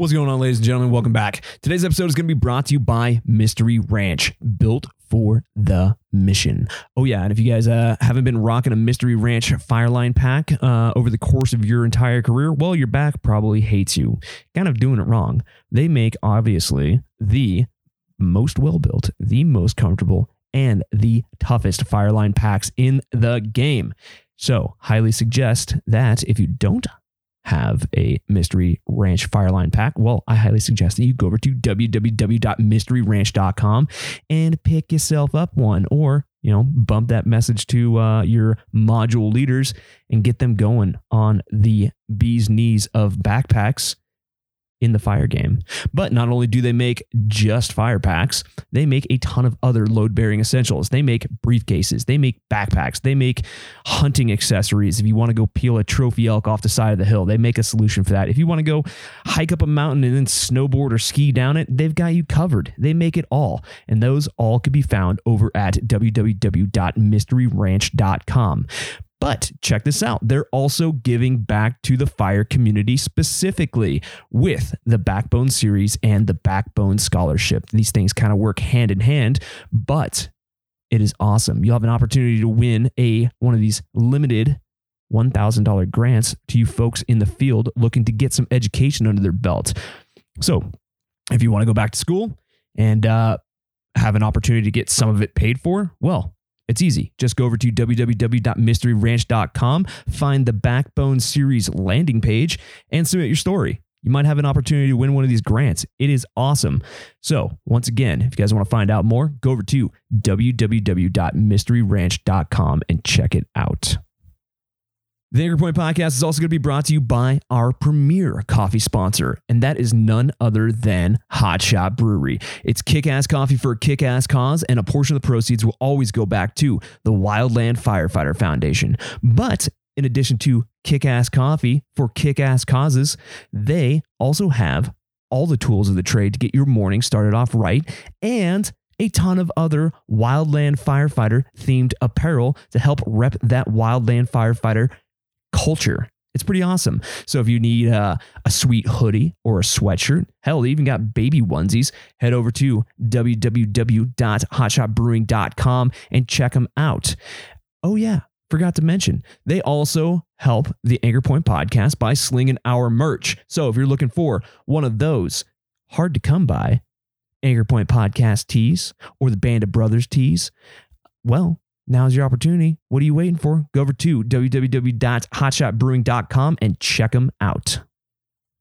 What's going on, ladies and gentlemen? Welcome back. Today's episode is going to be brought to you by Mystery Ranch, built for the mission. Oh, yeah. And if you guys uh, haven't been rocking a Mystery Ranch Fireline pack uh, over the course of your entire career, well, your back probably hates you. Kind of doing it wrong. They make, obviously, the most well built, the most comfortable, and the toughest Fireline packs in the game. So, highly suggest that if you don't have a Mystery Ranch Fireline pack, well, I highly suggest that you go over to www.mysteryranch.com and pick yourself up one or, you know, bump that message to uh, your module leaders and get them going on the bee's knees of backpacks in the fire game. But not only do they make just fire packs, they make a ton of other load bearing essentials. They make briefcases, they make backpacks, they make hunting accessories. If you want to go peel a trophy elk off the side of the hill, they make a solution for that. If you want to go hike up a mountain and then snowboard or ski down it, they've got you covered. They make it all. And those all can be found over at www.mysteryranch.com. But check this out. They're also giving back to the fire community specifically with the Backbone series and the Backbone Scholarship. These things kind of work hand in hand, but it is awesome. You'll have an opportunity to win a one of these limited $1,000 grants to you folks in the field looking to get some education under their belt. So, if you want to go back to school and uh, have an opportunity to get some of it paid for, well, it's easy. Just go over to www.mysteryranch.com, find the Backbone Series landing page, and submit your story. You might have an opportunity to win one of these grants. It is awesome. So, once again, if you guys want to find out more, go over to www.mysteryranch.com and check it out. The Anchor Point Podcast is also going to be brought to you by our premier coffee sponsor, and that is none other than Hot Shot Brewery. It's kick ass coffee for a kick ass cause, and a portion of the proceeds will always go back to the Wildland Firefighter Foundation. But in addition to kick ass coffee for kick ass causes, they also have all the tools of the trade to get your morning started off right and a ton of other wildland firefighter themed apparel to help rep that wildland firefighter culture. It's pretty awesome. So if you need uh, a sweet hoodie or a sweatshirt, hell, they even got baby onesies. Head over to www.hotshotbrewing.com and check them out. Oh yeah, forgot to mention, they also help the Anchor Point podcast by slinging our merch. So if you're looking for one of those hard to come by Anchor Point podcast tees or the Band of Brothers tees, well, now's your opportunity. What are you waiting for? Go over to www.hotshotbrewing.com and check them out.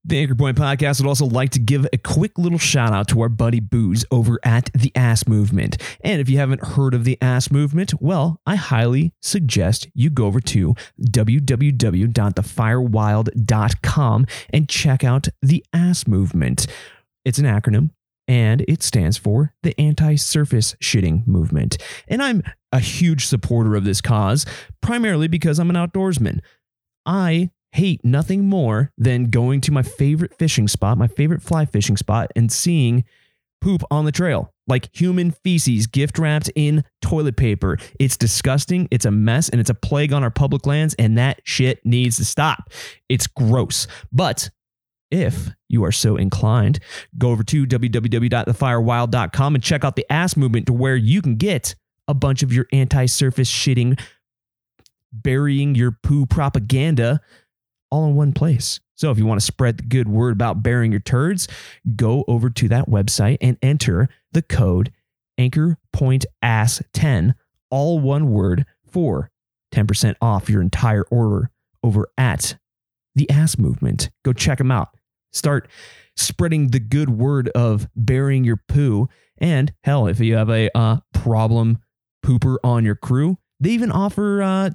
The Anchor Point Podcast would also like to give a quick little shout out to our buddy Booze over at the Ass Movement. And if you haven't heard of the Ass Movement, well, I highly suggest you go over to www.thefirewild.com and check out the Ass Movement. It's an acronym and it stands for the anti surface shitting movement. And I'm a huge supporter of this cause, primarily because I'm an outdoorsman. I hate nothing more than going to my favorite fishing spot, my favorite fly fishing spot, and seeing poop on the trail, like human feces gift wrapped in toilet paper. It's disgusting, it's a mess, and it's a plague on our public lands, and that shit needs to stop. It's gross. But if you are so inclined, go over to www.thefirewild.com and check out the ass movement to where you can get a bunch of your anti surface shitting, burying your poo propaganda all in one place. So if you want to spread the good word about burying your turds, go over to that website and enter the code Anchor Point Ass 10, all one word, for 10% off your entire order over at the Ass Movement. Go check them out. Start spreading the good word of burying your poo. And hell, if you have a uh, problem pooper on your crew, they even offer uh,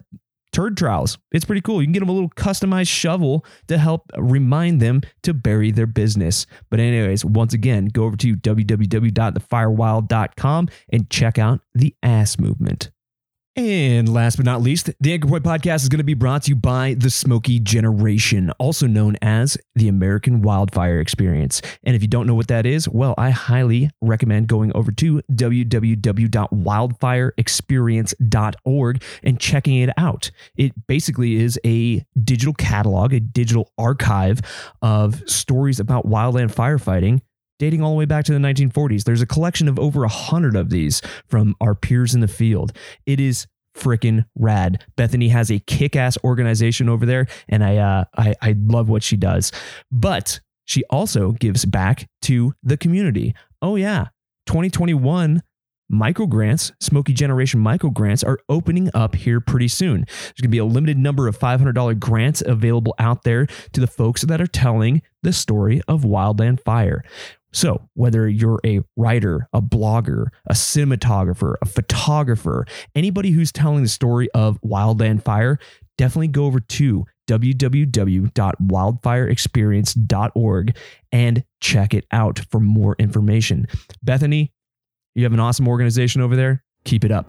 turd trowels. It's pretty cool. You can get them a little customized shovel to help remind them to bury their business. But, anyways, once again, go over to www.thefirewild.com and check out the ass movement. And last but not least, the Anchor Point podcast is going to be brought to you by the Smokey Generation, also known as the American Wildfire Experience. And if you don't know what that is, well, I highly recommend going over to www.wildfireexperience.org and checking it out. It basically is a digital catalog, a digital archive of stories about wildland firefighting dating all the way back to the 1940s. There's a collection of over a hundred of these from our peers in the field. It is freaking rad. Bethany has a kick-ass organization over there, and I, uh, I I love what she does. But she also gives back to the community. Oh yeah, 2021 micro grants, Smokey Generation micro grants, are opening up here pretty soon. There's going to be a limited number of $500 grants available out there to the folks that are telling the story of wildland fire. So, whether you're a writer, a blogger, a cinematographer, a photographer, anybody who's telling the story of wildland fire, definitely go over to www.wildfireexperience.org and check it out for more information. Bethany, you have an awesome organization over there. Keep it up.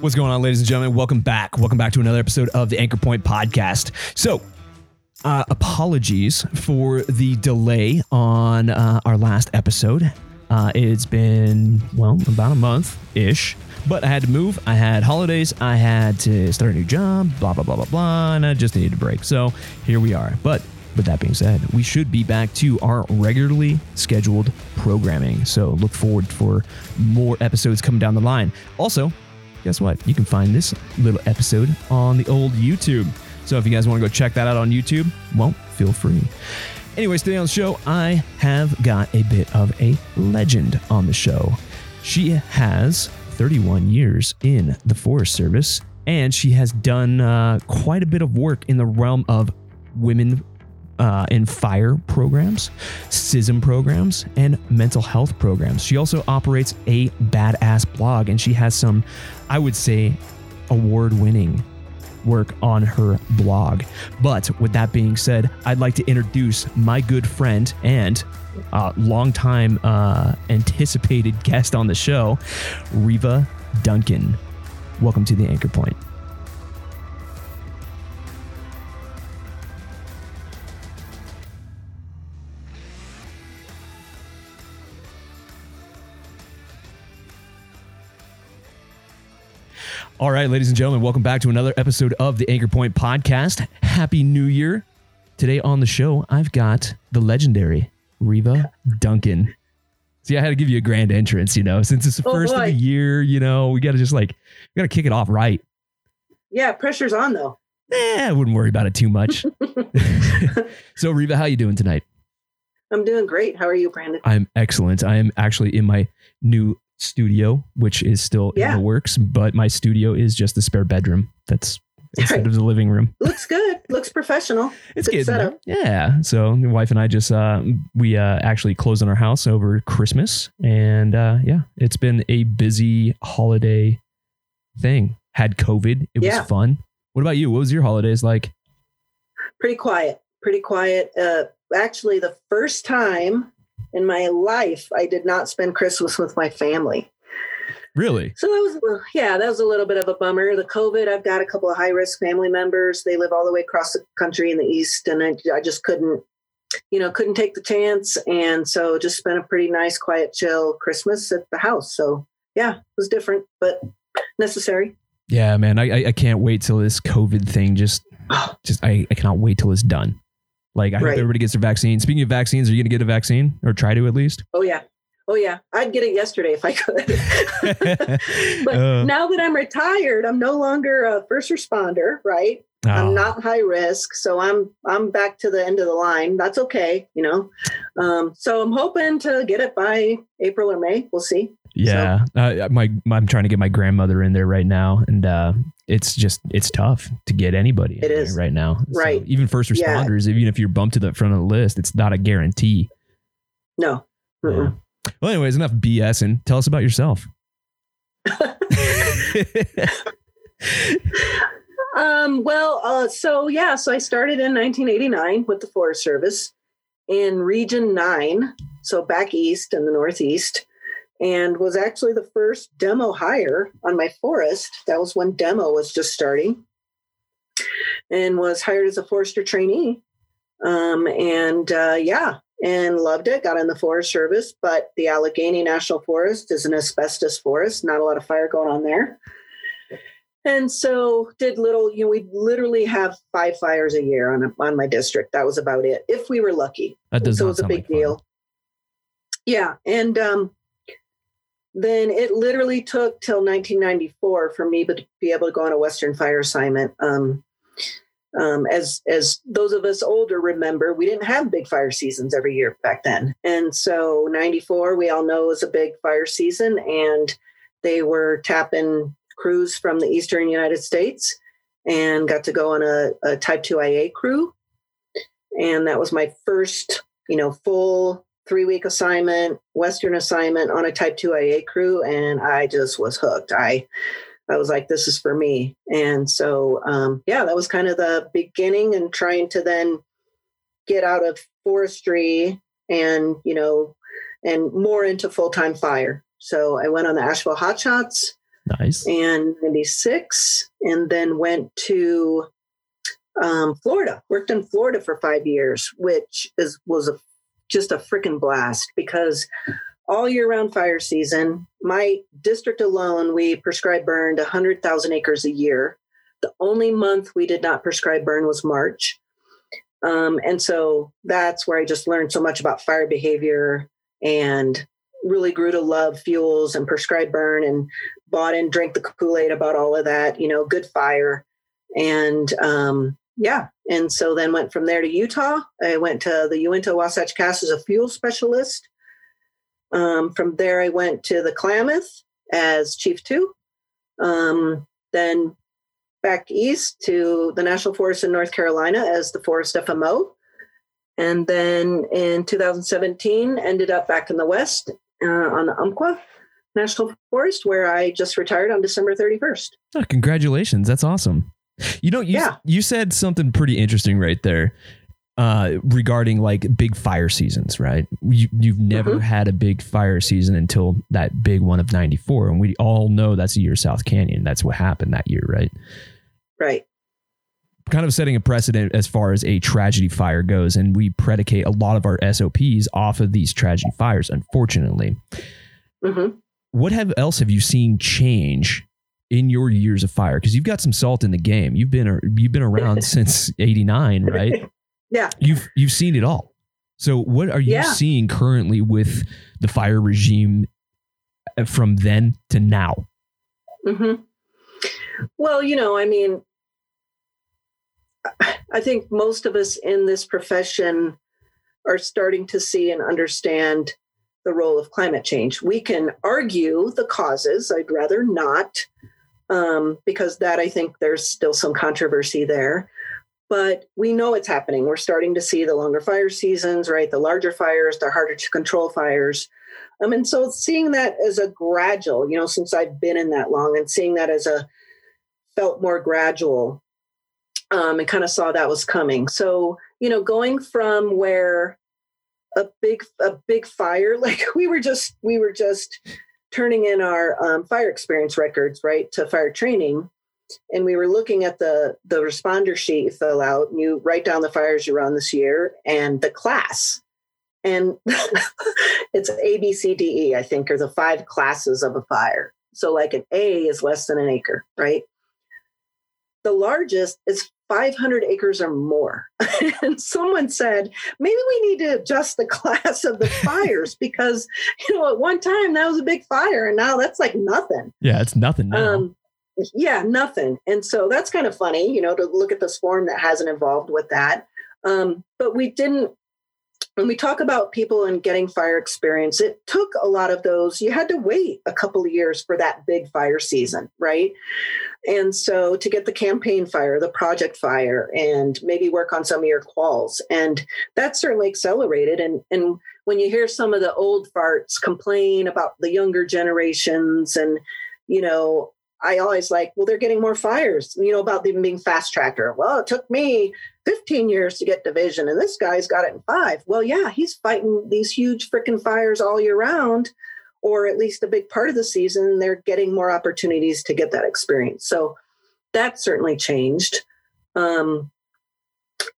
What's going on, ladies and gentlemen? Welcome back. Welcome back to another episode of the Anchor Point Podcast. So, uh, apologies for the delay on uh, our last episode. Uh, it's been, well, about a month ish, but I had to move. I had holidays. I had to start a new job, blah, blah, blah, blah, blah, and I just needed a break. So, here we are. But with that being said, we should be back to our regularly scheduled programming. So, look forward for more episodes coming down the line. Also, guess what? You can find this little episode on the old YouTube. So if you guys want to go check that out on YouTube, well, feel free. Anyways, today on the show, I have got a bit of a legend on the show. She has 31 years in the Forest Service, and she has done uh, quite a bit of work in the realm of women uh, in fire programs, CISM programs, and mental health programs. She also operates a badass blog, and she has some, I would say, award winning work on her blog. But with that being said, I'd like to introduce my good friend and uh, longtime uh, anticipated guest on the show, Riva Duncan. Welcome to the Anchor Point. All right, ladies and gentlemen, welcome back to another episode of the Anchor Point Podcast. Happy New Year. Today on the show, I've got the legendary Riva Duncan. See, I had to give you a grand entrance, you know, since it's the Oh, first of the year, you know, we got to just like, we got to kick it off right. Yeah, pressure's on though. Eh, I wouldn't worry about it too much. so, Riva, how you doing tonight? I'm doing great. How are you, Brandon? I'm excellent. I am actually in my new studio, which is still in the works, but my studio is just the spare bedroom. That's instead Right. of the living room. Looks good. Looks professional. It's Good setup. Yeah. So my wife and I just uh we uh actually closed on our house over Christmas and uh yeah, it's been a busy holiday thing. Had COVID. It Yeah. was fun. What about you? What was your holidays like? Pretty quiet. Pretty quiet. Uh, actually, the first time in my life I did not spend Christmas with my family. Really? So that was, little- yeah, that was a little bit of a bummer. The COVID, I've got a couple of high risk family members. They live all the way across the country in the East, and I, I just couldn't, you know, couldn't take the chance. And so just spent a pretty nice, quiet, chill Christmas at the house. So yeah, it was different, but necessary. Yeah, man. I I, I can't wait till this COVID thing just just I, I cannot wait till it's done. Like I hope everybody gets their vaccine. Speaking of vaccines, are you gonna get a vaccine or try to at least? Oh yeah. Oh yeah, I'd get it yesterday if I could. but uh, now that I'm retired, I'm no longer a first responder, right? Oh. I'm not high risk, so I'm I'm back to the end of the line. That's okay, you know. Um, so I'm hoping to get it by April or May. We'll see. Yeah, so. uh, my I'm trying to get my grandmother in there right now, and uh, it's just it's tough to get anybody. It is right now, right? So even first responders, yeah. even if you're bumped to the front of the list, it's not a guarantee. No. Yeah. Well, anyways, enough BS and tell us about yourself. Um, well, uh, so yeah, so I started in 1989 with the Forest Service in Region 9, so back east in the Northeast, and was actually the first demo hire on my forest. That was when demo was just starting, and was hired as a forester trainee. Um, and uh, yeah, and loved it. Got in the Forest Service, but the Allegheny National Forest is an asbestos forest. Not a lot of fire going on there. And so did little, you know, we literally have five fires a year on, on my district. That was about it. If we were lucky. That does so it was a big like deal. Yeah. And um, then it literally took till 1994 for me to be able to go on a Western fire assignment. Um, um, as as those of us older remember, we didn't have big fire seasons every year back then, and so '94 we all know was a big fire season, and they were tapping crews from the eastern United States and got to go on a, a Type 2 IA crew. And that was my first, you know, full three week assignment, Western assignment on a Type 2 IA crew. And I just was hooked. I, I was like, this is for me. And so, um, yeah, that was kind of the beginning and trying to then get out of forestry and, you know, and more into full time fire. So I went on the Asheville Hotshots Nice. And 96, and then went to um, Florida. Worked in Florida for five years, which is was a just a freaking blast because all year round fire season, my district alone, we prescribed burned 100,000 acres a year. The only month we did not prescribe burn was March. Um, and so that's where I just learned so much about fire behavior and really grew to love fuels and prescribed burn and bought and drank the Kool-Aid about all of that, you know, good fire. And um, yeah. And so then went from there to Utah. I went to the Uinta Wasatch Cache as a fuel specialist. Um, from there, I went to the Klamath as chief two. Um, then back east to the National Forest in North Carolina as the forest FMO. And then in 2017, ended up back in the West uh, on the Umpqua National Forest, where I just retired on December 31st. Oh, congratulations. That's awesome. You know, you, yeah. you said something pretty interesting right there uh, regarding like big fire seasons, right? You, you've never mm-hmm. had a big fire season until that big one of 94. And we all know that's the year South Canyon. That's what happened that year, right? Right kind of setting a precedent as far as a tragedy fire goes. And we predicate a lot of our SOPs off of these tragedy fires, unfortunately. Mm-hmm what have else have you seen change in your years of fire? Because you've got some salt in the game. You've been you've been around since '89, right? Yeah. You've you've seen it all. So what are you yeah. seeing currently with the fire regime uh, from then to now? Mm-hmm. Well, you know, I mean, I think most of us in this profession are starting to see and understand the role of climate change. We can argue the causes. I'd rather not, um, because that I think there's still some controversy there. But we know it's happening. We're starting to see the longer fire seasons, right? The larger fires, the harder to control fires. Um, and so seeing that as a gradual, you know, since I've been in that long and seeing that as a felt more gradual um, and kind of saw that was coming. So, you know, going from where a big a big fire like we were just we were just turning in our um, fire experience records right to fire training. And we were looking at the the responder sheet you fill out and you write down the fires you run this year and the class. And it's a b c d e i think are the five classes of a fire. So like an a is less than an acre right? The largest is 500 acres or more. and someone said, maybe we need to adjust the class of the fires because, you know, at one time that was a big fire and now that's like nothing. Yeah, it's nothing now. Um, yeah, nothing. And so that's kind of funny, you know, to look at this form that hasn't evolved with that. Um, but we didn't when we talk about people and getting fire experience, it took a lot of those. You had to wait a couple of years for that big fire season, right? And so to get the campaign fire, the project fire, and maybe work on some of your quals. And that certainly accelerated. And, and when you hear some of the old farts complain about the younger generations and, you know, I always like, well, they're getting more fires, you know, about them being fast tracker. Well, it took me 15 years to get division, and this guy's got it in five. Well, yeah, he's fighting these huge freaking fires all year round, or at least a big part of the season. They're getting more opportunities to get that experience. So that certainly changed. Um,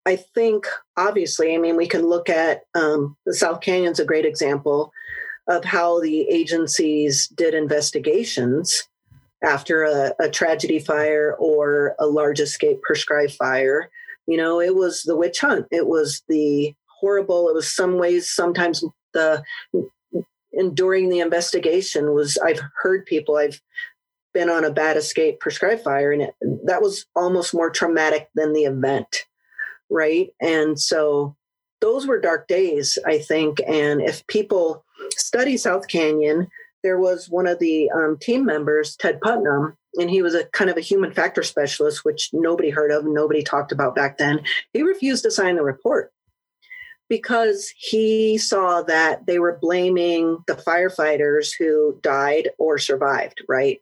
I think, obviously, I mean, we can look at um, the South Canyon's a great example of how the agencies did investigations after a, a tragedy fire or a large escape prescribed fire. You know, it was the witch hunt. It was the horrible. It was some ways sometimes the enduring the investigation was. I've heard people. I've been on a bad escape prescribed fire, and it, that was almost more traumatic than the event, right? And so those were dark days, I think. And if people study South Canyon, there was one of the um, team members, Ted Putnam, and he was a kind of a human factor specialist, which nobody heard of, and nobody talked about back then. He refused to sign the report because he saw that they were blaming the firefighters who died or survived, right?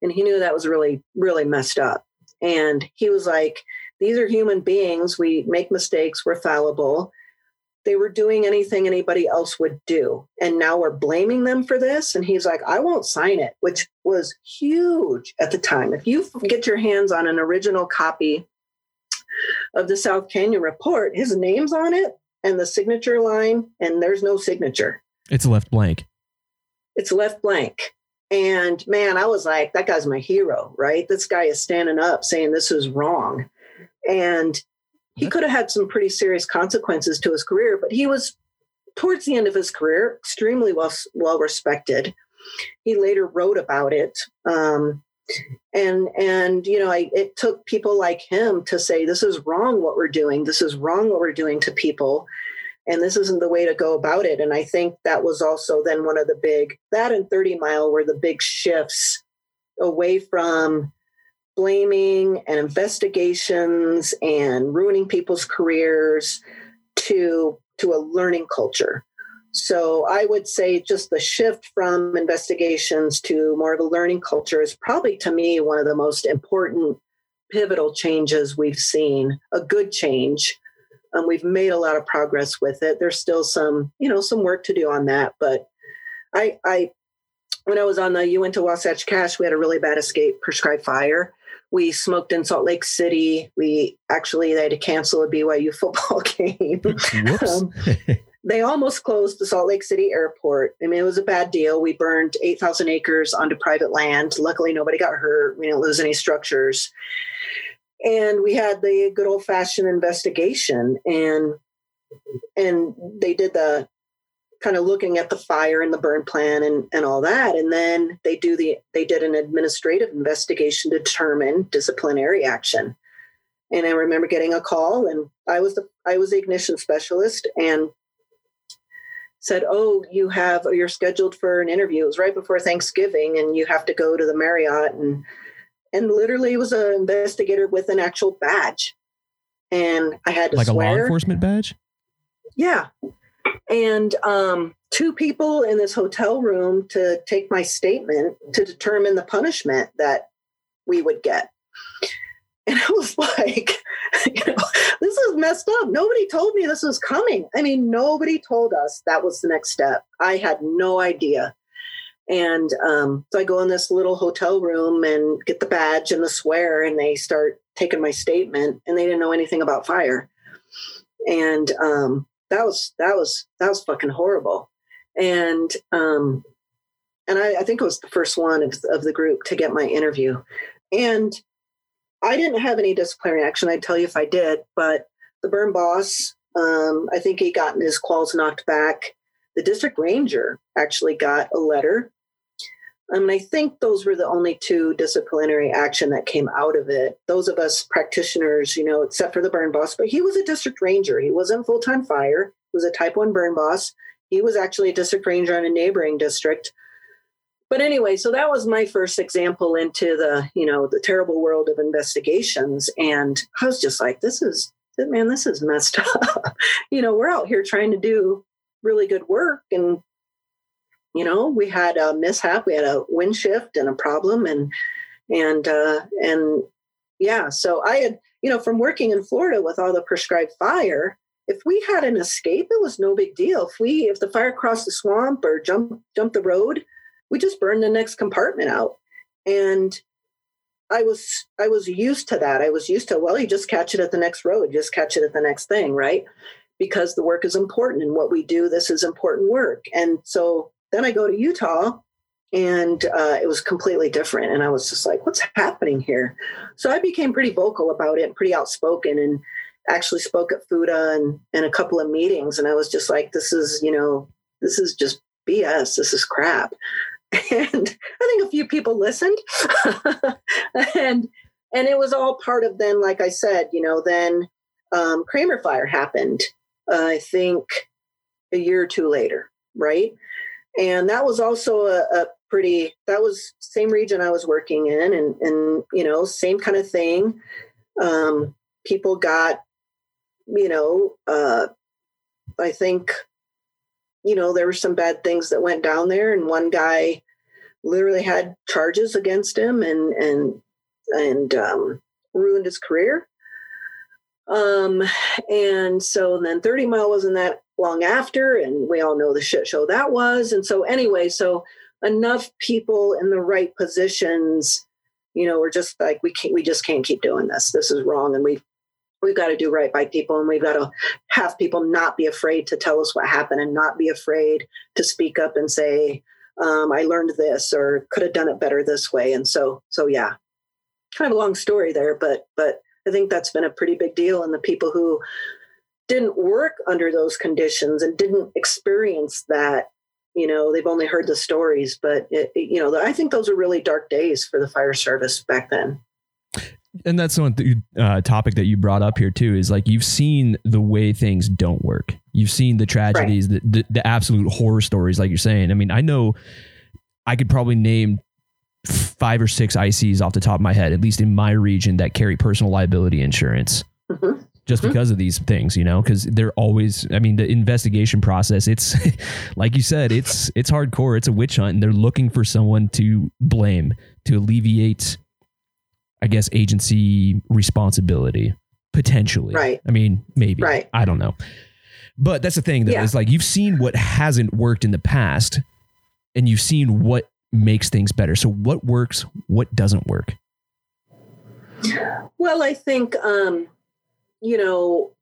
And he knew that was really, really messed up. And he was like, these are human beings. We make mistakes. We're fallible they were doing anything anybody else would do. And now we're blaming them for this. And he's like, I won't sign it, which was huge at the time. If you get your hands on an original copy of the South Canyon report, his name's on it and the signature line, and there's no signature. It's left blank. It's left blank. And man, I was like, that guy's my hero, right? This guy is standing up saying this is wrong. And he could have had some pretty serious consequences to his career, but he was towards the end of his career extremely well well respected. He later wrote about it, um, and and you know, I, it took people like him to say this is wrong what we're doing. This is wrong what we're doing to people, and this isn't the way to go about it. And I think that was also then one of the big that and Thirty Mile were the big shifts away from blaming and investigations and ruining people's careers to to a learning culture. So i would say just the shift from investigations to more of a learning culture is probably to me one of the most important pivotal changes we've seen a good change. Um, we've made a lot of progress with it. There's still some you know some work to do on that but i i when i was on the uinta wasatch cache we had a really bad escape prescribed fire we smoked in Salt Lake City. We actually they had to cancel a BYU football game. um, they almost closed the Salt Lake City airport. I mean, it was a bad deal. We burned 8,000 acres onto private land. Luckily, nobody got hurt. We didn't lose any structures. And we had the good old fashioned investigation. And and they did the kind of looking at the fire and the burn plan and, and all that. And then they do the they did an administrative investigation to determine disciplinary action. And i remember getting a call and i was the i was the ignition specialist and said oh you have you're scheduled for an interview. It was right before thanksgiving and you have to go to the marriott. And and literally was an investigator with an actual badge. And i had to like swear. a law enforcement badge? Yeah and um, two people in this hotel room to take my statement to determine the punishment that we would get. And I was like, you know, this is messed up. Nobody told me this was coming. I mean, nobody told us that was the next step. I had no idea. And um, so I go in this little hotel room and get the badge and the swear, and they start taking my statement, and they didn't know anything about fire. And um, that was that was that was fucking horrible and um and I, I think it was the first one of, of the group to get my interview and I didn't have any disciplinary action. I'd tell you if I did, but the burn boss, um, I think he gotten his quals knocked back. The district ranger actually got a letter. I mean, I think those were the only two disciplinary action that came out of it. Those of us practitioners, you know, except for the burn boss, but he was a district ranger. He wasn't full time fire. He was a type one burn boss. He was actually a district ranger in a neighboring district but anyway so that was my first example into the you know the terrible world of investigations and i was just like this is man this is messed up you know we're out here trying to do really good work and you know we had a mishap we had a wind shift and a problem and and uh and yeah so i had you know from working in florida with all the prescribed fire if we had an escape it was no big deal if we if the fire crossed the swamp or jump jumped the road we just burned the next compartment out. And I was I was used to that. I was used to, well, you just catch it at the next road, just catch it at the next thing, right? Because the work is important and what we do, this is important work. And so then I go to Utah and uh, it was completely different. And I was just like, what's happening here? So I became pretty vocal about it, pretty outspoken, and actually spoke at FUTA and, and a couple of meetings. And I was just like, this is, you know, this is just BS. This is crap and I think a few people listened, and and it was all part of then, like I said, you know, then um, Cramer Fire happened. Uh, I think a year or two later, right? And that was also a, a pretty. That was same region I was working in, and and you know, same kind of thing. Um, people got, you know, uh, I think you know, there were some bad things that went down there, and one guy literally had charges against him and and and um, ruined his career. Um, and so then 30 Mile wasn't that long after, and we all know the shit show that was. And so anyway, so enough people in the right positions, you know, we're just like we can't, we just can't keep doing this. This is wrong, and we've we've got to do right by people and we've got to have people not be afraid to tell us what happened and not be afraid to speak up and say um, i learned this or could have done it better this way and so so yeah kind of a long story there but but i think that's been a pretty big deal and the people who didn't work under those conditions and didn't experience that you know they've only heard the stories but it, it, you know i think those are really dark days for the fire service back then and that's one th- uh, topic that you brought up here too is like you've seen the way things don't work you've seen the tragedies right. the, the, the absolute horror stories like you're saying i mean i know i could probably name five or six ics off the top of my head at least in my region that carry personal liability insurance mm-hmm. Just mm-hmm. because of these things you know because they're always i mean the investigation process it's like you said it's it's hardcore it's a witch hunt and they're looking for someone to blame to alleviate I guess, agency responsibility potentially. Right. I mean, maybe. Right. I don't know. But that's the thing, though, yeah. is like you've seen what hasn't worked in the past and you've seen what makes things better. So, what works, what doesn't work? Well, I think, um, you know,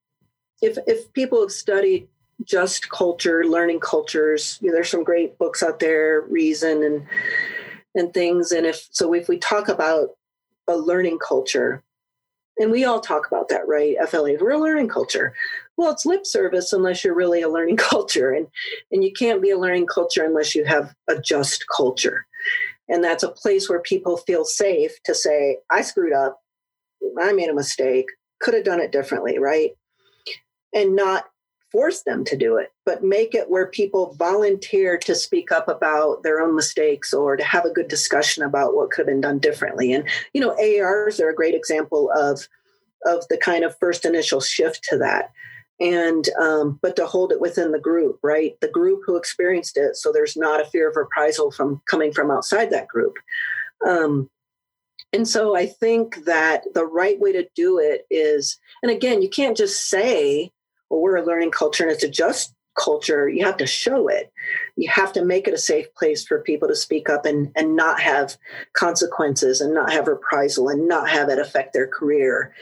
if, if people have studied just culture, learning cultures, you know, there's some great books out there, Reason and and things. And if so, if we talk about a learning culture. And we all talk about that, right? FLA, we're a learning culture. Well, it's lip service unless you're really a learning culture. And, and you can't be a learning culture unless you have a just culture. And that's a place where people feel safe to say, I screwed up. I made a mistake. Could have done it differently, right? And not force them to do it, but make it where people volunteer to speak up about their own mistakes or to have a good discussion about what could have been done differently. And you know, AARs are a great example of of the kind of first initial shift to that. And um, but to hold it within the group, right? The group who experienced it, so there's not a fear of reprisal from coming from outside that group. Um, and so I think that the right way to do it is, and again, you can't just say, well, we're a learning culture and it's a just culture, you have to show it. You have to make it a safe place for people to speak up and, and not have consequences and not have reprisal and not have it affect their career.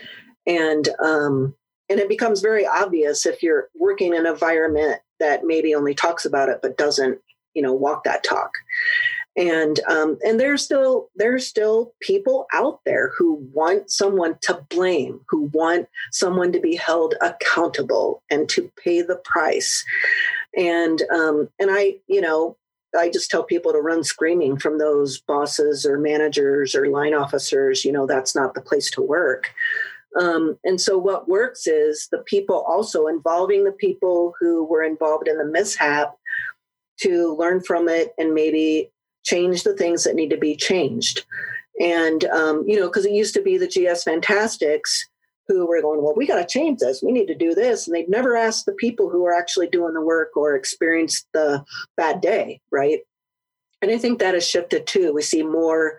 And um, and it becomes very obvious if you're working in an environment that maybe only talks about it but doesn't, you know, walk that talk. And um, and there's still there's still people out there who want someone to blame who want someone to be held accountable and to pay the price. And um, and i you know i just tell people to run screaming from those bosses or managers or line officers you know that's not the place to work. Um, and so what works is the people also involving the people who were involved in the mishap to learn from it and maybe change the things that need to be changed. And, um, you know, because it used to be the GS Fantastics who were going, well, we got to change this. We need to do this. And they'd never ask the people who are actually doing the work or experienced the bad day, right? And I think that has shifted too. We see more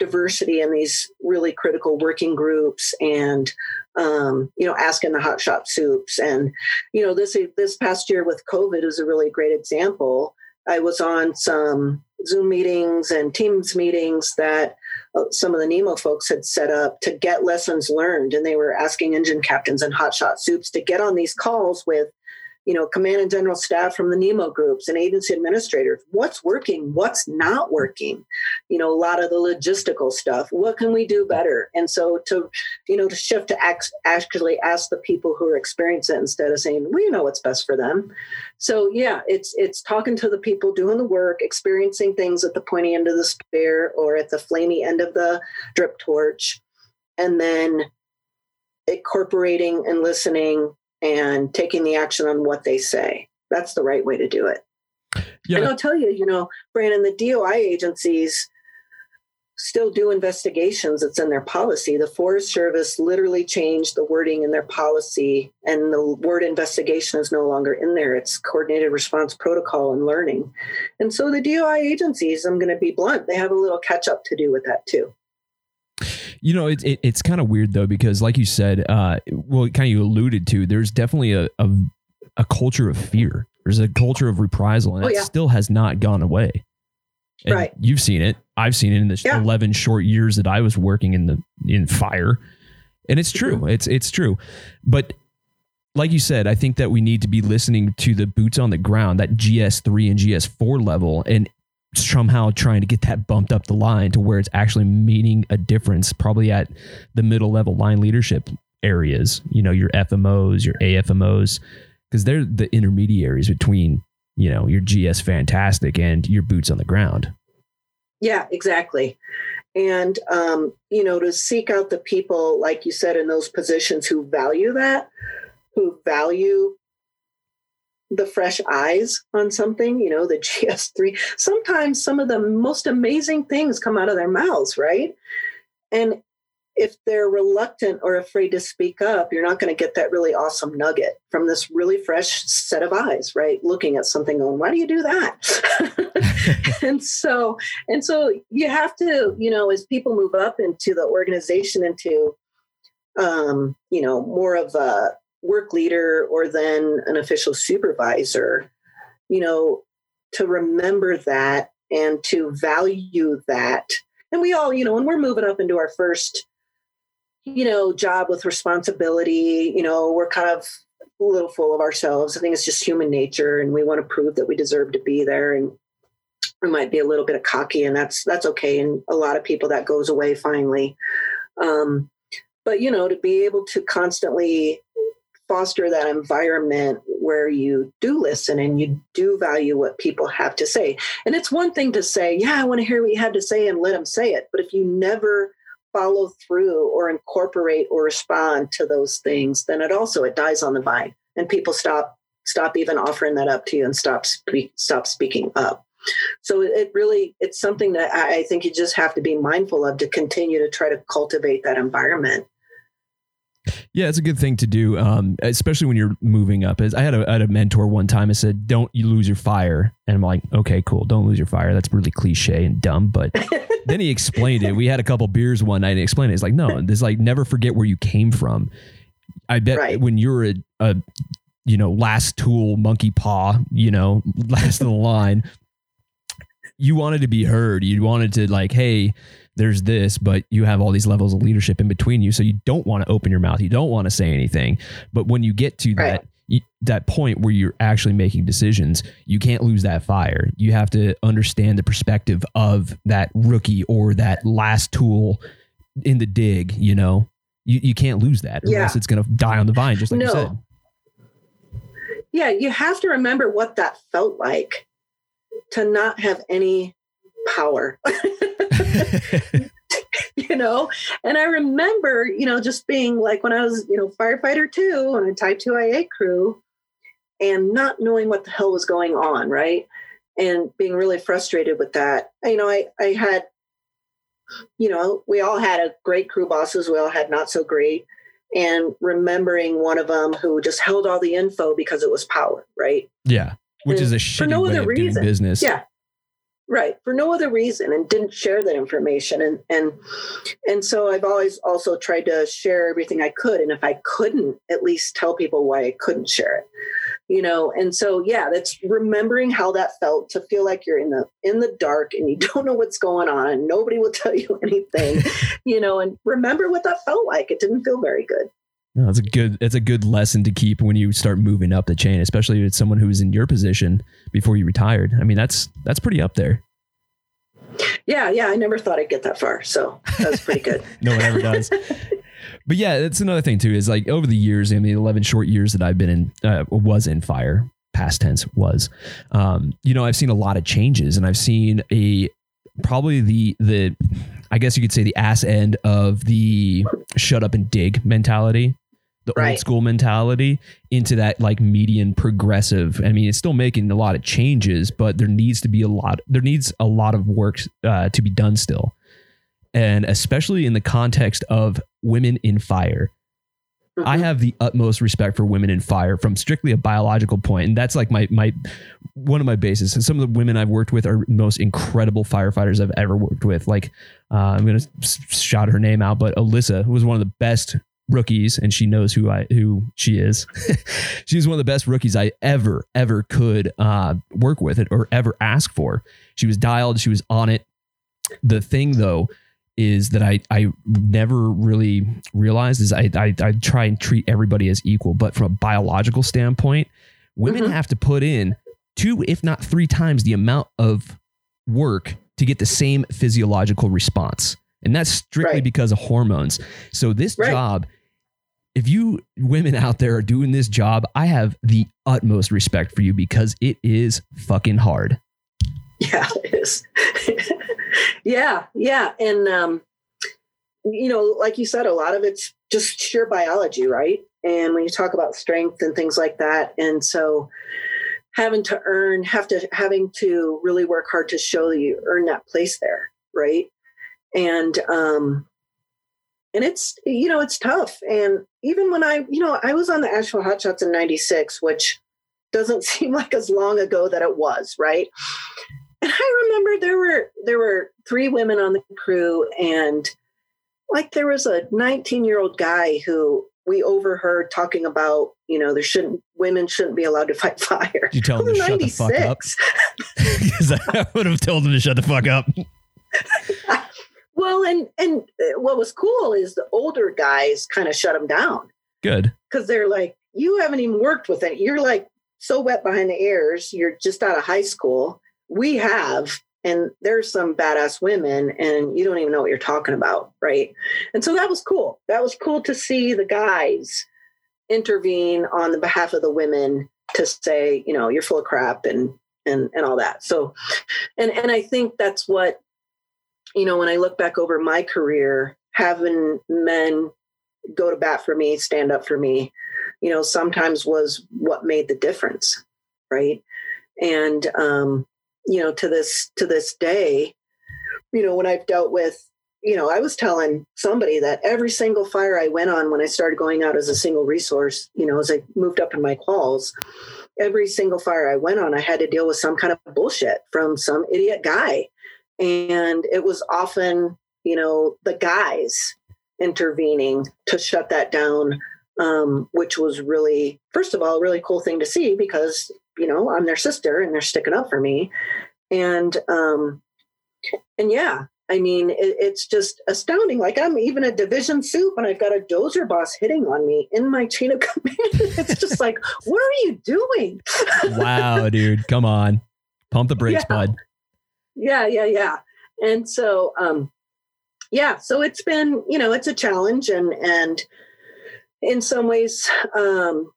diversity in these really critical working groups and um, you know asking the hotshot soups and you know this this past year with covid is a really great example i was on some Zoom meetings and Teams meetings that uh, some of the NIMO folks had set up to get lessons learned. And they were asking engine captains and hotshot soups to get on these calls with you know, command and general staff from the NIMO groups and agency administrators. What's working? What's not working? You know, a lot of the logistical stuff. What can we do better? And so to, you know, to shift to act, actually ask the people who are experiencing it instead of saying, we know what's best for them. So yeah, it's it's talking to the people doing the work, experiencing things at the pointy end of the spear or at the flamey end of the drip torch, and then incorporating and listening and taking the action on what they say. That's the right way to do it. Yeah. And I'll tell you, you know, Brandon, the DOI agencies still do investigations. It's in their policy. The Forest Service literally changed the wording in their policy, and the word investigation is no longer in there. It's coordinated response protocol and learning. And so the DOI agencies, I'm going to be blunt, they have a little catch up to do with that too. You know, it, it, it's kind of weird though because, like you said, uh, well, kind of you alluded to, there's definitely a, a, a culture of fear. There's a culture of reprisal, and oh, it yeah. still has not gone away. And right. You've seen it. I've seen it in the yeah. 11 short years that I was working in the in fire, and it's true. Mm-hmm. It's it's true, but like you said, I think that we need to be listening to the boots on the ground, that GS3 and GS4 level, and somehow trying to get that bumped up the line to where it's actually meaning a difference, probably at the middle level line leadership areas, you know, your FMOs, your AFMOs, because they're the intermediaries between, you know, your GS fantastic and your boots on the ground. Yeah, exactly. And, um, you know, to seek out the people, like you said, in those positions who value that, who value the fresh eyes on something, you know, the GS3, sometimes some of the most amazing things come out of their mouths, right? And if they're reluctant or afraid to speak up, you're not going to get that really awesome nugget from this really fresh set of eyes, right? Looking at something going, why do you do that? and so, and so you have to, you know, as people move up into the organization, into, um, you know, more of a, work leader or then an official supervisor, you know, to remember that and to value that. And we all, you know, when we're moving up into our first, you know, job with responsibility, you know, we're kind of a little full of ourselves. I think it's just human nature and we want to prove that we deserve to be there and we might be a little bit of cocky and that's that's okay and a lot of people that goes away finally um, but you know to be able to constantly foster that environment where you do listen and you do value what people have to say. And it's one thing to say, yeah, I want to hear what you had to say and let them say it. But if you never follow through or incorporate or respond to those things, then it also it dies on the vine and people stop stop even offering that up to you and stop speak, stop speaking up. So it really it's something that I think you just have to be mindful of to continue to try to cultivate that environment. Yeah, it's a good thing to do, um, especially when you're moving up. As I had, a, I had a mentor one time. I said, "Don't you lose your fire," and I'm like, "Okay, cool. Don't lose your fire." That's really cliche and dumb, but then he explained it. We had a couple beers one night and he explained it. It's like, no, this like never forget where you came from. I bet right. when you're a, a, you know, last tool, monkey paw, you know, last in the line, you wanted to be heard. You wanted to like, hey, there's this, but you have all these levels of leadership in between you. So you don't want to open your mouth. You don't want to say anything. But when you get to right. that, you, that point where you're actually making decisions, you can't lose that fire. You have to understand the perspective of that rookie or that last tool in the dig. You know, you you can't lose that, or Yeah. else it's gonna die on the vine, just like you No. said. yeah, you have to remember what that felt like to not have any power. you know? And i remember you know just being like when i was you know firefighter two on a type 2 ia crew and not knowing what the hell was going on right? And being really frustrated with that. You know i i had you know we all had a great crew bosses we all had not so great and remembering one of them who just held all the info because it was power right? Yeah, which is a shitty for no way other of doing business. Yeah. Right for no other reason and didn't share that information. And and and so i've always also tried to share everything i could. And if i couldn't at least tell people why i couldn't share it you know? And so yeah that's remembering how that felt to feel like you're in the in the dark and you don't know what's going on and nobody will tell you anything you know? And remember what that felt like. It didn't feel very good No, it's a good it's a good lesson to keep when you start moving up the chain, especially with someone who's in your position before you retired. I mean, that's that's pretty up there. yeah yeah i never thought i'd get that far so that was pretty good No one ever does. but yeah, that's another thing too. Is like over the years, I mean, eleven short years that I've been in, uh, was in fire. Past tense was, um, you know, I've seen a lot of changes, and I've seen a probably the the, I guess you could say the ass end of the shut up and dig mentality, the old school mentality into that like median progressive. I mean, it's still making a lot of changes, but there needs to be a lot. There needs a lot of work uh, to be done still and especially in the context of women in fire. I Mhm. have the utmost respect for women in fire from strictly a biological point, and that's like my my one of my bases. And some of the women I've worked with are most incredible firefighters I've ever worked with. Like uh, I'm gonna shout her name out, but Alyssa who was one of the best rookies, and she knows who I who she is. She's one of the best rookies I ever ever could uh, work with it or ever ask for. She was dialed. She was on it. The thing though is that I I never really realized is I I, I try and treat everybody as equal, but from a biological standpoint, women Mhm. have to put in two, if not three times the amount of work to get the same physiological response, and that's strictly Right. because of hormones. So this Right. job. If you women out there are doing this job, I have the utmost respect for you because it is fucking hard. Yeah, it is. yeah, yeah. And, um, you know, like you said, a lot of it's just sheer biology, right? And when you talk about strength and things like that. And so having to earn, have to, having to really work hard to show that you earn that place there, right? And, um, and it's, you know, it's tough. And even when I, you know, I was on the Asheville Hot Shots in 96, which doesn't seem like as long ago that it was, right? and I remember there were there were three women on the crew, and like there was a 19 year old guy who we overheard talking about, you know, there shouldn't women shouldn't be allowed to fight fire. You tell them to shut the fuck up. Because I would have told them to shut the fuck up. Well, and and uh, what was cool is the older guys kind of shut him down Good. because they're like, you haven't even worked with it. You're like so wet behind the ears. You're just out of high school. We have, and there's some badass women, and you don't even know what you're talking about, right? And so that was cool. That was cool to see the guys intervene on the behalf of the women to say, you know, you're full of crap and and and all that. So, and and I think that's what, you know, when I look back over my career, having men go to bat for me, stand up for me, you know, sometimes was what made the difference, right? And um, you know, to this to this day, you know, when I've dealt with, you know, I was telling somebody that every single fire I went on when I started going out as a single resource, you know, as I moved up in my calls, every single fire I went on, I had to deal with some kind of bullshit from some idiot guy. And it was often, you know, the guys intervening to shut that down, um, which was really, first of all, a really cool thing to see because, you know, I'm their sister and they're sticking up for me. And, um, and yeah, I mean, it, it's just astounding. Like I'm even a division soup and I've got a dozer boss hitting on me in my chain of command. it's just like, what are you doing? wow, dude. Come on. Pump the brakes, Yeah. bud. Yeah, yeah, yeah. And so, um, yeah, so it's been, you know, it's a challenge and, and in some ways, um,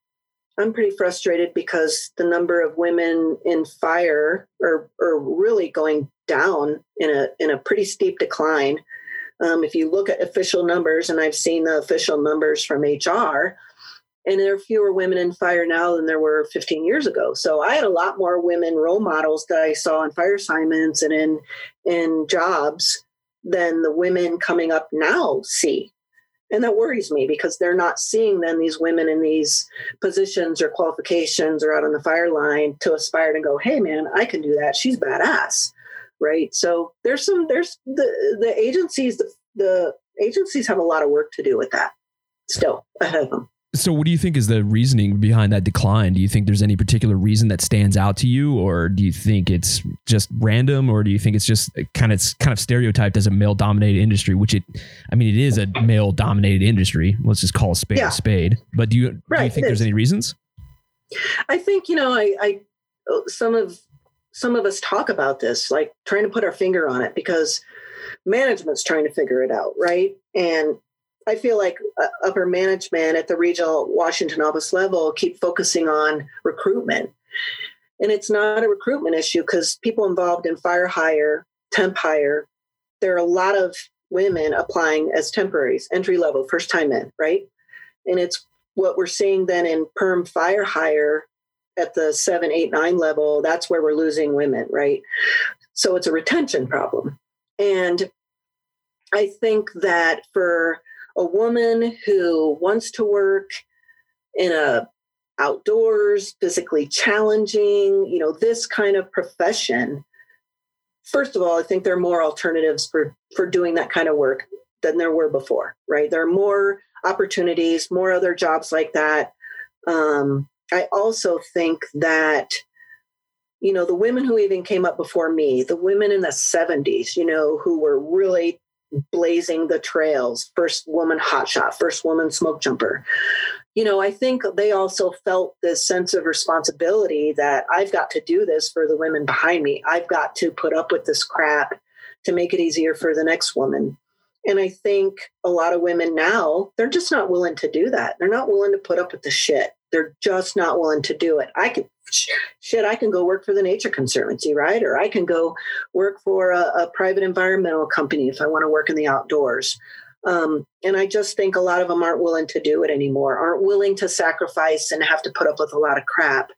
I'm pretty frustrated because the number of women in fire are, are really going down in a, in a pretty steep decline. Um, if you look at official numbers, and I've seen the official numbers from HR, and there are fewer women in fire now than there were 15 years ago. So I had a lot more women role models that I saw in fire assignments and in in jobs than the women coming up now see. And that worries me because they're not seeing then these women in these positions or qualifications or out on the fire line to aspire to go, hey man, I can do that. She's badass. Right. So there's some there's the the agencies the, the agencies have a lot of work to do with that still ahead of them. So, what do you think is the reasoning behind that decline? Do you think there's any particular reason that stands out to you, or do you think it's just random, or do you think it's just uh, kind of kind of stereotyped as a male-dominated industry? Which it, I mean, it is a male-dominated industry. Let's just call a spade Yeah. a spade. But do you do you think there's is. any reasons? I think you know, I, I oh, some of some of us talk about this, like trying to put our finger on it because management's trying to figure it out, right? And I feel like uh, upper management at the regional Washington office level keep focusing on recruitment, and it's not a recruitment issue because people involved in fire hire, temp hire, there are a lot of women applying as temporaries, entry level, first time in, right? And it's what we're seeing then in perm fire hire at the seven, eight, nine level, that's where we're losing women, right? So it's a retention problem. And I think that for a woman who wants to work in a outdoors, physically challenging, you know, this kind of profession, first of all, I think there are more alternatives for for doing that kind of work than there were before, right? There are more opportunities, more other jobs like that. Um, I also think that, you know, the women who even came up before me, the women in the 70s, you know, who were really blazing the trails, first woman hotshot, first woman smoke jumper. You know, I think they also felt this sense of responsibility that I've got to do this for the women behind me. I've got to put up with this crap to make it easier for the next woman. And I think a lot of women now, they're just not willing to do that. They're not willing to put up with the shit. They're just not willing to do it. I can, shit, I can go work for the Nature Conservancy, right? Or I can go work for a, a private environmental company if I want to work in the outdoors. Um, and I just think a lot of them aren't willing to do it anymore, aren't willing to sacrifice and have to put up with a lot of crap.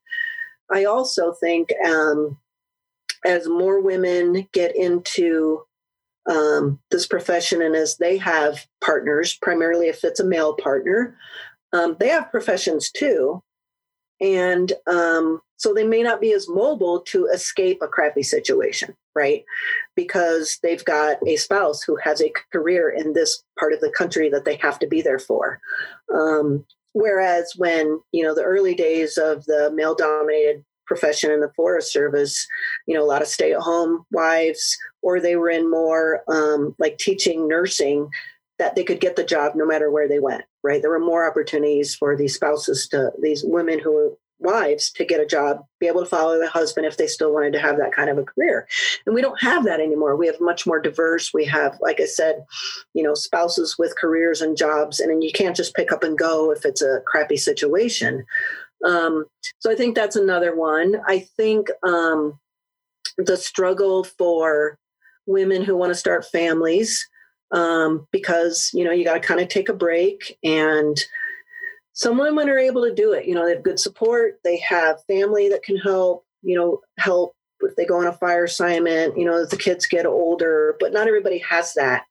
I also think um, as more women get into um, this profession and as they have partners, primarily if it's a male partner, um, they have professions too. And um, so they may not be as mobile to escape a crappy situation, right? Because they've got a spouse who has a career in this part of the country that they have to be there for. Um, whereas when, you know, the early days of the male dominated profession in the Forest Service, you know, a lot of stay at home wives, or they were in more um, like teaching nursing, that they could get the job no matter where they went, right? There were more opportunities for these spouses to, these women who were wives to get a job, be able to follow the husband if they still wanted to have that kind of a career. And we don't have that anymore. We have much more diverse. We have, like I said, you know, spouses with careers and jobs, and then you can't just pick up and go if it's a crappy situation. Um, so I think that's another one. I think um, the struggle for women who want to start families um, because you know you got to kind of take a break and some women are able to do it you know they have good support they have family that can help you know help if they go on a fire assignment you know as the kids get older but not everybody has that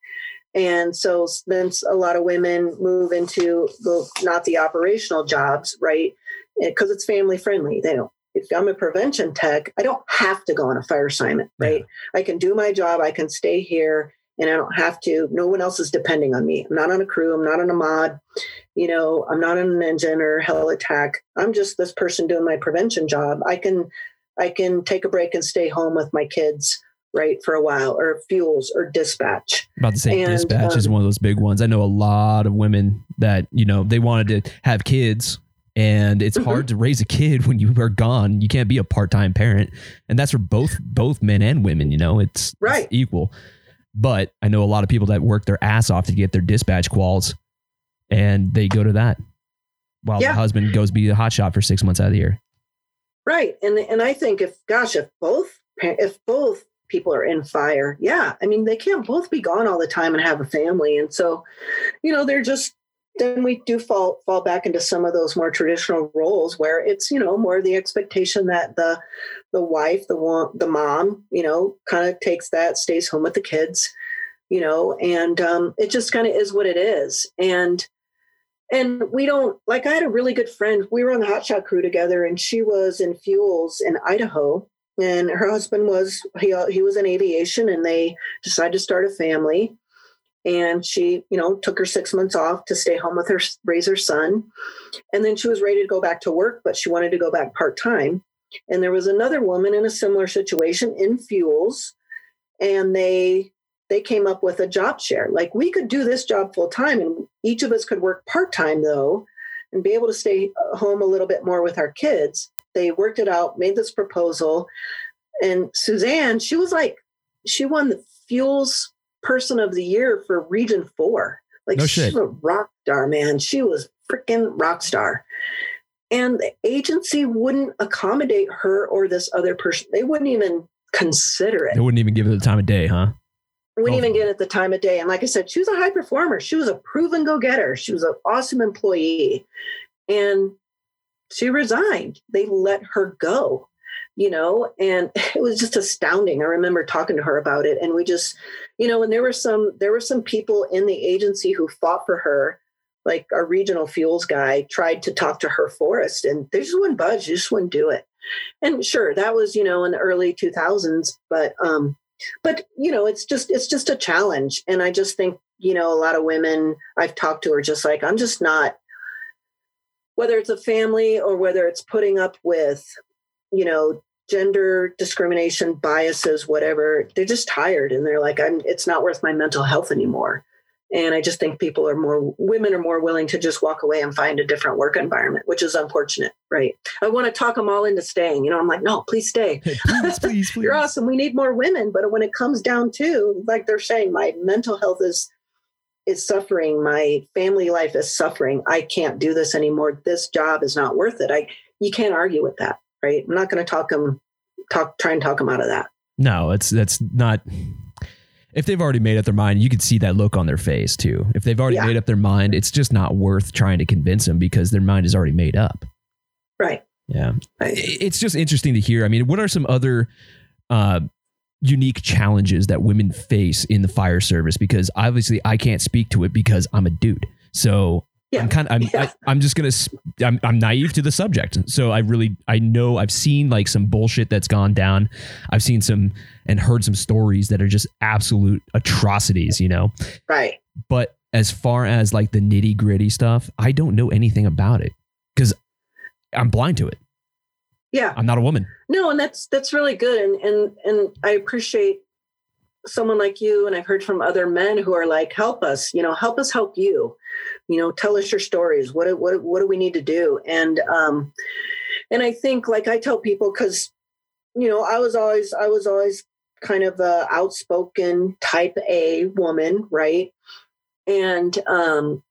and so then a lot of women move into the not the operational jobs right because it's family friendly they don't if I'm a prevention tech, I don't have to go on a fire assignment, right? Yeah. I can do my job, I can stay here, and I don't have to. No one else is depending on me. I'm not on a crew, I'm not on a mod, you know, I'm not on an engine or helitack. I'm just this person doing my prevention job. I can I can take a break and stay home with my kids, right, for a while, or fuels or dispatch. About to say And, dispatch is um, one of those big ones. I know a lot of women that, you know, they wanted to have kids and it's Mhm. hard to raise a kid when you are gone. You can't be a part-time parent, and that's for both both men and women. You know, it's, it's Right. equal. But I know a lot of people that work their ass off to get their dispatch quals, and they go to that while Yeah. the husband goes be a hot shot for six months out of the year. Right. And and I think if gosh, if both if both people are in fire, yeah, I mean they can't both be gone all the time and have a family. And so, you know, they're just then we do fall fall back into some of those more traditional roles where it's you know more the expectation that the the wife the the mom you know kind of takes that stays home with the kids you know and um, it just kind of is what it is. And and we don't like i had a really good friend we were on the hotshot crew together and she was in fuels in idaho and her husband was he, he was in aviation and they decided to start a family. And she you know took her six months off to stay home with her raise her son. And then she was ready to go back to work but she wanted to go back part-time and there was another woman in a similar situation in fuels and they they came up with a job share. Like we could do this job full time and each of us could work part-time though and be able to stay home a little bit more with our kids. They worked it out made this proposal and suzanne she was like she won the fuels person of the year for region four. Like No she's shit. a rock star man. She was freaking rock star and the agency wouldn't accommodate her or this other person they wouldn't even consider it They wouldn't even give it the time of day, huh? wouldn't Oh. even get it the time of day. And like I said, she was a high performer. She was a proven go getter. She was an awesome employee. And she resigned. They let her go, you know, and it was just astounding. I remember talking to her about it. And we just, you know, and there were some there were some people in the agency who fought for her. Like our regional fuels guy tried to talk to her forest and they just wouldn't budge, just wouldn't do it. And sure, that was, you know, in the early 2000s, but um but you know it's just it's just a challenge and i just think you know a lot of women i've talked to are just like i'm just not whether it's a family or whether it's putting up with you know gender discrimination biases whatever they're just tired and they're like i'm it's not worth my mental health anymore and i just think people are more women are more willing to just walk away and find a different work environment which is unfortunate right i want to talk them all into staying you know i'm like no please stay please, please, please. you're awesome. We need more women. But when it comes down to, like they're saying, my mental health is is suffering. My family life is suffering. I can't do this anymore. This job is not worth it. I you can't argue with that, right? I'm not going to talk them talk try and talk them out of that. No, it's that's not. If they've already made up their mind, you can see that look on their face too. If they've already Yeah. made up their mind, it's just not worth trying to convince them because their mind is already made up. Right. Yeah, Right. it's just interesting to hear. I mean, what are some other uh, unique challenges that women face in the fire service? Because obviously, I can't speak to it because I'm a dude. So Yeah. I'm kind of I'm Yeah. I, I'm just gonna s- I'm I'm naive to the subject. So I really I know I've seen like some bullshit that's gone down. I've seen some and heard some stories that are just absolute atrocities. You know, Right. but as far as like the nitty gritty stuff, I don't know anything about it because I'm blind to it. Yeah. I'm not a woman. No, and that's that's really good. And and and I appreciate someone like you. And I've heard from other men who are like, help us, you know, help us help you. You know, tell us your stories. What what what do we need to do? And um and I think like I tell people because you know, I was always I was always kind of a outspoken type A woman, right? And um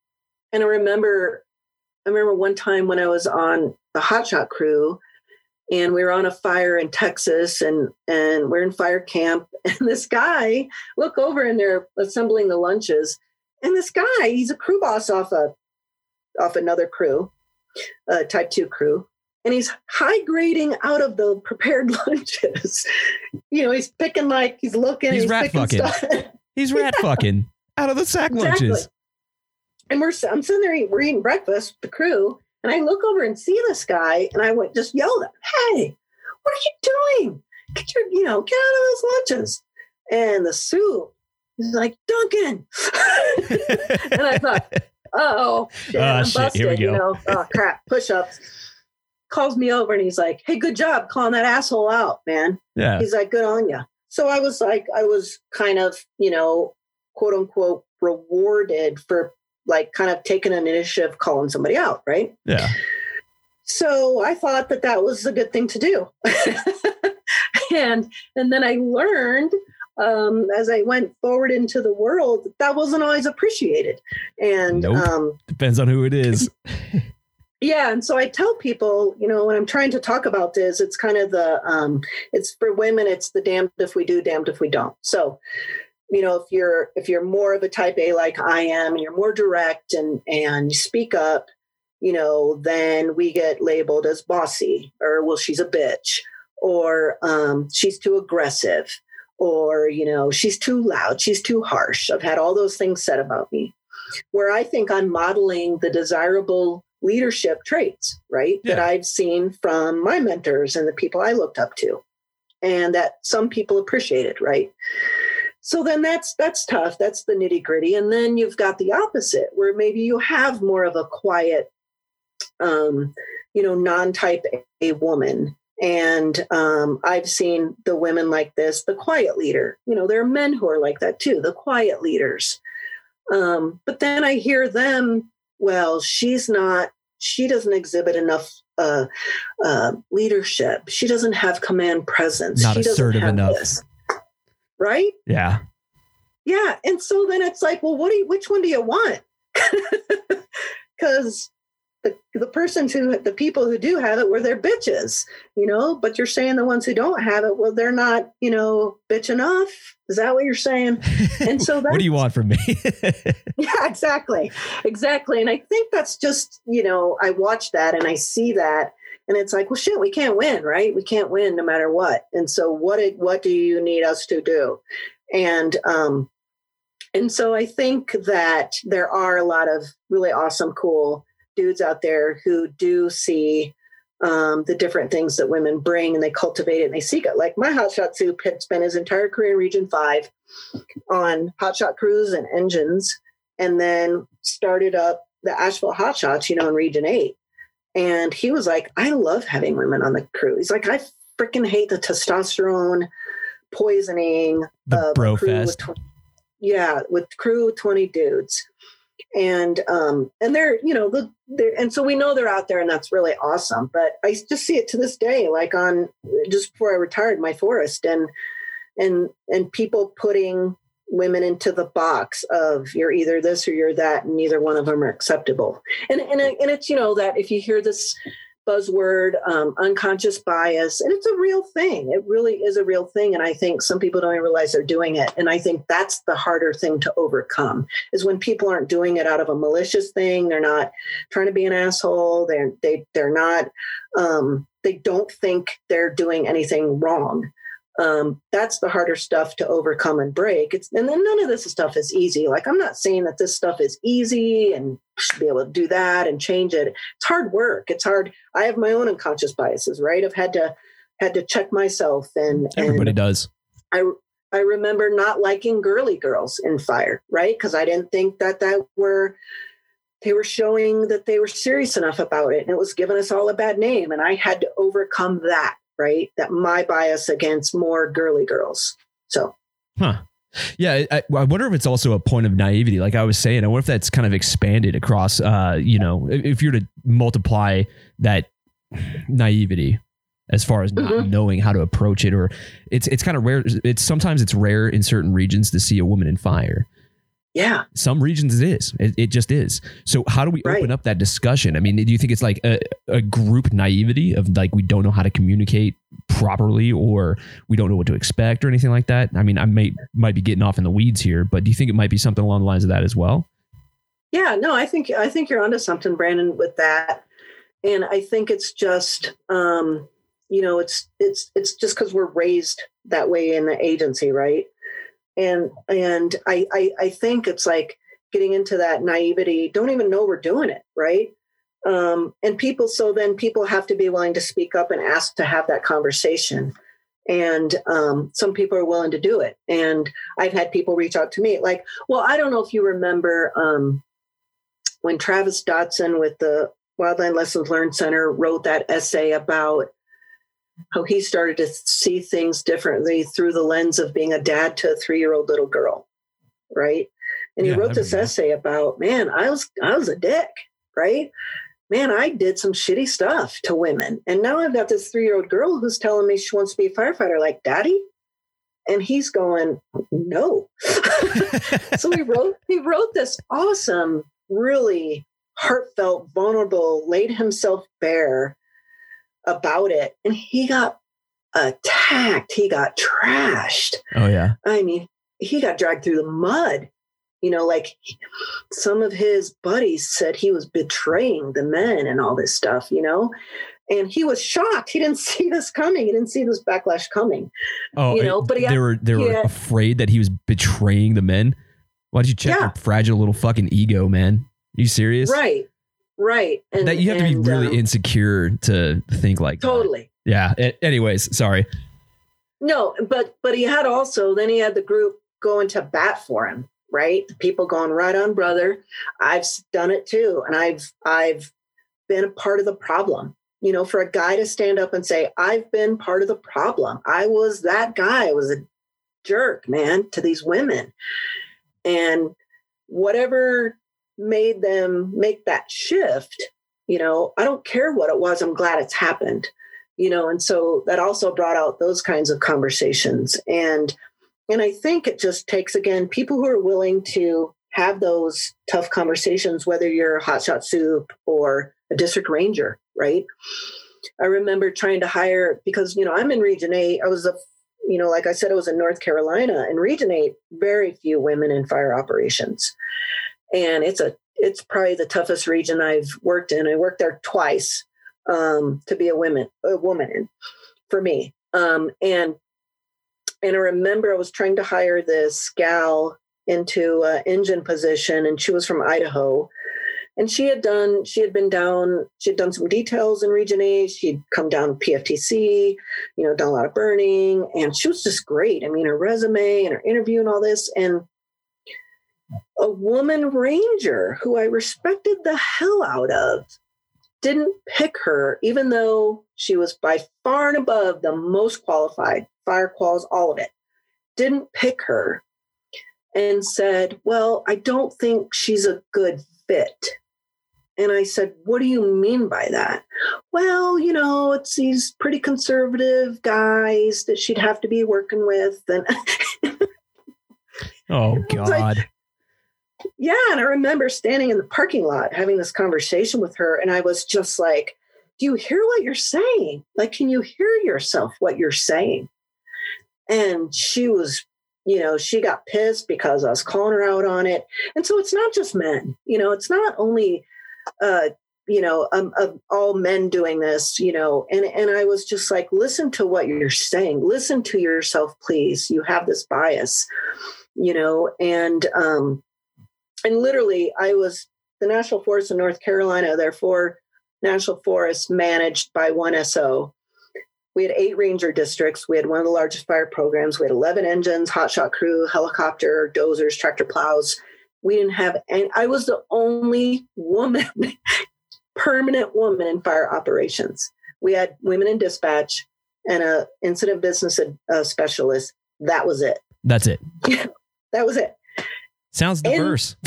and I remember I remember one time when I was on the hotshot crew and we were on a fire in Texas and and we're in fire camp and this guy look over and they're assembling the lunches and this guy he's a crew boss off a off another crew uh, type 2 crew and he's high grading out of the prepared lunches you know he's picking like he's looking He's he's, rat picking fucking. stuff He's rat fucking out of the sack Exactly. lunches. and we're I'm sitting there eating, we're eating breakfast with the crew, and I look over and see this guy, and I went just yelled at him, "Hey, what are you doing? Get your you know get out of those lunches!" And the soup is like Duncan, and I thought, "Oh shit, Ah, I'm shit, busted." here we You go. know, oh crap, push ups. Calls me over and he's like, "Hey, good job calling that asshole out, man." yeah. He's like, good on you. So I was like, I was kind of, you know, quote unquote, rewarded for like kind of taking an initiative, calling somebody out, right? Yeah. so I thought that that was a good thing to do. and and then I learned um, as I went forward into the world that wasn't always appreciated. And Nope. um, Depends on who it is. yeah, and so I tell people, you know, when I'm trying to talk about this, it's kind of the um, it's for women, it's the damned if we do, damned if we don't. So you know if you're if you're more of a type a like i am and you're more direct and and you speak up you know then we get labeled as bossy or well she's a bitch or um, she's too aggressive or you know she's too loud she's too harsh. I've had all those things said about me where i think i'm modeling the desirable leadership traits right that i've seen from my mentors and the people i looked up to and that some people appreciated right so then that's that's tough. That's the nitty gritty. And then you've got the opposite where maybe you have more of a quiet um you know non-type a woman. And um, i've seen the women like this the quiet leader. You know there are men who are like that too the quiet leaders. Um, but then i hear them well she's not she doesn't exhibit enough uh, uh, leadership. She doesn't have command presence. Not she doesn't assertive have enough. this. Right Yeah. yeah, and so then it's like, well, what do you, which one do you want? Because the the person who the people who do have it, were they're bitches, you know. But you're saying the ones who don't have it, well, they're not, you know, bitch enough. Is that what you're saying? And so what do you want from me? Yeah, exactly, exactly. And I think that's just, you know, I watch that and I see that, and it's like, well, shit, we can't win, right? We can't win no matter what. And so, what what do you need us to do? And um, and so I think that there are a lot of really awesome, cool dudes out there who do see um, the different things that women bring and they cultivate it and they seek it. Like my hotshot soup had spent his entire career in Region 5 on hotshot crews and engines, and then started up the Asheville Hotshots, you know, in Region 8. And he was like, I love having women on the crew. He's like, I freaking hate the testosterone poisoning the bro crew with fest. tw- yeah, with crew with 20 dudes. And um and they're, you know, the they're and so we know they're out there and that's really awesome. But I just see it to this day, like on just before I retired, my forest and and and people putting women into the box of you're either this or you're that, and neither one of them are acceptable. And and and it's you know that if you hear this buzzword um, unconscious bias and it's a real thing. It really is a real thing and i think some people don't even realize they're doing it. And i think that's the harder thing to overcome is when people aren't doing it out of a malicious thing. They're not trying to be an asshole. They're they, they're not um, they don't think they're doing anything wrong um, that's the harder stuff to overcome and break. It's and then none of this stuff is easy. Like I'm not saying that this stuff is easy and should be able to do that and change it. It's hard work. It's hard. I have my own unconscious biases, right? I've had to had to check myself and Everybody and does. I I remember not liking girly girls in fire, right? Because I didn't think that that were they were showing that they were serious enough about it, and it was giving us all a bad name. And I had to overcome that, right? That my bias against more girly girls. So Huh. Yeah, I, I wonder if it's also a point of naivety. Like I was saying, I wonder if that's kind of expanded across. Uh, you know, if, you're to multiply that naivety as far as not Mhm. knowing how to approach it, or it's it's kind of rare. It's sometimes it's rare in certain regions to see a woman in fire. Yeah, Some regions it is. It, it just is. So how do we Right. open up that discussion? I mean, do you think it's like a, a group naivety of like we don't know how to communicate properly or we don't know what to expect or anything like that? I mean, I may might be getting off in the weeds here, but do you think it might be something along the lines of that as well? yeah. No, I think I think you're onto something, Brandon, with that. And I think it's just um, you know, it's it's it's just because we're raised that way in the agency, right? And and I, I i think it's like getting into that naivety don't even know we're doing it right? Um and people so then people have to be willing to speak up and ask to have that conversation. And um some people are willing to do it. And i've had people reach out to me like well i don't know if you remember um when travis dotson with the wildland lessons learned center wrote that essay about how he started to see things differently through the lens of being a dad to a three-year-old little girl right and he Yeah, wrote this essay about man i was i was a dick right man, I did some shitty stuff to women. And now I've got this three year old girl who's telling me she wants to be a firefighter, like, Daddy? And he's going, No. so he wrote, he wrote this awesome, really heartfelt, vulnerable, laid himself bare about it. And he got attacked. He got trashed. Oh yeah. I mean, he got dragged through the mud. You know, like some of his buddies said he was betraying the men and all this stuff, you know? And he was shocked. He didn't see this coming. He didn't see this backlash coming. Oh, you know, but he they were they were had- afraid that he was betraying the men. Why'd you check Yeah. your fragile little fucking ego, man? Are you serious? Right. Right. And that you have to be really um, insecure to think like that. totally. Yeah. A- anyways, sorry. No, but but he had also then he had the group going to bat for him, right? The people going right on, brother. I've done it too, and I've I've been a part of the problem. You know, for a guy to stand up and say, "I've been part of the problem. I was that guy. I was a jerk, man, to these women," and whatever made them make that shift. You know, I don't care what it was. I'm glad it's happened you know and so that also brought out those kinds of conversations and and i think it just takes again people who are willing to have those tough conversations whether you're a hotshot soup or a district ranger right i remember trying to hire because you know i'm in region 8 i was a you know like i said i was in north carolina and region 8 very few women in fire operations and it's a it's probably the toughest region i've worked in i worked there twice um, to be a woman, a woman in for me. Um, and and I remember I was trying to hire this gal into an engine position, and she was from Idaho, and she had done she had been down she had done some details in Region 8. She'd come down PFTC, you know, done a lot of burning, and she was just great. I mean, her resume and her interview and all this, and a woman ranger who I respected the hell out of didn't pick her, even though she was by far and above the most qualified, fire quals, all of it, didn't pick her and said, Well, I don't think she's a good fit. And I said, What do you mean by that? Well, you know, it's these pretty conservative guys that she'd have to be working with. And Oh like- God. Yeah, and I remember standing in the parking lot having this conversation with her, and I was just like, Do you hear what you're saying? Like, can you hear yourself what you're saying? And she was, you know, she got pissed because I was calling her out on it. And so it's not just men, you know, it's not only, uh, you know, um, um, all men doing this, you know, and and I was just like, listen to what you're saying, listen to yourself, please. You have this bias, you know, and um, and literally i was the national forest in north carolina therefore national forests managed by one so we had eight ranger districts. We had one of the largest fire programs. We had 11 engines hotshot crew helicopter dozers tractor plows. We didn't have and i was the only woman permanent woman in fire operations. We had women in dispatch and a incident business uh, specialist. That was it. That's it. that was it Sounds And- diverse.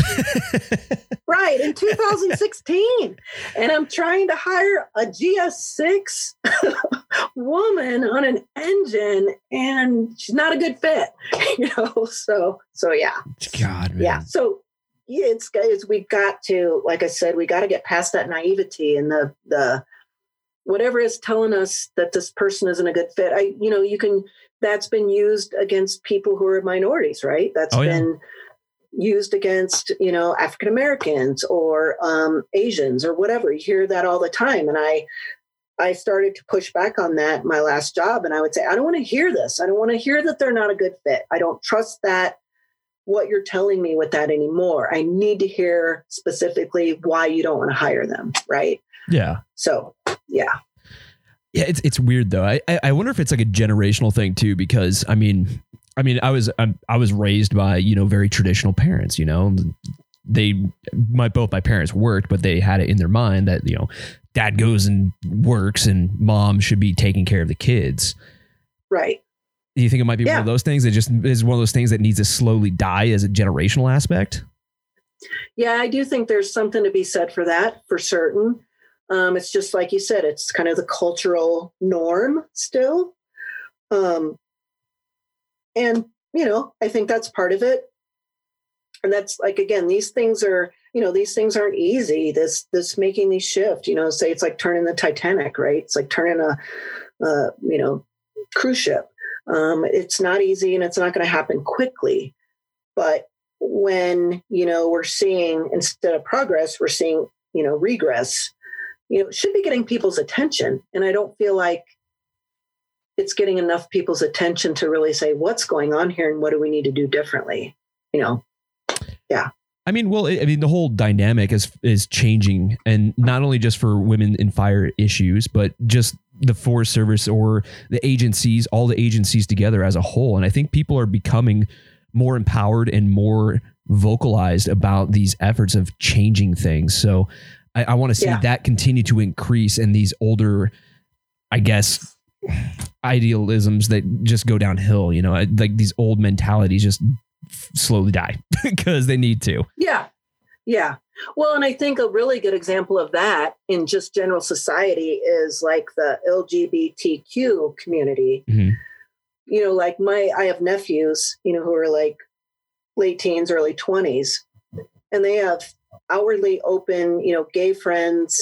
Right in 2016. and I'm trying to hire a GS6 woman on an engine and she's not a good fit, you know. So so yeah. God, man. Yeah. So yeah, it's it's we got to like I said we got to get past that naivety and the the whatever is telling us that this person isn't a good fit. I you know, you can that's been used against people who are minorities, right? That's Oh, yeah. Used against you know african americans or um, asians or whatever. You hear that all the time and i i started to push back on that my last job and i would say i don't want to hear this. I don't want to hear that they're not a good fit. I don't trust that what you're telling me with that anymore. I need to hear specifically why you don't want to hire them right? Yeah. so yeah. Yeah, it's it's weird though. I I wonder if it's like a generational thing too, because I mean, I mean, I was I'm, I was raised by you know very traditional parents. You know, they my both my parents worked, but they had it in their mind that you know, dad goes and works, and mom should be taking care of the kids. right Do you think it might be one of those things that just is one of those things that needs to slowly die as a generational aspect? Yeah, I do think there's something to be said for that for certain. Um, it's just like you said, it's kind of the cultural norm still. Um, and, you know, I think that's part of it. And that's like, again, these things are, you know, these things aren't easy. This, this making these shift, you know, say it's like turning the Titanic, right? It's like turning a, you know, cruise ship. Um, it's not easy and it's not going to happen quickly. But when, you know, we're seeing instead of progress, we're seeing, you know, regress, you know, should be getting people's attention. And I don't feel like it's getting enough people's attention to really say what's going on here and what do we need to do differently, you know? Yeah. I mean, well, I mean, the whole dynamic is is changing, and not only just for women in fire issues, but just the Forest Service or the agencies, all the agencies together as a whole. And I think people are becoming more empowered and more vocalized about these efforts of changing things. So I, I want to see yeah. that continue to increase, and these older, I guess, idealisms that just go downhill. You know, like these old mentalities just slowly die because they need to. Yeah. Yeah. Well, and I think a really good example of that in just general society is like the LGBTQ community. Mm-hmm. You know, like my, I have nephews, you know, who are like late teens, early 20s, and they have outwardly open, you know, gay friends.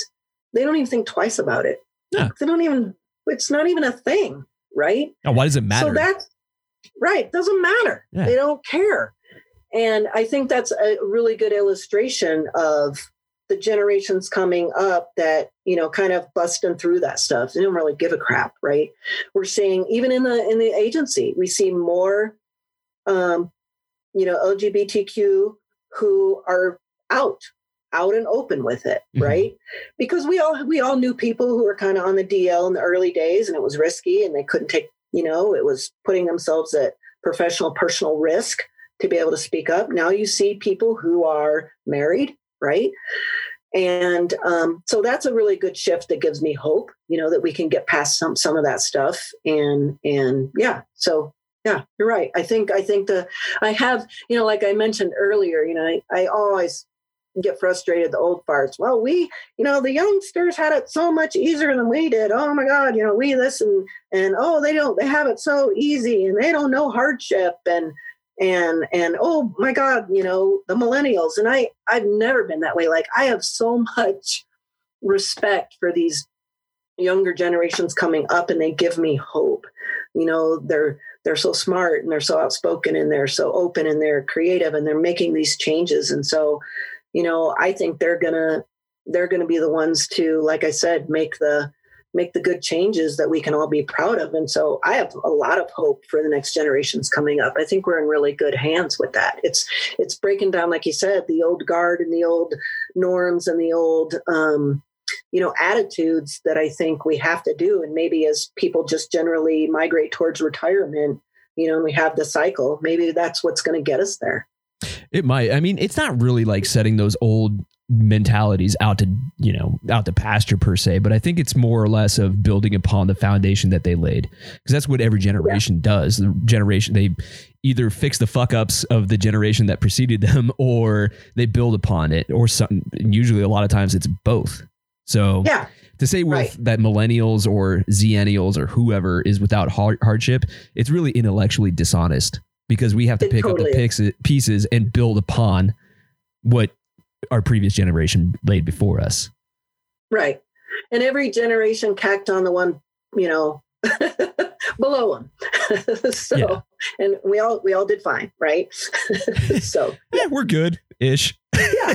They don't even think twice about it. Yeah. They don't even, it's not even a thing, right? Now, why does it matter? So that's, Right. Doesn't matter. Yeah. They don't care. And I think that's a really good illustration of the generations coming up that, you know, kind of busting through that stuff. They don't really give a crap, right? We're seeing even in the in the agency, we see more um, you know, LGBTQ who are out out and open with it mm-hmm. right because we all we all knew people who were kind of on the dl in the early days and it was risky and they couldn't take you know, it was putting themselves at professional, personal risk to be able to speak up. Now you see people who are married, right? And um, so that's a really good shift that gives me hope, you know, that we can get past some some of that stuff. And and yeah, so yeah, you're right. I think I think the I have, you know, like I mentioned earlier, you know, I, I always get frustrated the old farts well we you know the youngsters had it so much easier than we did. Oh my god you know we listen and oh they don't they have it so easy and they don't know hardship and and and oh my god you know the millennials. And i i've never been that way. Like i have so much respect for these younger generations coming up and they give me hope. You know they're they're so smart and they're so outspoken and they're so open and they're creative and they're making these changes. And so you know, I think they're gonna they're gonna be the ones to, like I said, make the make the good changes that we can all be proud of. And so I have a lot of hope for the next generations coming up. I think we're in really good hands with that. It's it's breaking down, like you said, the old guard and the old norms and the old um, you know attitudes that I think we have to do. And maybe as people just generally migrate towards retirement, you know, and we have the cycle, maybe that's what's going to get us there. It might. I mean, it's not really like setting those old mentalities out to you know out to pasture per se but i think it's more or less of building upon the foundation that they laid because that's what every generation yeah. does the generation they either fix the fuck ups of the generation that preceded them or they build upon it or something usually a lot of times it's both so yeah to say with right. that millennials or zennials or whoever is without hardship it's really intellectually dishonest because we have to pick totally up the pieces and build upon what our previous generation laid before us. Right. And every generation cacked on the one, you know, below them. so, yeah. and we all we all did fine, right? so, yeah, we're good ish. yeah,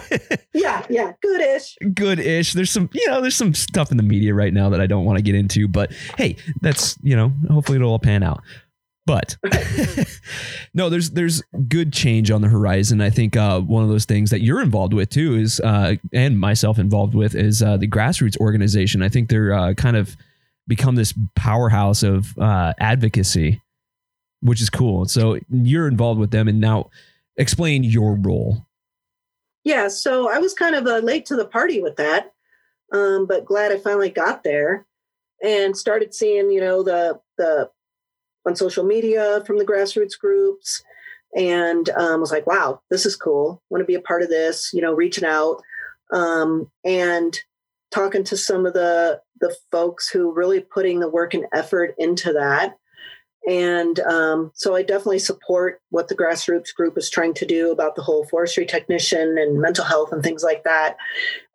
yeah, yeah, good ish. Good ish. There's some, you know, there's some stuff in the media right now that I don't want to get into, but hey, that's you know, hopefully it'll all pan out. But no, there's there's good change on the horizon. I think uh, one of those things that you're involved with too is, uh, and myself involved with, is uh, the grassroots organization. I think they're uh, kind of become this powerhouse of uh, advocacy, which is cool. So you're involved with them, and now explain your role. Yeah, so I was kind of uh, late to the party with that, um, but glad I finally got there and started seeing, you know, the the on social media from the grassroots groups and um, was like, wow, this is cool. Want to be a part of this, you know, reaching out. Um, and talking to some of the the folks who really putting the work and effort into that. And um, so I definitely support what the grassroots group is trying to do about the whole forestry technician and mental health and things like that.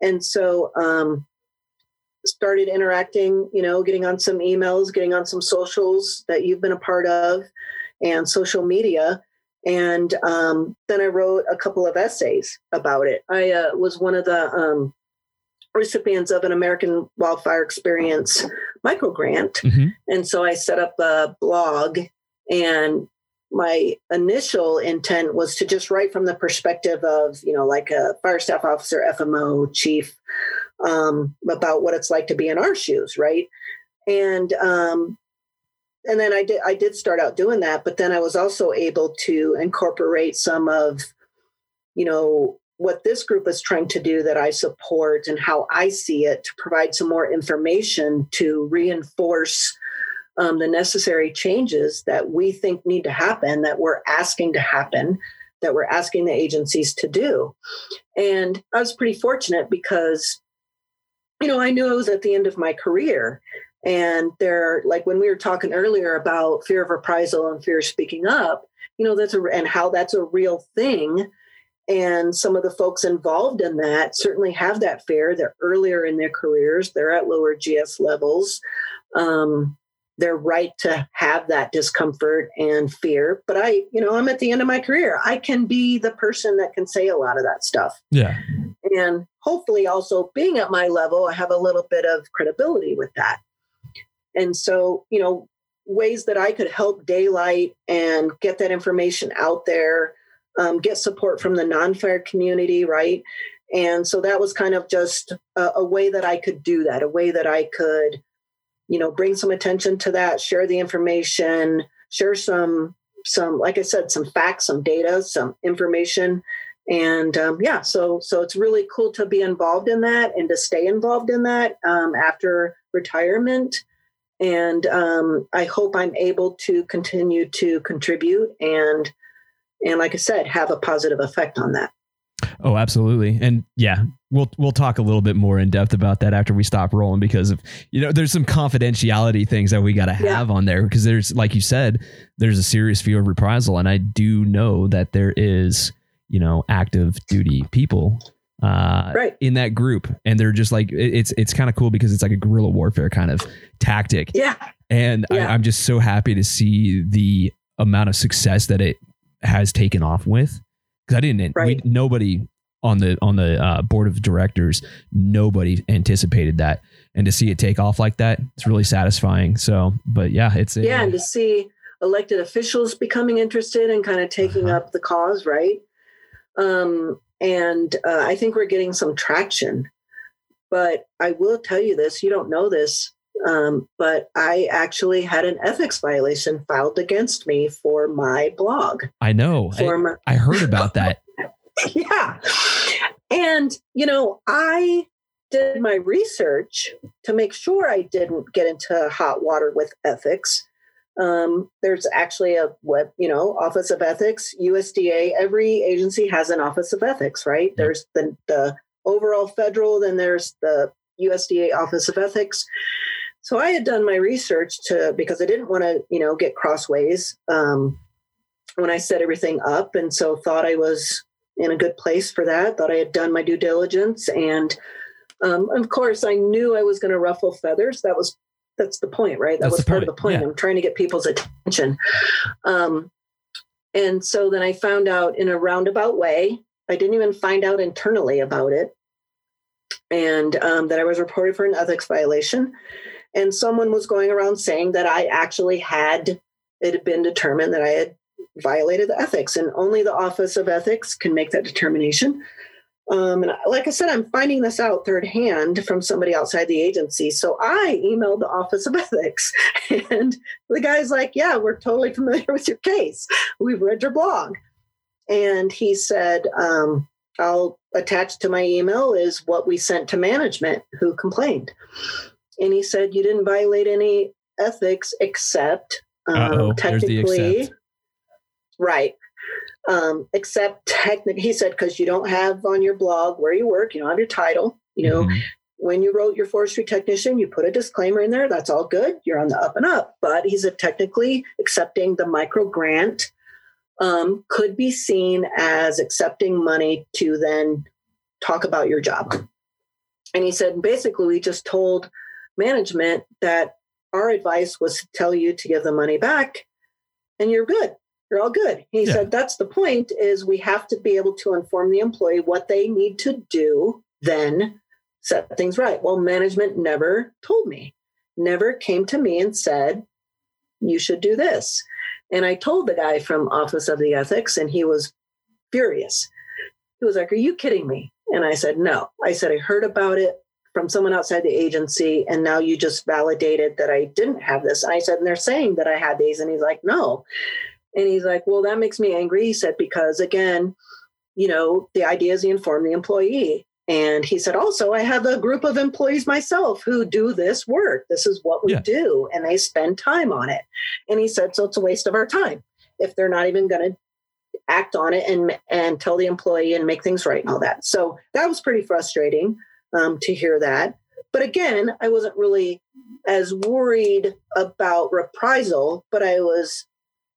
And so um, started interacting, you know, getting on some emails, getting on some socials that you've been a part of and social media. And um, then I wrote a couple of essays about it. I uh, was one of the um, recipients of an American Wildfire Experience micro grant. Mm-hmm. And so I set up a blog and my initial intent was to just write from the perspective of, you know, like a fire staff officer, FMO, chief, um, about what it's like to be in our shoes, right? And um, and then I did I did start out doing that, but then I was also able to incorporate some of, you know, what this group is trying to do that I support and how I see it to provide some more information to reinforce um, the necessary changes that we think need to happen, that we're asking to happen, that we're asking the agencies to do. And I was pretty fortunate because, you know, I knew I was at the end of my career. And there, like when we were talking earlier about fear of reprisal and fear of speaking up, you know, that's a, and how that's a real thing and some of the folks involved in that certainly have that fear. They're earlier in their careers, they're at lower GS levels. Um, they're right to have that discomfort and fear. But I, you know, I'm at the end of my career. I can be the person that can say a lot of that stuff. Yeah. And hopefully, also being at my level, I have a little bit of credibility with that. And so, you know, ways that I could help daylight and get that information out there um, get support from the non-fire community, right? And so that was kind of just a, a way that I could do that, a way that I could, you know, bring some attention to that, share the information, share some some like i said some facts some data some information and um, yeah so so it's really cool to be involved in that and to stay involved in that um, after retirement and um, i hope i'm able to continue to contribute and and like I said, have a positive effect on that. Oh, absolutely. And yeah, we'll we'll talk a little bit more in depth about that after we stop rolling because of you know, there's some confidentiality things that we got to have yeah. on there because there's like you said, there's a serious fear of reprisal and I do know that there is, you know, active duty people uh right. in that group and they're just like it's it's kind of cool because it's like a guerrilla warfare kind of tactic. Yeah. And yeah. I, I'm just so happy to see the amount of success that it has taken off with because I didn't. Right. We, nobody on the on the uh, board of directors, nobody anticipated that, and to see it take off like that, it's really satisfying. So, but yeah, it's yeah, and to see elected officials becoming interested and kind of taking uh-huh. up the cause, right? Um, and uh, I think we're getting some traction. But I will tell you this: you don't know this. Um, but I actually had an ethics violation filed against me for my blog. I know. I, my- I heard about that. yeah. And, you know, I did my research to make sure I didn't get into hot water with ethics. Um, there's actually a web, you know, Office of Ethics, USDA. Every agency has an Office of Ethics, right? Mm-hmm. There's the, the overall federal, then there's the USDA Office of Ethics. So I had done my research to because I didn't want to, you know, get crossways um, when I set everything up, and so thought I was in a good place for that. Thought I had done my due diligence, and um, of course, I knew I was going to ruffle feathers. That was that's the point, right? That that's was part point. of the point. Yeah. I'm trying to get people's attention. Um, and so then I found out in a roundabout way. I didn't even find out internally about it, and um, that I was reported for an ethics violation and someone was going around saying that I actually had it had been determined that I had violated the ethics, and only the Office of Ethics can make that determination. Um, and like I said, I'm finding this out third hand from somebody outside the agency. So I emailed the Office of Ethics, and the guy's like, "Yeah, we're totally familiar with your case. We've read your blog." And he said, um, "I'll attach to my email is what we sent to management who complained." and he said you didn't violate any ethics except um, technically right um, except technically he said because you don't have on your blog where you work you don't have your title you know mm-hmm. when you wrote your forestry technician, you put a disclaimer in there. That's all good. You're on the up and up. But he said technically accepting the micro grant um, could be seen as accepting money to then talk about your job. And he said basically, we just told management that our advice was to tell you to give the money back and you're good. You're all good. He yeah. said that's the point is we have to be able to inform the employee what they need to do then set things right. Well, management never told me, never came to me and said, you should do this. And I told the guy from Office of the Ethics, and he was furious. He was like, Are you kidding me? And I said, No. I said, I heard about it from someone outside the agency, and now you just validated that I didn't have this. And I said, And they're saying that I had these. And he's like, No. And he's like, Well, that makes me angry. He said, Because again, you know, the idea is you inform the employee. And he said, also, I have a group of employees myself who do this work. This is what we yeah. do. And they spend time on it. And he said, so it's a waste of our time if they're not even going to act on it and, and tell the employee and make things right and all that. So that was pretty frustrating um, to hear that. But again, I wasn't really as worried about reprisal, but I was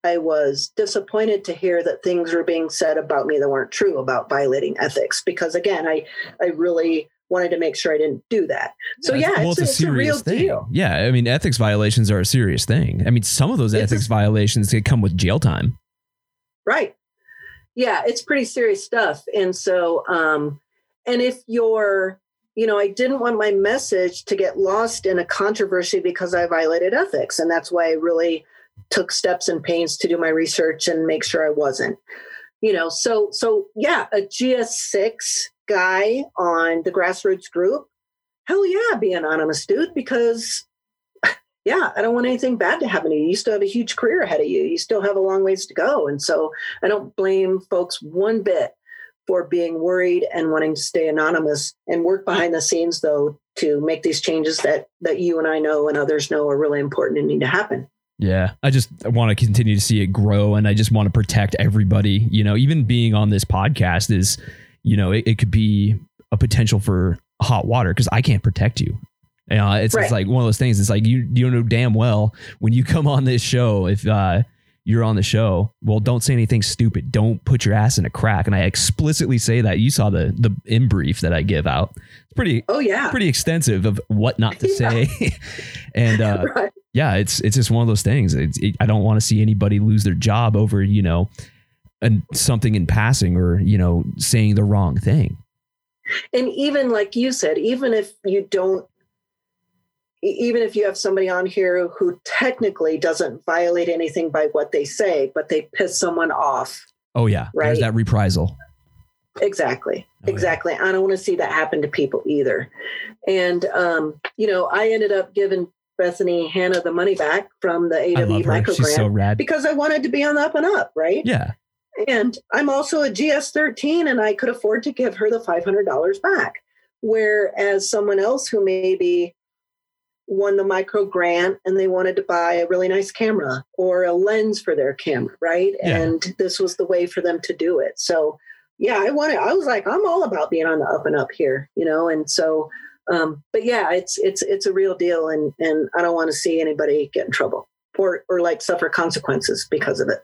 I was disappointed to hear that things were being said about me that weren't true about violating ethics because again, I I really wanted to make sure I didn't do that. So yeah, well, it's, it's, a, it's a real thing. deal. Yeah, I mean, ethics violations are a serious thing. I mean, some of those it's ethics a, violations could come with jail time. Right. Yeah, it's pretty serious stuff. And so, um, and if you're, you know, I didn't want my message to get lost in a controversy because I violated ethics, and that's why I really took steps and pains to do my research and make sure I wasn't. You know, so so yeah, a GS6 guy on the grassroots group, hell yeah, be anonymous, dude, because yeah, I don't want anything bad to happen to you. You still have a huge career ahead of you. You still have a long ways to go. And so I don't blame folks one bit for being worried and wanting to stay anonymous and work behind the scenes though to make these changes that that you and I know and others know are really important and need to happen. Yeah, I just want to continue to see it grow, and I just want to protect everybody. You know, even being on this podcast is, you know, it, it could be a potential for hot water because I can't protect you. You know, it's, right. it's like one of those things. It's like you you know damn well when you come on this show if uh, you're on the show, well, don't say anything stupid. Don't put your ass in a crack. And I explicitly say that. You saw the the in brief that I give out. It's pretty oh yeah pretty extensive of what not to yeah. say. and uh, right. yeah, it's it's just one of those things. It, I don't want to see anybody lose their job over you know and something in passing or you know saying the wrong thing. And even like you said, even if you don't even if you have somebody on here who technically doesn't violate anything by what they say, but they piss someone off. Oh yeah, right. There's that reprisal. Exactly. Oh, exactly. Yeah. I don't want to see that happen to people either. And um, you know, I ended up giving Bethany Hannah the money back from the AW micro grant so because I wanted to be on the up and up, right? Yeah. And I'm also a GS13 and I could afford to give her the $500 back. Whereas someone else who maybe won the micro grant and they wanted to buy a really nice camera or a lens for their camera, right? Yeah. And this was the way for them to do it. So, yeah, I wanted, I was like, I'm all about being on the up and up here, you know? And so, um, but yeah, it's, it's, it's a real deal. And, and I don't want to see anybody get in trouble or, or like suffer consequences because of it.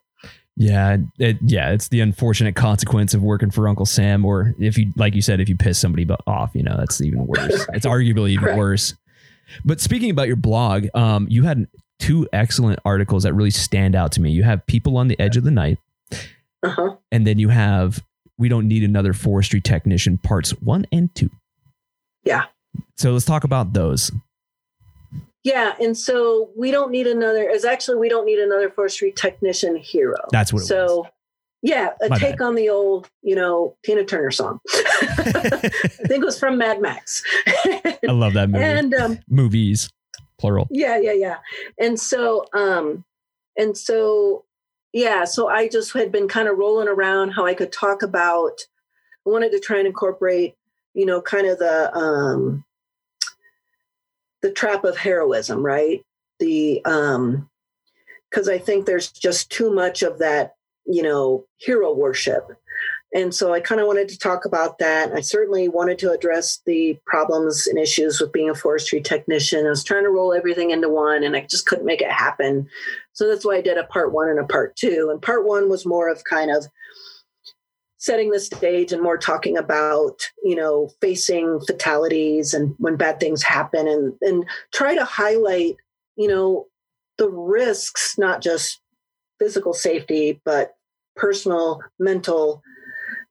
Yeah, it, yeah, it's the unfortunate consequence of working for Uncle Sam, or if you, like you said, if you piss somebody off, you know, that's even worse. It's arguably even right. worse. But speaking about your blog, um, you had two excellent articles that really stand out to me. You have People on the Edge of the Night, uh-huh. and then you have We Don't Need Another Forestry Technician, parts one and two. Yeah. So let's talk about those. Yeah, and so we don't need another. Is actually we don't need another forestry technician hero. That's what. so was. Yeah, a My take bad. on the old, you know, Tina Turner song. I think it was from Mad Max. I love that movie. And um, movies, plural. Yeah, yeah, yeah. And so, um, and so, yeah. So I just had been kind of rolling around how I could talk about. I wanted to try and incorporate, you know, kind of the um, the trap of heroism, right? The um, because I think there's just too much of that you know, hero worship. And so I kind of wanted to talk about that. I certainly wanted to address the problems and issues with being a forestry technician. I was trying to roll everything into one and I just couldn't make it happen. So that's why I did a part one and a part two. And part one was more of kind of setting the stage and more talking about, you know, facing fatalities and when bad things happen and, and try to highlight, you know, the risks, not just physical safety, but personal, mental,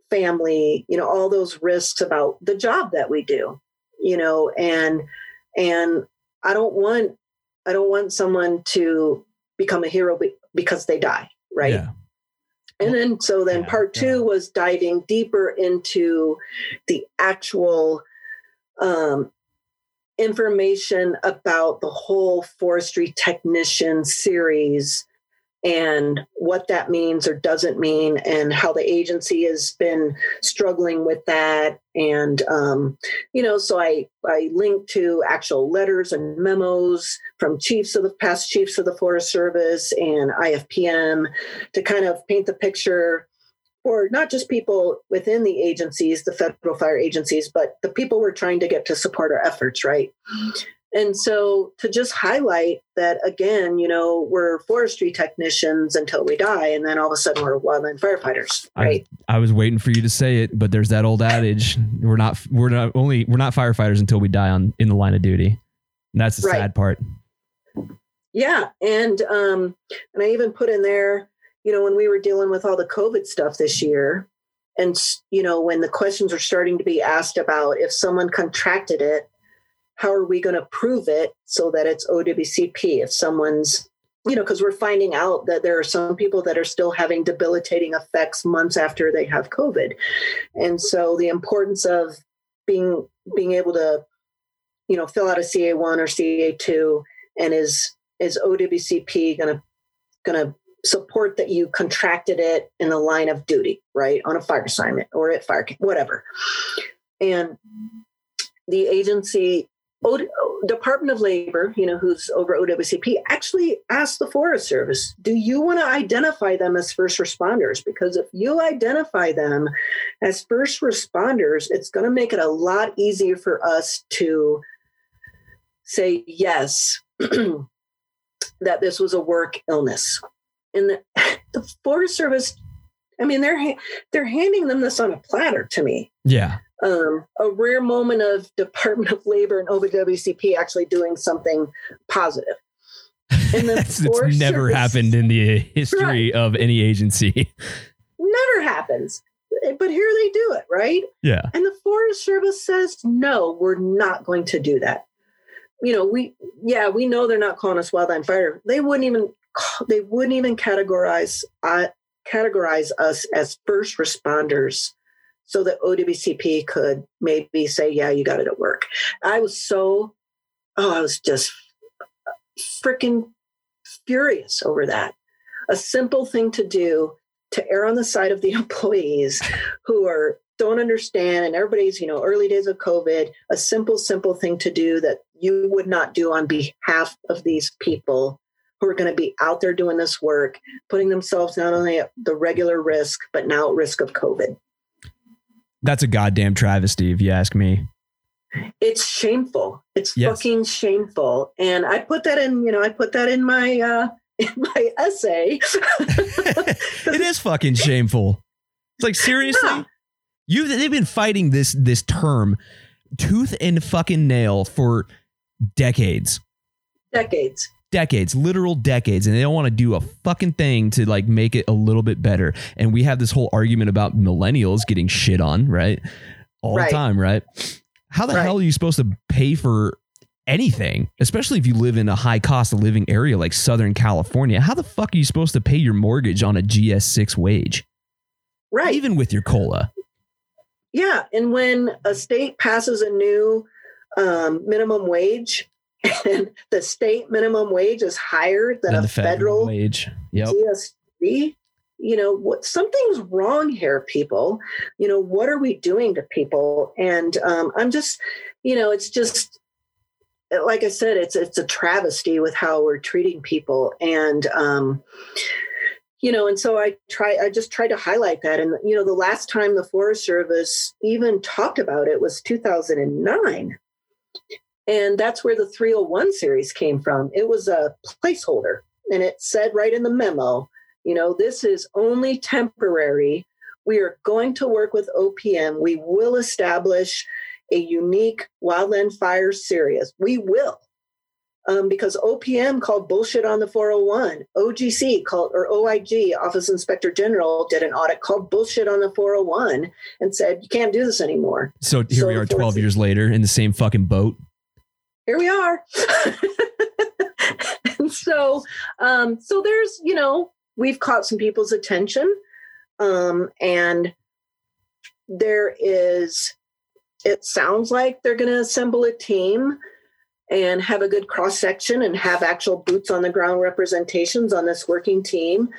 family, you know, all those risks about the job that we do, you know, and and I don't want I don't want someone to become a hero because they die, right? Yeah. And then so then yeah, part 2 yeah. was diving deeper into the actual um information about the whole forestry technician series and what that means or doesn't mean, and how the agency has been struggling with that. And um, you know, so I I linked to actual letters and memos from chiefs of the past chiefs of the Forest Service and IFPM to kind of paint the picture for not just people within the agencies, the federal fire agencies, but the people we're trying to get to support our efforts, right? And so to just highlight that again, you know, we're forestry technicians until we die, and then all of a sudden we're wildland firefighters. Right. I, I was waiting for you to say it, but there's that old adage: we're not we're not only we're not firefighters until we die on in the line of duty. And that's the right. sad part. Yeah, and um, and I even put in there, you know, when we were dealing with all the COVID stuff this year, and you know, when the questions were starting to be asked about if someone contracted it how are we going to prove it so that it's OWCP if someone's you know because we're finding out that there are some people that are still having debilitating effects months after they have covid. And so the importance of being being able to you know fill out a ca1 or ca2 and is is owcp going to going to support that you contracted it in the line of duty right on a fire assignment or at fire whatever. And the agency Department of Labor, you know, who's over OWCP, actually asked the Forest Service, do you want to identify them as first responders? Because if you identify them as first responders, it's going to make it a lot easier for us to say yes, that this was a work illness. And the, the Forest Service, I mean, they're they're handing them this on a platter to me. Yeah um, a rare moment of Department of Labor and OWCP actually doing something positive. And it's never Service, happened in the history right. of any agency. Never happens. But here they do it, right? Yeah. And the Forest Service says, no, we're not going to do that. You know, we, yeah, we know they're not calling us wildland fire. They wouldn't even, they wouldn't even categorize, uh, categorize us as first responders so that OWCP could maybe say, yeah, you got it at work. I was so, oh, I was just freaking furious over that. A simple thing to do to err on the side of the employees who are don't understand and everybody's you know early days of covid a simple simple thing to do that you would not do on behalf of these people who are going to be out there doing this work putting themselves not only at the regular risk but now at risk of covid that's a goddamn travesty, if you ask me. It's shameful. It's yes. fucking shameful. And I put that in, you know, I put that in my uh in my essay. it is fucking shameful. It's like seriously? Yeah. You they've been fighting this this term tooth and fucking nail for decades. Decades decades, literal decades, and they don't want to do a fucking thing to like make it a little bit better. And we have this whole argument about millennials getting shit on, right? All right. the time, right? How the right. hell are you supposed to pay for anything, especially if you live in a high cost of living area like Southern California? How the fuck are you supposed to pay your mortgage on a GS6 wage? Right. Even with your COLA. Yeah. And when a state passes a new um, minimum wage, and the state minimum wage is higher than, than a federal, federal, wage. Yep. GSP. You know, what something's wrong here, people. You know, what are we doing to people? And um, I'm just, you know, it's just like I said, it's it's a travesty with how we're treating people. And um, you know, and so I try, I just try to highlight that. And, you know, the last time the Forest Service even talked about it was 2009. And that's where the 301 series came from. It was a placeholder and it said right in the memo, you know, this is only temporary. We are going to work with OPM. We will establish a unique wildland fire series. We will um, because OPM called bullshit on the 401. OGC called, or OIG, Office Inspector General, did an audit called bullshit on the 401 and said, you can't do this anymore. So here so we are 12 years later in the same fucking boat. Here we are. and so, um, so there's, you know, we've caught some people's attention. Um, and there is, it sounds like they're going to assemble a team and have a good cross section and have actual boots on the ground representations on this working team.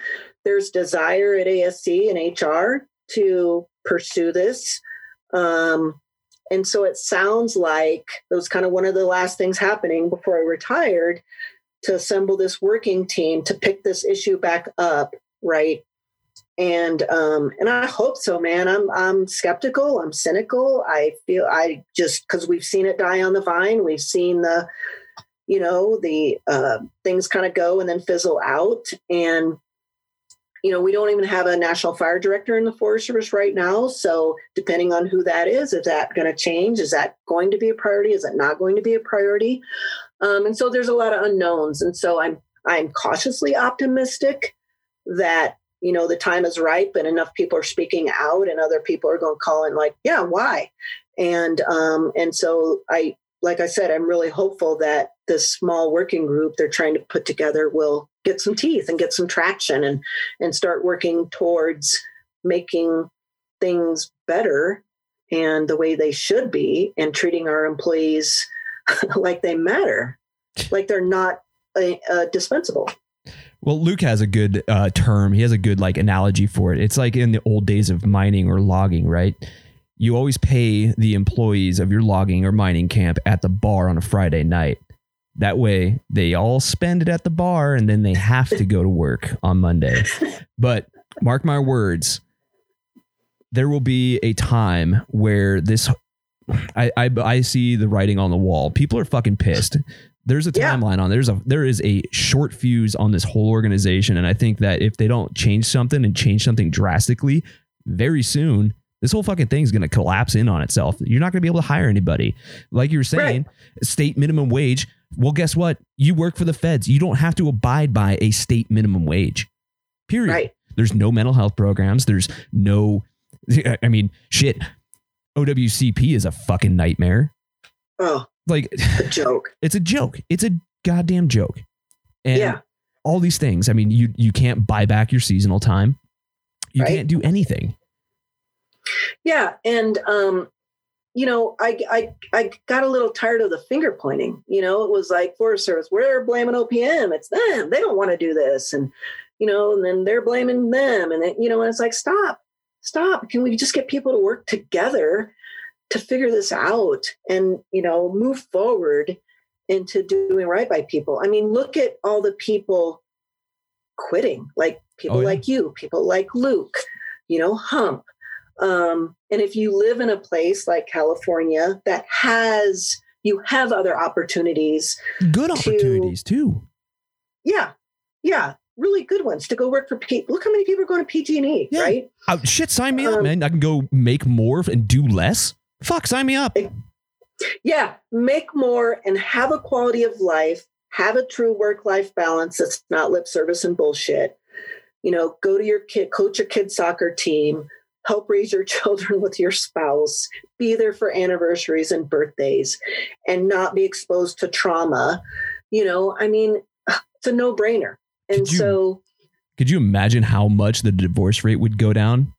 There's desire at ASC and HR to pursue this. Um, and so it sounds like it was kind of one of the last things happening before I retired to assemble this working team to pick this issue back up, right? and um and i hope so man. I'm i'm skeptical. I'm cynical. I feel i just because we've seen it die on the vine. We've seen the you know the uh, things kind of go and then fizzle out. And you know we don't even have a national fire director in the forest service right now. So depending on who that is is that going to change? Is that going to be a priority? Is it not going to be a priority? Um, and so there's a lot of unknowns. And so i'm i'm cautiously optimistic that you know the time is ripe and enough people are speaking out and other people are going to call in like yeah why? And um and so i like i said i'm really hopeful that this small working group they're trying to put together will get some teeth and get some traction and and start working towards making things better and the way they should be and treating our employees like they matter like they're not uh, dispensable well, Luke has a good uh, term. He has a good like analogy for it. It's like in the old days of mining or logging, right? You always pay the employees of your logging or mining camp at the bar on a Friday night. That way, they all spend it at the bar and then they have to go to work on Monday. But mark my words, there will be a time where this I, I, I see the writing on the wall. People are fucking pissed. There's a timeline yeah. on there's a there is a short fuse on this whole organization, and I think that if they don't change something and change something drastically, very soon this whole fucking thing is going to collapse in on itself. You're not going to be able to hire anybody. Like you were saying, right. state minimum wage. Well, guess what? You work for the feds. You don't have to abide by a state minimum wage. Period. Right. There's no mental health programs. There's no. I mean, shit. OWCP is a fucking nightmare. Oh, like a joke. It's a joke. It's a goddamn joke. And yeah. all these things. I mean, you you can't buy back your seasonal time. You right. can't do anything. Yeah, and um, you know, I, I I got a little tired of the finger pointing. You know, it was like Forest Service, we're blaming OPM. It's them. They don't want to do this, and you know, and then they're blaming them, and then, you know, and it's like, stop, stop. Can we just get people to work together to figure this out and you know move forward into doing right by people i mean look at all the people quitting like people oh, yeah. like you people like luke you know hump um, and if you live in a place like california that has you have other opportunities good opportunities to, too yeah yeah really good ones to go work for P. Look how many people are going to PG&E, yeah. right? Uh, shit, sign me um, up, man. I can go make more and do less. Fuck, sign me up. Yeah, make more and have a quality of life, have a true work life balance that's not lip service and bullshit. You know, go to your kid, coach your kid soccer team, help raise your children with your spouse, be there for anniversaries and birthdays, and not be exposed to trauma. You know, I mean, it's a no brainer. And you, so, could you imagine how much the divorce rate would go down?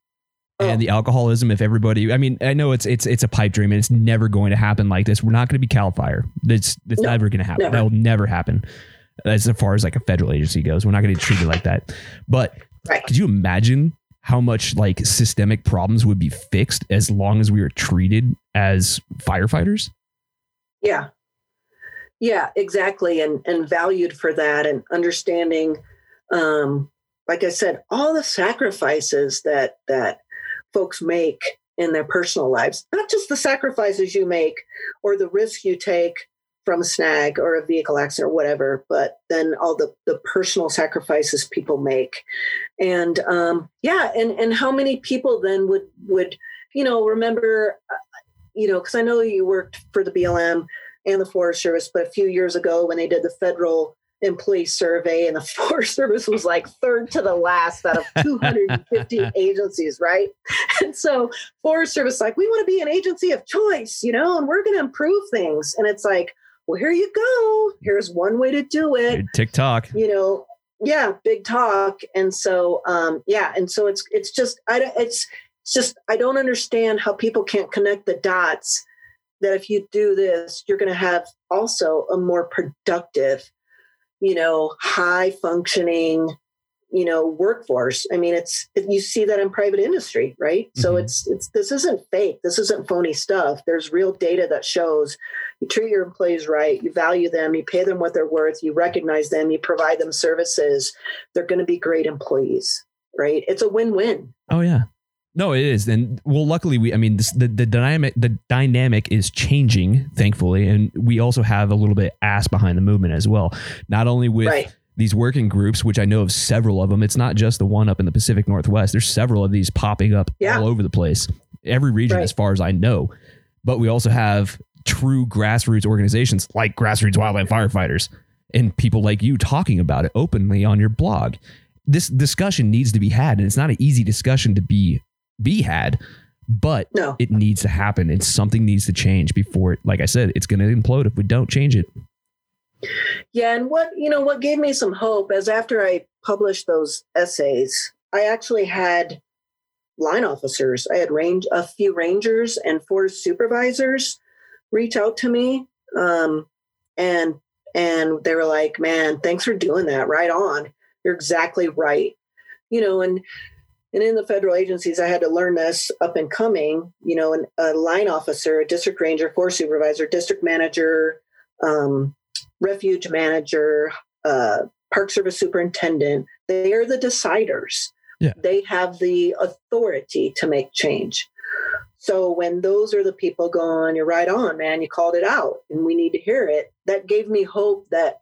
Oh. and oh. the alcoholism if everybody i mean i know it's it's it's a pipe dream and it's never going to happen like this we're not going to be cal fire it's it's no, never going to happen that will never happen as far as like a federal agency goes we're not going to treat it like that but right. could you imagine how much like systemic problems would be fixed as long as we were treated as firefighters? Yeah. Yeah exactly and and valued for that and understanding um like I said, all the sacrifices that that folks make in their personal lives, not just the sacrifices you make or the risk you take from a snag or a vehicle accident or whatever, but then all the, the personal sacrifices people make. And um, yeah, and, and how many people then would, would, you know, remember, uh, you know, because I know you worked for the BLM and the Forest Service, but a few years ago when they did the federal employee survey and the Forest Service was like third to the last out of 250 agencies, right? And so Forest Service like, we want to be an agency of choice, you know, and we're going to improve things. And it's like, well, here you go. Here's one way to do it. TikTok. You know, yeah, big talk. And so, um, yeah, and so it's it's just I don't it's it's just I don't understand how people can't connect the dots that if you do this, you're going to have also a more productive, you know, high functioning, you know, workforce. I mean, it's you see that in private industry, right? Mm-hmm. So it's it's this isn't fake. This isn't phony stuff. There's real data that shows you treat your employees right, you value them, you pay them what they're worth, you recognize them, you provide them services. They're going to be great employees, right? It's a win-win. Oh yeah. No, it is, and well, luckily we. I mean, this, the the dynamic the dynamic is changing, thankfully, and we also have a little bit ass behind the movement as well. Not only with right. These working groups, which I know of several of them. It's not just the one up in the Pacific Northwest. There's several of these popping up yeah. all over the place, every region, right. as far as I know. But we also have true grassroots organizations like Grassroots Wildland Firefighters and people like you talking about it openly on your blog. This discussion needs to be had, and it's not an easy discussion to be be had, but no. it needs to happen and something needs to change before it, like I said, it's going to implode if we don't change it. Yeah, and what you know, what gave me some hope is after I published those essays, I actually had line officers. I had range a few rangers and forest supervisors reach out to me, um, and and they were like, "Man, thanks for doing that. Right on. You're exactly right." You know, and and in the federal agencies, I had to learn this up and coming, you know, a line officer, a district ranger, forest supervisor, district manager, um, refuge manager, uh, park service superintendent. They are the deciders. Yeah. They have the authority to make change. So when those are the people going, you're right on, man, you called it out and we need to hear it. That gave me hope that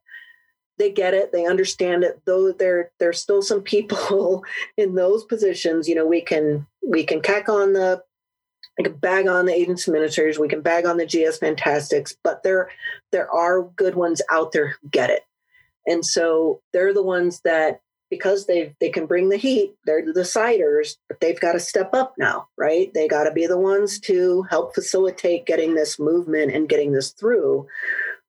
they get it they understand it though there there's still some people in those positions you know we can we can cack on the we can bag on the agents administrators we can bag on the gs fantastics but there there are good ones out there who get it and so they're the ones that because they they can bring the heat they're the deciders but they've got to step up now right they got to be the ones to help facilitate getting this movement and getting this through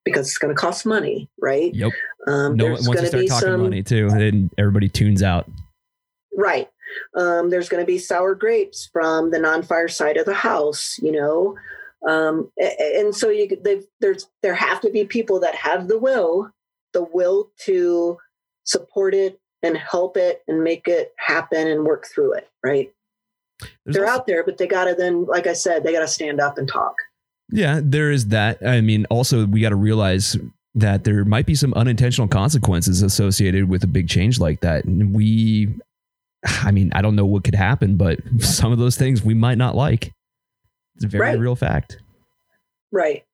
because it's going to cost money, right? Yep. Um, no, once you start talking some, money too, then everybody tunes out. Right. Um, there's going to be sour grapes from the non-fire side of the house, you know, um, and so you there's there have to be people that have the will, the will to support it and help it and make it happen and work through it. Right. There's They're also- out there, but they got to then, like I said, they got to stand up and talk. Yeah, there is that. I mean, also we got to realize that there might be some unintentional consequences associated with a big change like that. And we, I mean, I don't know what could happen, but some of those things we might not like. It's a very right. real fact. Right.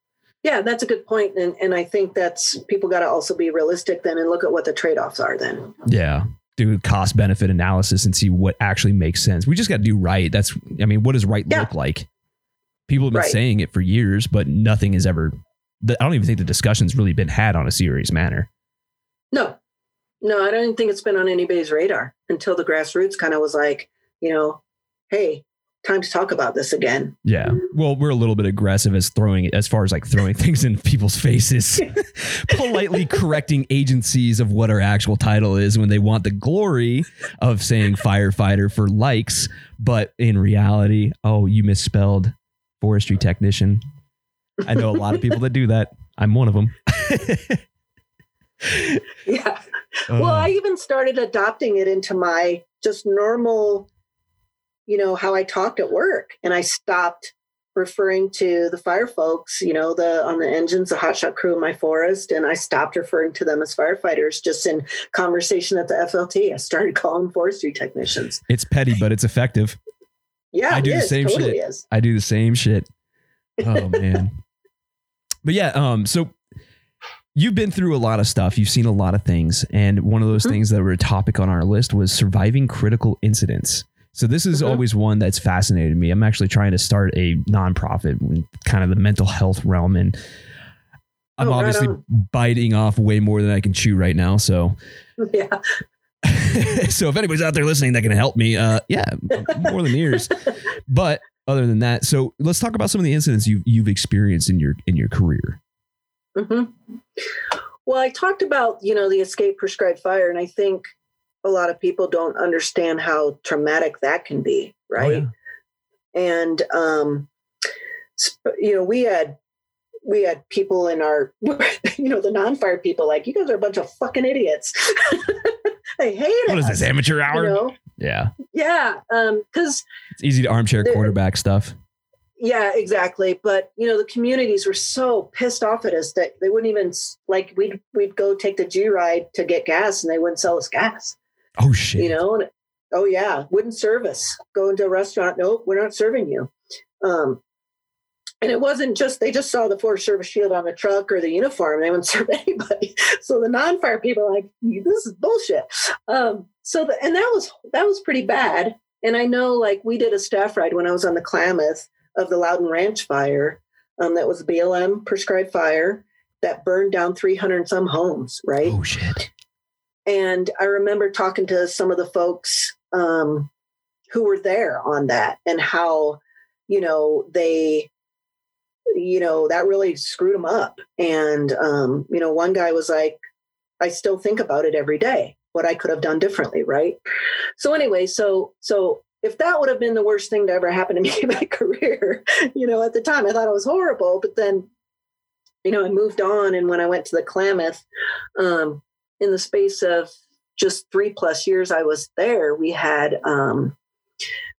Yeah, that's a good point. And, and I think that's people got to also be realistic then and look at what the trade offs are then. Yeah. Do cost benefit analysis and see what actually makes sense. We just got to do right. That's, I mean, what does right yeah. look like? People have been right. saying it for years, but nothing has ever. I don't even think the discussion's really been had on a serious manner. No, no, I don't think it's been on anybody's radar until the grassroots kind of was like, you know, hey, time to talk about this again. Yeah. Well, we're a little bit aggressive as throwing as far as like throwing things in people's faces, politely correcting agencies of what our actual title is when they want the glory of saying firefighter for likes, but in reality, oh, you misspelled forestry technician. I know a lot of people that do that. I'm one of them. yeah. Well, uh, I even started adopting it into my just normal, you know, how I talked at work. And I stopped referring to the fire folks, you know, the on the engines, the hotshot crew in my forest, and I stopped referring to them as firefighters just in conversation at the FLT. I started calling forestry technicians. It's petty, but it's effective. Yeah, I do the is, same totally shit. Is. I do the same shit. Oh man. but yeah, um, so you've been through a lot of stuff. You've seen a lot of things, and one of those Mhm. things that were a topic on our list was surviving critical incidents. So this is Mhm. always one that's fascinated me. I'm actually trying to start a nonprofit, in kind of the mental health realm, and I'm Oh, obviously on. biting off way more than I can chew right now. So, Yeah. so if anybody's out there listening that can help me, uh, yeah, more than ears. But other than that, so let's talk about some of the incidents you've you've experienced in your in your career. Hmm Well, I talked about, you know, the escape prescribed fire, and I think a lot of people don't understand how traumatic that can be, right? Oh, yeah. And um, you know, we had we had people in our, you know, the non-fire people like, you guys are a bunch of fucking idiots. they hate it. What is this amateur You hour? know? Yeah, Yeah, Um, because it's easy to armchair quarterback stuff. Yeah, exactly. But you know, the communities were so pissed off at us that they wouldn't even like we'd we'd go take the G ride to get gas, and they wouldn't sell us gas. Oh shit! You know, and, oh yeah, wouldn't serve us. Go into a restaurant, nope, we're not serving you. Um, and it wasn't just they just saw the Forest Service shield on the truck or the uniform. They wouldn't serve anybody. So the non-fire people like this is bullshit. Um, so the, and that was that was pretty bad. And I know like we did a staff ride when I was on the Klamath of the Lowden Ranch fire. Um, that was BLM prescribed fire that burned down 300 and some homes, right? Oh shit! And I remember talking to some of the folks um, who were there on that and how, you know, they, you know, that really screwed them up. And, um, you know, one guy was like, I still think about it every day, what I could have done differently. Right. So, anyway, so, so, if that would have been the worst thing to ever happen to me in my career, you know, at the time I thought it was horrible, but then, you know, I moved on. And when I went to the Klamath, um, in the space of just three plus years I was there, we had um,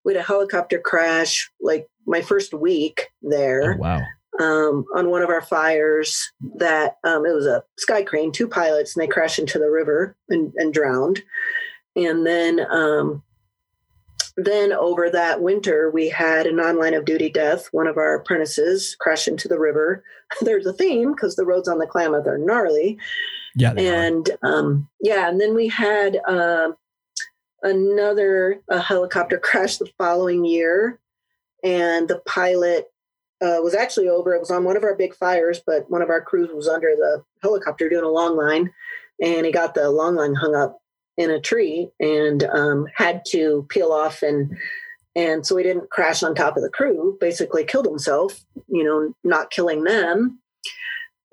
we had a helicopter crash like my first week there Oh, wow! um, on one of our fires. That um, it was a sky crane, two pilots, and they crashed into the river and, and drowned. And then um, then over that winter, we had a non-line of duty death. One of our apprentices crashed into the river. There's a theme because the roads on the Klamath are gnarly Yeah, and um, yeah, and then we had um another a helicopter crash the following year, and the pilot uh, was actually over. It was on one of our big fires, but one of our crews was under the helicopter doing a long line, and he got the long line hung up in a tree and um, had to peel off and. And so he didn't crash on top of the crew, basically killed himself, you know, not killing them.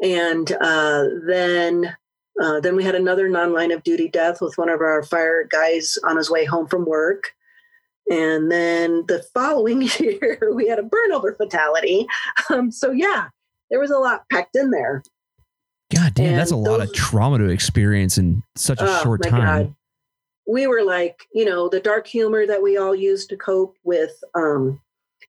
And uh, then uh, then we had another non-line of duty death with one of our fire guys on his way home from work. And then the following year, we had a burnover fatality. Um, so yeah, there was a lot packed in there. God damn, that's a and lot of trauma to experience in such a Oh, short time. God. We were like, you know, the dark humor that we all use to cope with um,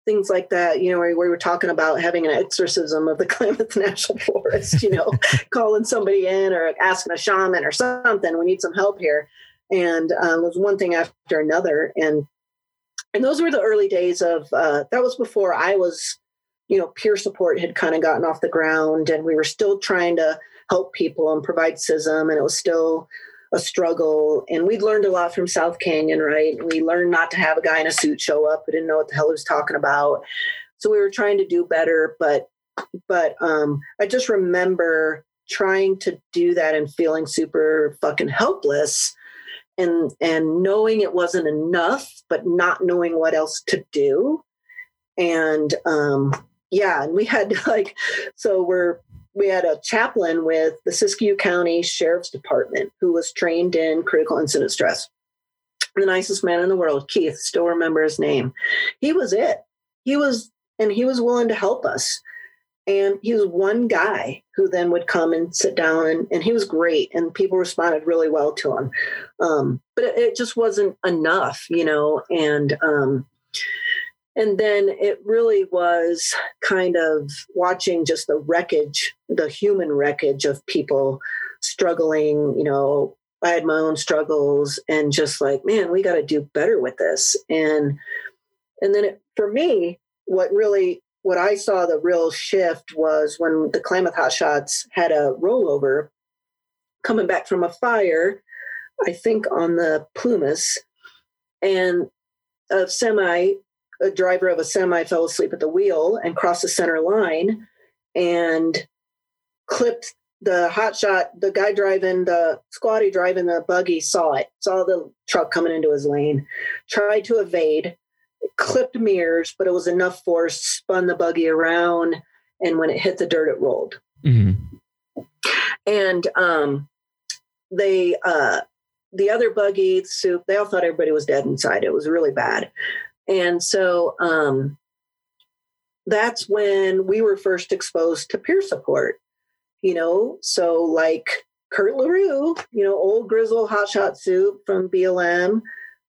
things like that. You know, where we were talking about having an exorcism of the Klamath National Forest. You know, calling somebody in or asking a shaman or something. We need some help here, and um, it was one thing after another. And and those were the early days of. Uh, that was before I was, you know, peer support had kind of gotten off the ground, and we were still trying to help people and provide CISM, and it was still a struggle. And we'd learned a lot from South Canyon, right? We learned not to have a guy in a suit show up who didn't know what the hell he was talking about. So we were trying to do better, but but um, I just remember trying to do that and feeling super fucking helpless and and knowing it wasn't enough, but not knowing what else to do. And um, yeah, and we had like so we're we had a chaplain with the Siskiyou County Sheriff's Department who was trained in critical incident stress. The nicest man in the world, Keith, still remember his name. He was it. He was, and he was willing to help us. And he was one guy who then would come and sit down, and, and he was great, and people responded really well to him. Um, but it, it just wasn't enough, you know. And um, and then it really was kind of watching just the wreckage, the human wreckage of people struggling, you know, I had my own struggles and just like, man, we got to do better with this. And and then it, for me, what really what I saw the real shift was when the Klamath Hotshots had a rollover coming back from a fire, I think on the Plumas, and a semi, a driver of a semi fell asleep at the wheel and crossed the center line and clipped the hot shot, the guy driving the squatty driving the buggy saw it, saw the truck coming into his lane, tried to evade, clipped mirrors, but it was enough force, spun the buggy around, and when it hit the dirt, it rolled. Mm-hmm. And um, they, uh, the other buggy, soup, they all thought everybody was dead inside. It was really bad. And so um, that's when we were first exposed to peer support you know, so like Kurt LaRue, you know, old grizzle hotshot soup from BLM,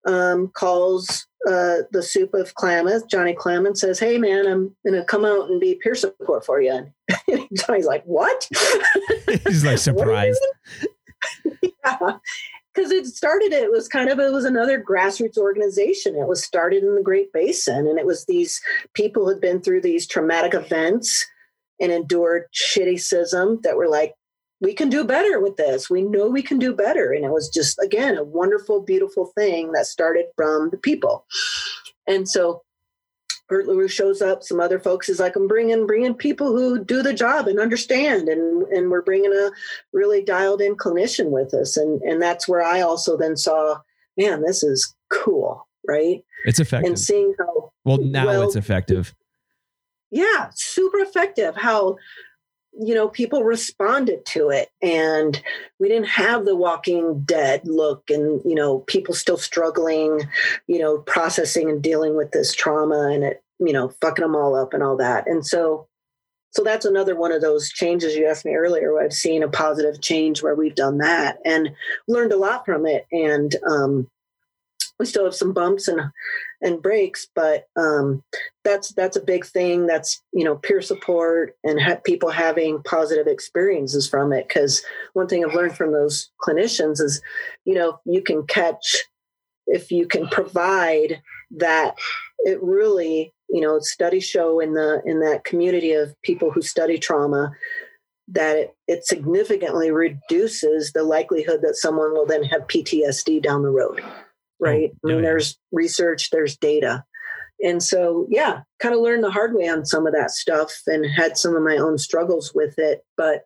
um, calls uh, the soup of Klamath, Johnny Clement says, Hey man, I'm gonna come out and be peer support for you. And Johnny's like, What? He's like surprised. yeah. Because it started, it was kind of, it was another grassroots organization. It was started in the Great Basin, and it was these people who had been through these traumatic events and endured shittyism that were like, we can do better with this. We know we can do better. And it was just, again, a wonderful, beautiful thing that started from the people. And so Kurt LaRue shows up. Some other folks is like, I'm bringing bringing people who do the job and understand, and and we're bringing a really dialed in clinician with us, and and that's where I also then saw, man, this is cool, right? It's effective. And seeing how well now well, it's effective yeah super effective how you know people responded to it. And we didn't have the walking dead look and you know people still struggling you know processing and dealing with this trauma and it you know fucking them all up and all that. And so so that's another one of those changes you asked me earlier where i've seen a positive change where we've done that and learned a lot from it. And um we still have some bumps and and breaks but um, that's that's a big thing that's you know peer support and ha- people having positive experiences from it. Because one thing i've learned from those clinicians is you know you can catch if you can provide that it really you know studies show in the in that community of people who study trauma that it, it significantly reduces the likelihood that someone will then have ptsd down the road right? Oh, and there's research, there's data. And so, yeah, kind of learned the hard way on some of that stuff and had some of my own struggles with it. But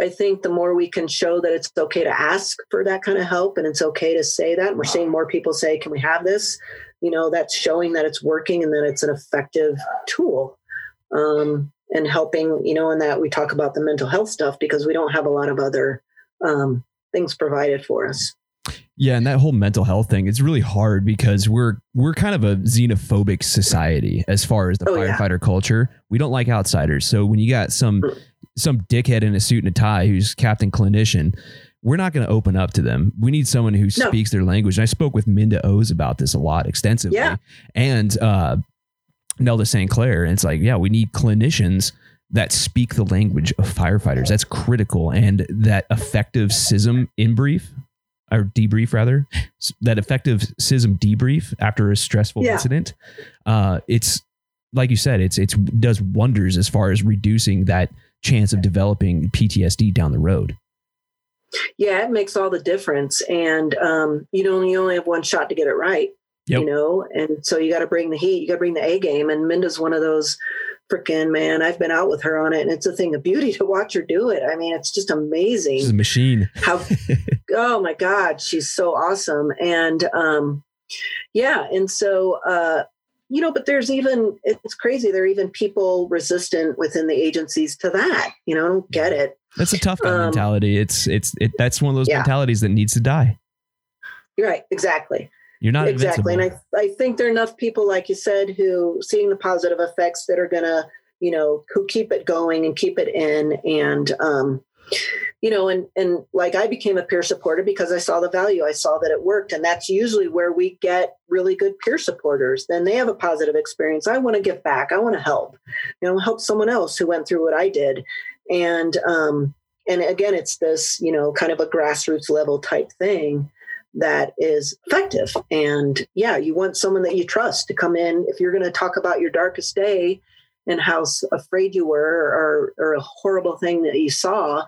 I think the more we can show that it's okay to ask for that kind of help and it's okay to say that, we're seeing more people say, Can we have this? You know, that's showing that it's working and that it's an effective tool. Um, and helping, you know, in that we talk about the mental health stuff because we don't have a lot of other um, things provided for us. Yeah, and that whole mental health thing, it's really hard because we're we're kind of a xenophobic society as far as the oh, firefighter yeah. culture. We don't like outsiders. So when you got some mm. some dickhead in a suit and a tie who's captain clinician, we're not going to open up to them. We need someone who no. speaks their language. And I spoke with Minda O's about this a lot extensively. Yeah. And uh Nelda St. Clair. And it's like, yeah, we need clinicians that speak the language of firefighters. That's critical. And that effective CISM in brief, or debrief rather, that effective CISM debrief after a stressful yeah. incident. Uh, it's like you said, it's it's does wonders as far as reducing that chance of developing PTSD down the road. Yeah, it makes all the difference, and um, you know you only have one shot to get it right. Yep. You know, and so you got to bring the heat, you got to bring the A game, and Minda's one of those freaking man. I've been out with her on it, and it's a thing of beauty to watch her do it. I mean, it's just amazing. She's a machine. How? oh my God, she's so awesome. And um, yeah, and so uh, you know, but there's even it's crazy. There are even people resistant within the agencies to that. You know, I don't get it. That's a tough guy um, mentality. It's it's it. That's one of those yeah. mentalities that needs to die. You're right. Exactly. You're not exactly, invincible. and I I think there are enough people, like you said, who seeing the positive effects that are gonna, you know, who keep it going and keep it in, and um, you know, and and like I became a peer supporter because I saw the value. I saw that it worked, and that's usually where we get really good peer supporters. Then they have a positive experience. I want to give back. I want to help. You know, help someone else who went through what I did, and um, and again, it's this you know kind of a grassroots level type thing that is effective. And yeah, you want someone that you trust to come in if you're going to talk about your darkest day and how afraid you were or, or a horrible thing that you saw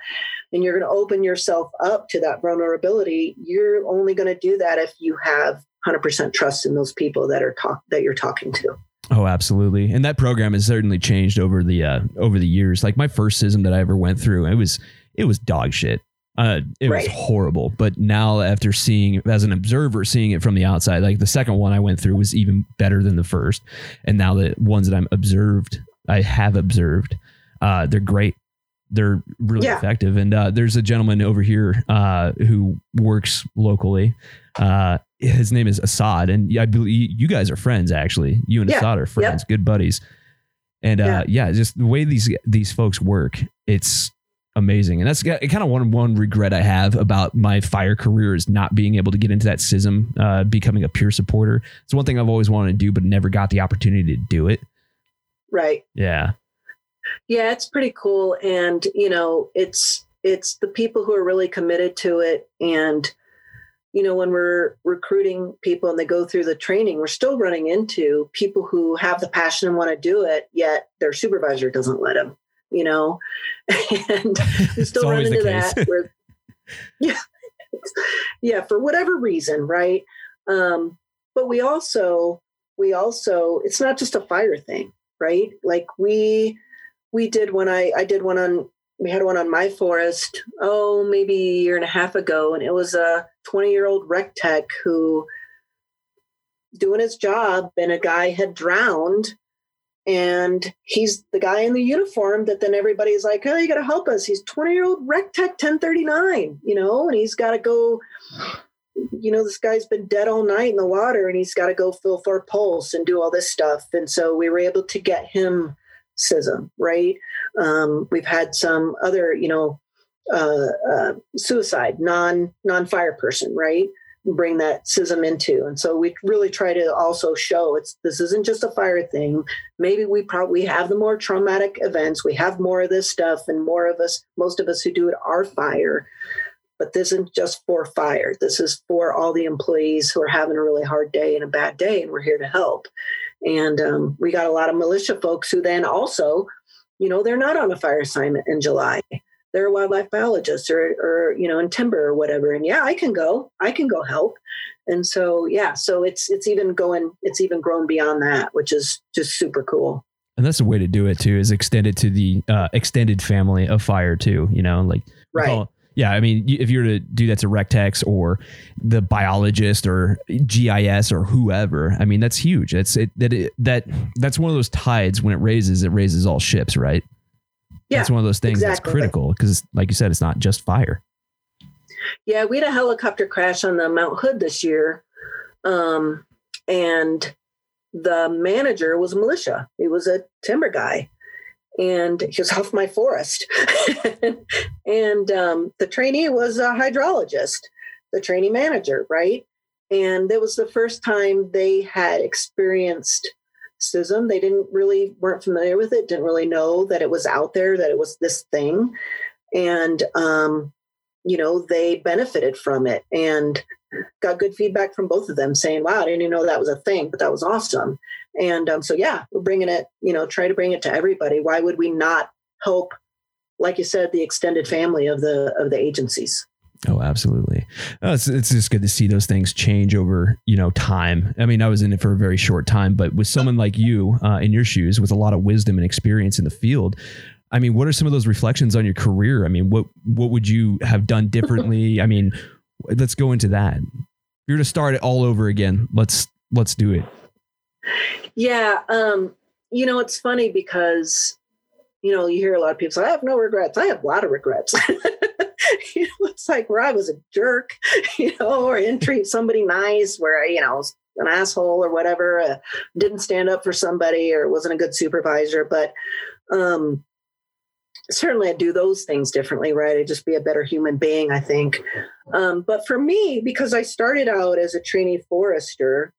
and you're going to open yourself up to that vulnerability you're only going to do that if you have 100% trust in those people that are talk that you're talking to Oh, absolutely. And that program has certainly changed over the uh, over the years. Like my first CISM that I ever went through, it was it was dog shit. Uh, it right. was horrible. But now, after seeing as an observer, seeing it from the outside, like the second one I went through was even better than the first. And now the ones that I'm observed, I have observed, uh, they're great. They're really yeah. effective. And uh, there's a gentleman over here uh, who works locally. Uh, his name is Assad, and I believe you guys are friends. Actually, you and yeah. Assad are friends, yep. good buddies. And uh, yeah. yeah, just the way these these folks work, it's amazing. And that's kind of one one regret I have about my fire career is not being able to get into that CISM, uh, becoming a peer supporter. It's one thing I've always wanted to do, but never got the opportunity to do it. Right. Yeah. Yeah, it's pretty cool, and you know, it's it's the people who are really committed to it, and you know, when we're recruiting people and they go through the training, we're still running into people who have the passion and want to do it, yet their supervisor doesn't let them you know, and we still run into that where, yeah, yeah, for whatever reason, right? Um, but we also, we also, it's not just a fire thing, right? Like we, we did one, I, I did one on, we had one on my forest, oh, maybe a year and a half ago. And it was a 20 year old rec tech who doing his job and a guy had drowned and he's the guy in the uniform that then everybody's like, oh, you got to help us. He's 20 year old rec tech 1039, you know, and he's got to go, you know, this guy's been dead all night in the water and he's got to go fill for pulse and do all this stuff. And so we were able to get him CISM, right? Um, we've had some other, you know, uh, uh, suicide, non non fire person, right? Bring that CISM into. And so we really try to also show it's this isn't just a fire thing. Maybe we probably have the more traumatic events. We have more of this stuff, and more of us, most of us who do it are fire. But this isn't just for fire. This is for all the employees who are having a really hard day and a bad day, and we're here to help. And um, we got a lot of militia folks who then also, you know, they're not on a fire assignment in July they're a wildlife biologist or, or you know in timber or whatever. And yeah i can go i can go help. And so yeah so it's it's even going it's even grown beyond that which is just super cool. And that's a way to do it too is extend it to the uh, extended family of fire too you know like right. yeah i mean if you were to do that to rec techs or the biologist or gis or whoever i mean that's huge. That's it that it, that that's one of those tides when it raises it raises all ships right yeah, that's one of those things exactly. that's critical because, like you said, it's not just fire. Yeah, we had a helicopter crash on the Mount Hood this year, um, and the manager was militia. He was a timber guy, and he was off my forest. and um, the trainee was a hydrologist, the trainee manager, right? And it was the first time they had experienced CISM. They didn't really weren't familiar with it, didn't really know that it was out there, that it was this thing. And um, you know, they benefited from it and got good feedback from both of them saying, wow, I didn't even know that was a thing, but that was awesome. And um, so, yeah, we're bringing it, you know, try to bring it to everybody. Why would we not help, like you said, the extended family of the, of the agencies? Oh, absolutely. Oh, it's, it's just good to see those things change over, you know, time. I mean, I was in it for a very short time, but with someone like you uh, in your shoes with a lot of wisdom and experience in the field, I mean, what are some of those reflections on your career? I mean, what what would you have done differently? I mean, let's go into that. If you're to start it all over again, let's let's do it. Yeah, um, you know, it's funny because you know, you hear a lot of people say, I have no regrets. I have a lot of regrets. you know, it's like where I was a jerk, you know, or didn't treat somebody nice, where I, you know, was an asshole or whatever, uh, didn't stand up for somebody or wasn't a good supervisor. But, um, certainly I do those things differently, right? I just be a better human being, I think. Um, but for me, because I started out as a trainee forester,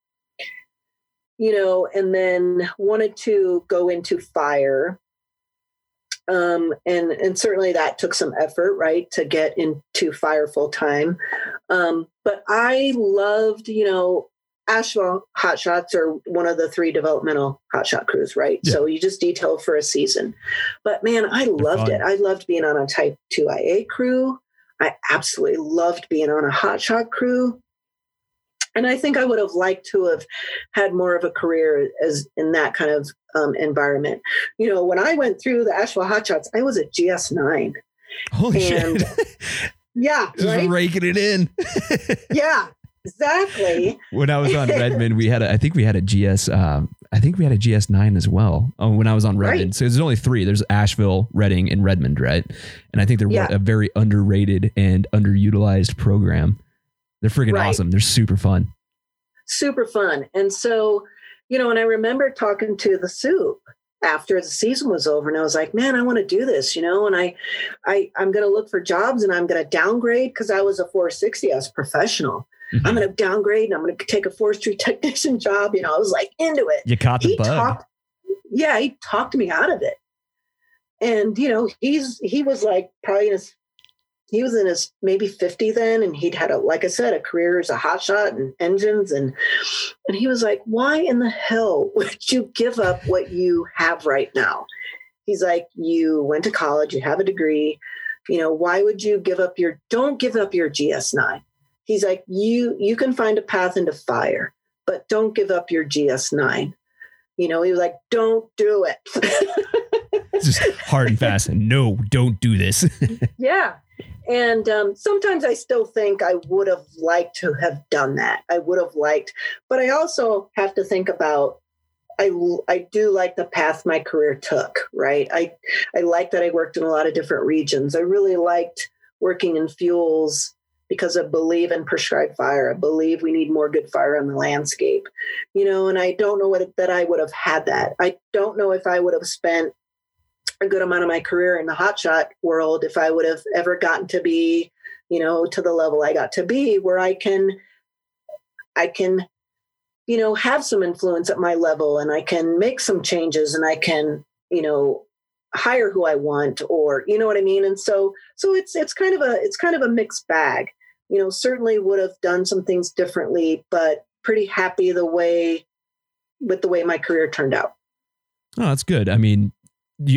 you know, and then wanted to go into fire. Um, and and certainly that took some effort, right, to get into fire full time. Um, but I loved, you know, Asheville Hot Shots are one of the three developmental Hot Shot crews, right? Yeah. So you just detail for a season. But man, I loved it. I loved being on a Type 2 IA crew. I absolutely loved being on a Hot Shot crew. And I think I would have liked to have had more of a career as in that kind of um, environment. You know, when I went through the Asheville Hotshots, I was a GS9. Holy and, shit. Yeah. Just right? raking it in. yeah. Exactly. when I was on Redmond, we had a, I think we had a GS, um, I think we had a GS9 as well. Oh, when I was on Redmond. Right. So there's only three. There's Asheville, Redding, and Redmond, right? And I think they're yeah. a very underrated and underutilized program. They're freaking right. awesome. They're super fun. Super fun. And so, you know, and I remember talking to the soup after the season was over and I was like, man, I want to do this, you know, and I, I, I'm going to look for jobs and I'm going to downgrade because I was a 460, I was professional. Mm-hmm. I'm going to downgrade and I'm going to take a forestry technician job. You know, I was like into it. You caught the he bug. Talked, yeah, he talked me out of it. And, you know, he's, he was like probably in his, he was in his maybe 50 then. And he'd had a, like I said, a career as a hotshot and engines. And, and he was like, why in the hell would you give up what you have right now? He's like, you went to college, you have a degree. You know, why would you give up your, don't give up your GS9 he's like you you can find a path into fire but don't give up your gs9 you know he was like don't do it just hard and fast no don't do this yeah and um, sometimes i still think i would have liked to have done that i would have liked but i also have to think about I, I do like the path my career took, right? I, I like that I worked in a lot of different regions. I really liked working in fuels because I believe in prescribed fire. I believe we need more good fire on the landscape, you know, and I don't know what that I would have had that. I don't know if I would have spent a good amount of my career in the hotshot world if I would have ever gotten to be, you know, to the level I got to be where I can, I can, you know, have some influence at my level and I can make some changes and I can, you know, hire who I want or you know what I mean and so so it's it's kind of a it's kind of a mixed bag you know, certainly would have done some things differently, but pretty happy the way with the way my career turned out. Oh, that's good. I mean,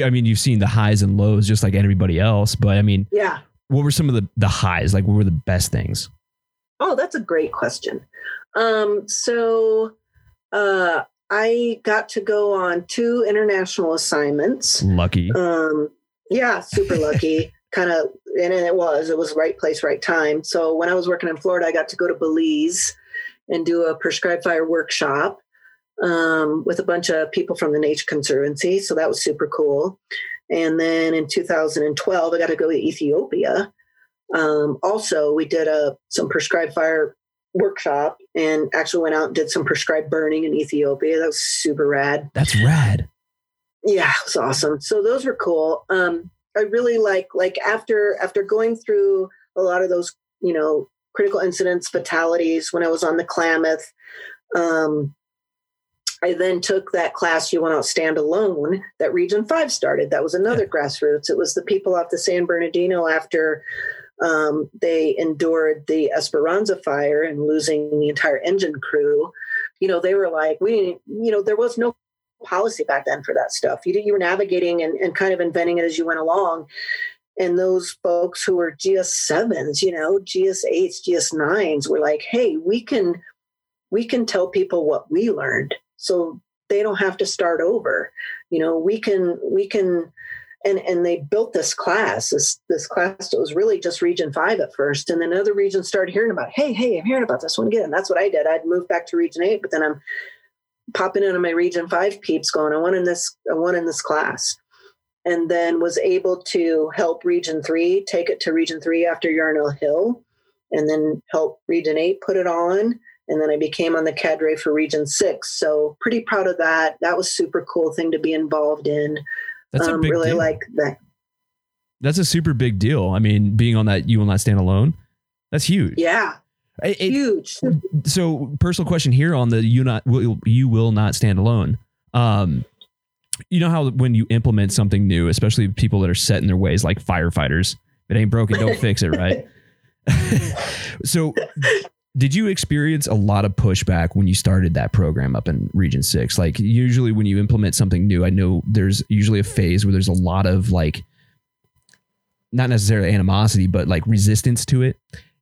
I mean, you've seen the highs and lows just like everybody else, but I mean, yeah. What were some of the the highs? Like, what were the best things? Oh, that's a great question. Um, so, uh, I got to go on two international assignments. Lucky. Um, yeah, super lucky. kind of and it was it was right place right time so when i was working in florida i got to go to belize and do a prescribed fire workshop um, with a bunch of people from the nature conservancy so that was super cool. And then in 2012 i got to go to ethiopia. Um, also we did a some prescribed fire workshop and actually went out and did some prescribed burning in ethiopia. That was super rad. That's rad. Yeah it was awesome. So those were cool. Um, I really like like after after going through a lot of those you know critical incidents fatalities when I was on the Klamath. Um, I then took that class You Will Not Stand Alone that Region Five started. That was another yeah. grassroots. It was the people off the San Bernardino after um, they endured the Esperanza fire and losing the entire engine crew. You know, they were like, we, you know, there was no policy back then for that stuff. You, you were navigating and, and kind of inventing it as you went along. And those folks who were GS7s, you know, GS8s, GS9s were like, hey, we can we can tell people what we learned. So they don't have to start over. You know, we can we can and and they built this class this this class that was really just region five at first and then other regions started hearing about hey hey i'm hearing about this one again that's what i did i'd moved back to region eight but then i'm popping into my region five peeps going, I want in this, I want in this class. And then was able to help region three take it to region three after Yarnell Hill and then help region eight put it on. And then I became on the cadre for region six. So pretty proud of that. That was super cool thing to be involved in. That's um, a big really deal. like that. That's a super big deal. I mean, being on that you will not stand alone. That's huge. Yeah. It- it- Huge. so personal question here on the you not will you will not stand alone um you know how when you implement something new especially people that are set in their ways like firefighters if it ain't broken don't fix it right so did you experience a lot of pushback when you started that program up in region 6 like usually when you implement something new i know there's usually a phase where there's a lot of like not necessarily animosity but like resistance to it.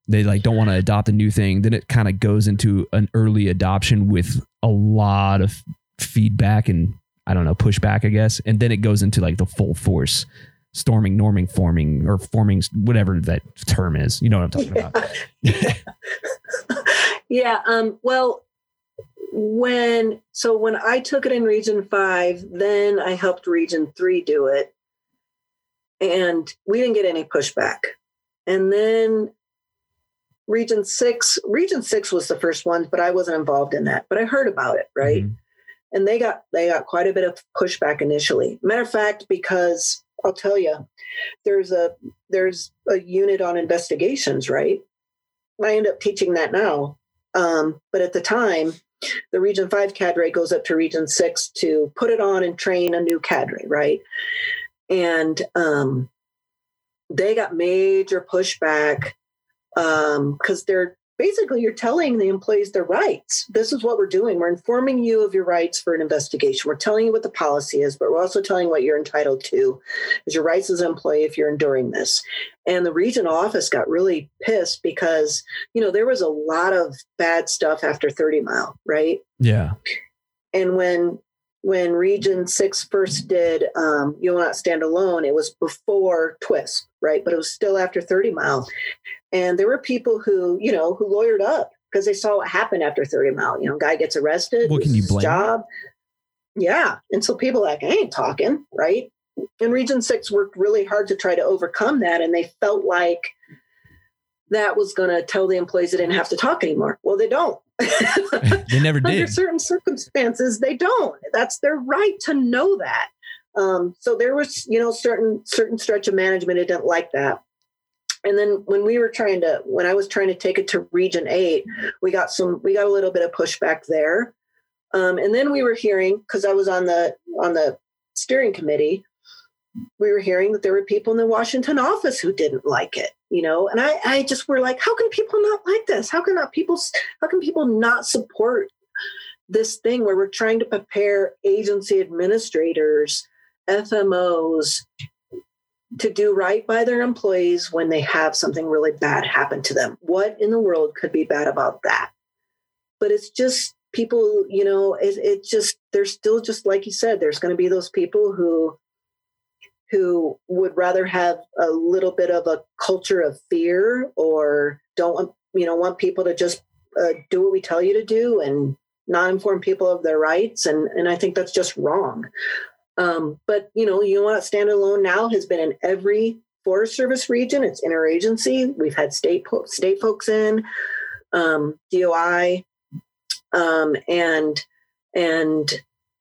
They like don't want to adopt a new thing. Then it kind of goes into an early adoption with a lot of feedback and i don't know pushback i guess. And then it goes into like the full force storming norming forming or forming whatever that term is you know what i'm talking about yeah. Um, well, when so when I took it in Region Five, then I helped Region Three do it, and we didn't get any pushback. And then Region Six, Region Six was the first one, but I wasn't involved in that. But I heard about it, right? Mhm. And they got they got quite a bit of pushback initially. Matter of fact, because I'll tell you, there's a there's a unit on investigations, right? I end up teaching that now. Um, but at the time, the Region 5 cadre goes up to Region 6 to put it on and train a new cadre, right? And um, they got major pushback because they're basically you're telling the employees their rights. This is what we're doing. We're informing you of your rights for an investigation. We're telling you what the policy is, but we're also telling what you're entitled to as your rights as an employee if you're enduring this. And the regional office got really pissed because, you know, there was a lot of bad stuff after 30 mile, right? yeah And when when Region Six first did um, "You Will Not Stand Alone," it was before Twist, right? But it was still after Thirty Mile, and there were people who, you know, who lawyered up because they saw what happened after Thirty Mile. You know, guy gets arrested, what can you blame job? Yeah, and so people like, I ain't talking, right? And Region Six worked really hard to try to overcome that, and they felt like that was going to tell the employees they didn't have to talk anymore. Well, they don't. they never did. under certain circumstances they don't that's their right to know that um, so there was you know certain certain stretch of management that didn't like that and then when we were trying to when i was trying to take it to region 8 we got some we got a little bit of pushback there um, and then we were hearing because i was on the on the steering committee we were hearing that there were people in the washington office who didn't like it you know? And i i just were like how can people not like this? How can not people how can people not support this thing where we're trying to prepare agency administrators fmos to do right by their employees when they have something really bad happen to them? What in the world could be bad about that? But it's just people you know it, it just there's still just like you said there's going to be those people who who would rather have a little bit of a culture of fear or don't you know want people to just uh, do what we tell you to do and not inform people of their rights. And and i think that's just wrong. Um, but you know you want standalone now has been in every forest service region. It's interagency. We've had state state folks in um, doi um, and and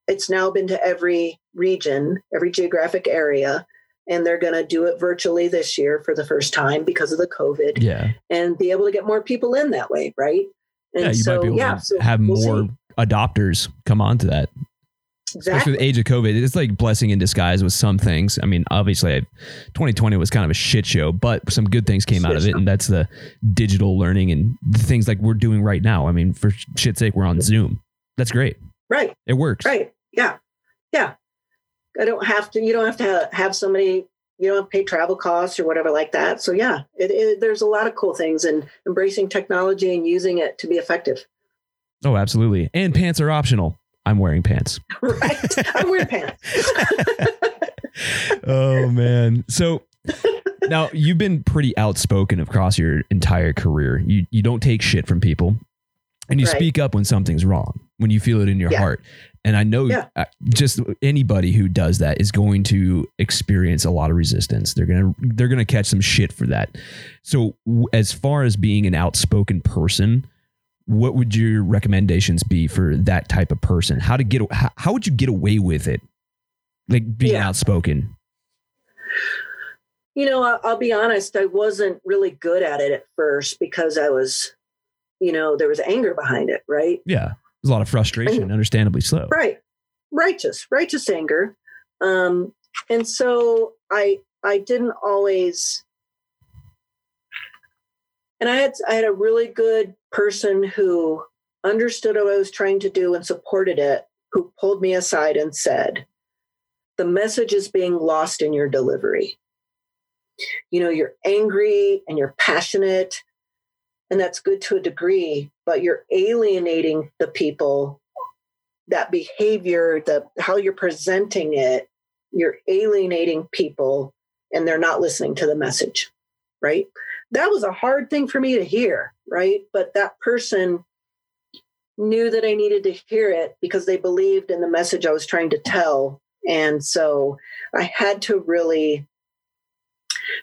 it's now been to every region, every geographic area, and they're going to do it virtually this year for the first time because of the COVID, yeah and be able to get more people in that way, right? And yeah you so, might be able yeah, to so have we'll more see. adopters come on to that especially with the age of COVID, it's like blessing in disguise with some things. I mean, obviously, 2020 was kind of a shit show, but some good things came out of it, show. and that's the digital learning and the things like we're doing right now. I mean, for shit's sake, we're on Zoom. That's great. Right, It works. right, yeah, yeah. I don't have to. You don't have to have, somebody. You don't have to pay travel costs or whatever like that. So yeah, it, it, there's a lot of cool things and embracing technology and using it to be effective. Oh, absolutely. And pants are optional. I'm wearing pants. Right, I'm wearing pants. oh man. So now you've been pretty outspoken across your entire career. You you don't take shit from people, and you Right. speak up when something's wrong, when you feel it in your Yeah. heart. And I know Yeah. uh, just anybody who does that is going to experience a lot of resistance. They're gonna they're gonna catch some shit for that. So as far as being an outspoken person. What would your recommendations be for that type of person? How to get how, how would you get away with it? Like being Yeah. outspoken. you know, I'll be honest, I wasn't really good at it at first because I was, you know, there was anger behind it, right? Yeah. There's a lot of frustration, understandably so. Right. Righteous, righteous anger. Um, and so I I didn't always and I had I had a really good person who understood what I was trying to do and supported it, who pulled me aside and said, the message is being lost in your delivery. You know, you're angry and you're passionate, and that's good to a degree, but you're alienating the people. That behavior, the how you're presenting it, you're alienating people and they're not listening to the message, right? That was a hard thing for me to hear, right? But that person knew that I needed to hear it because they believed in the message I was trying to tell. And so I had to really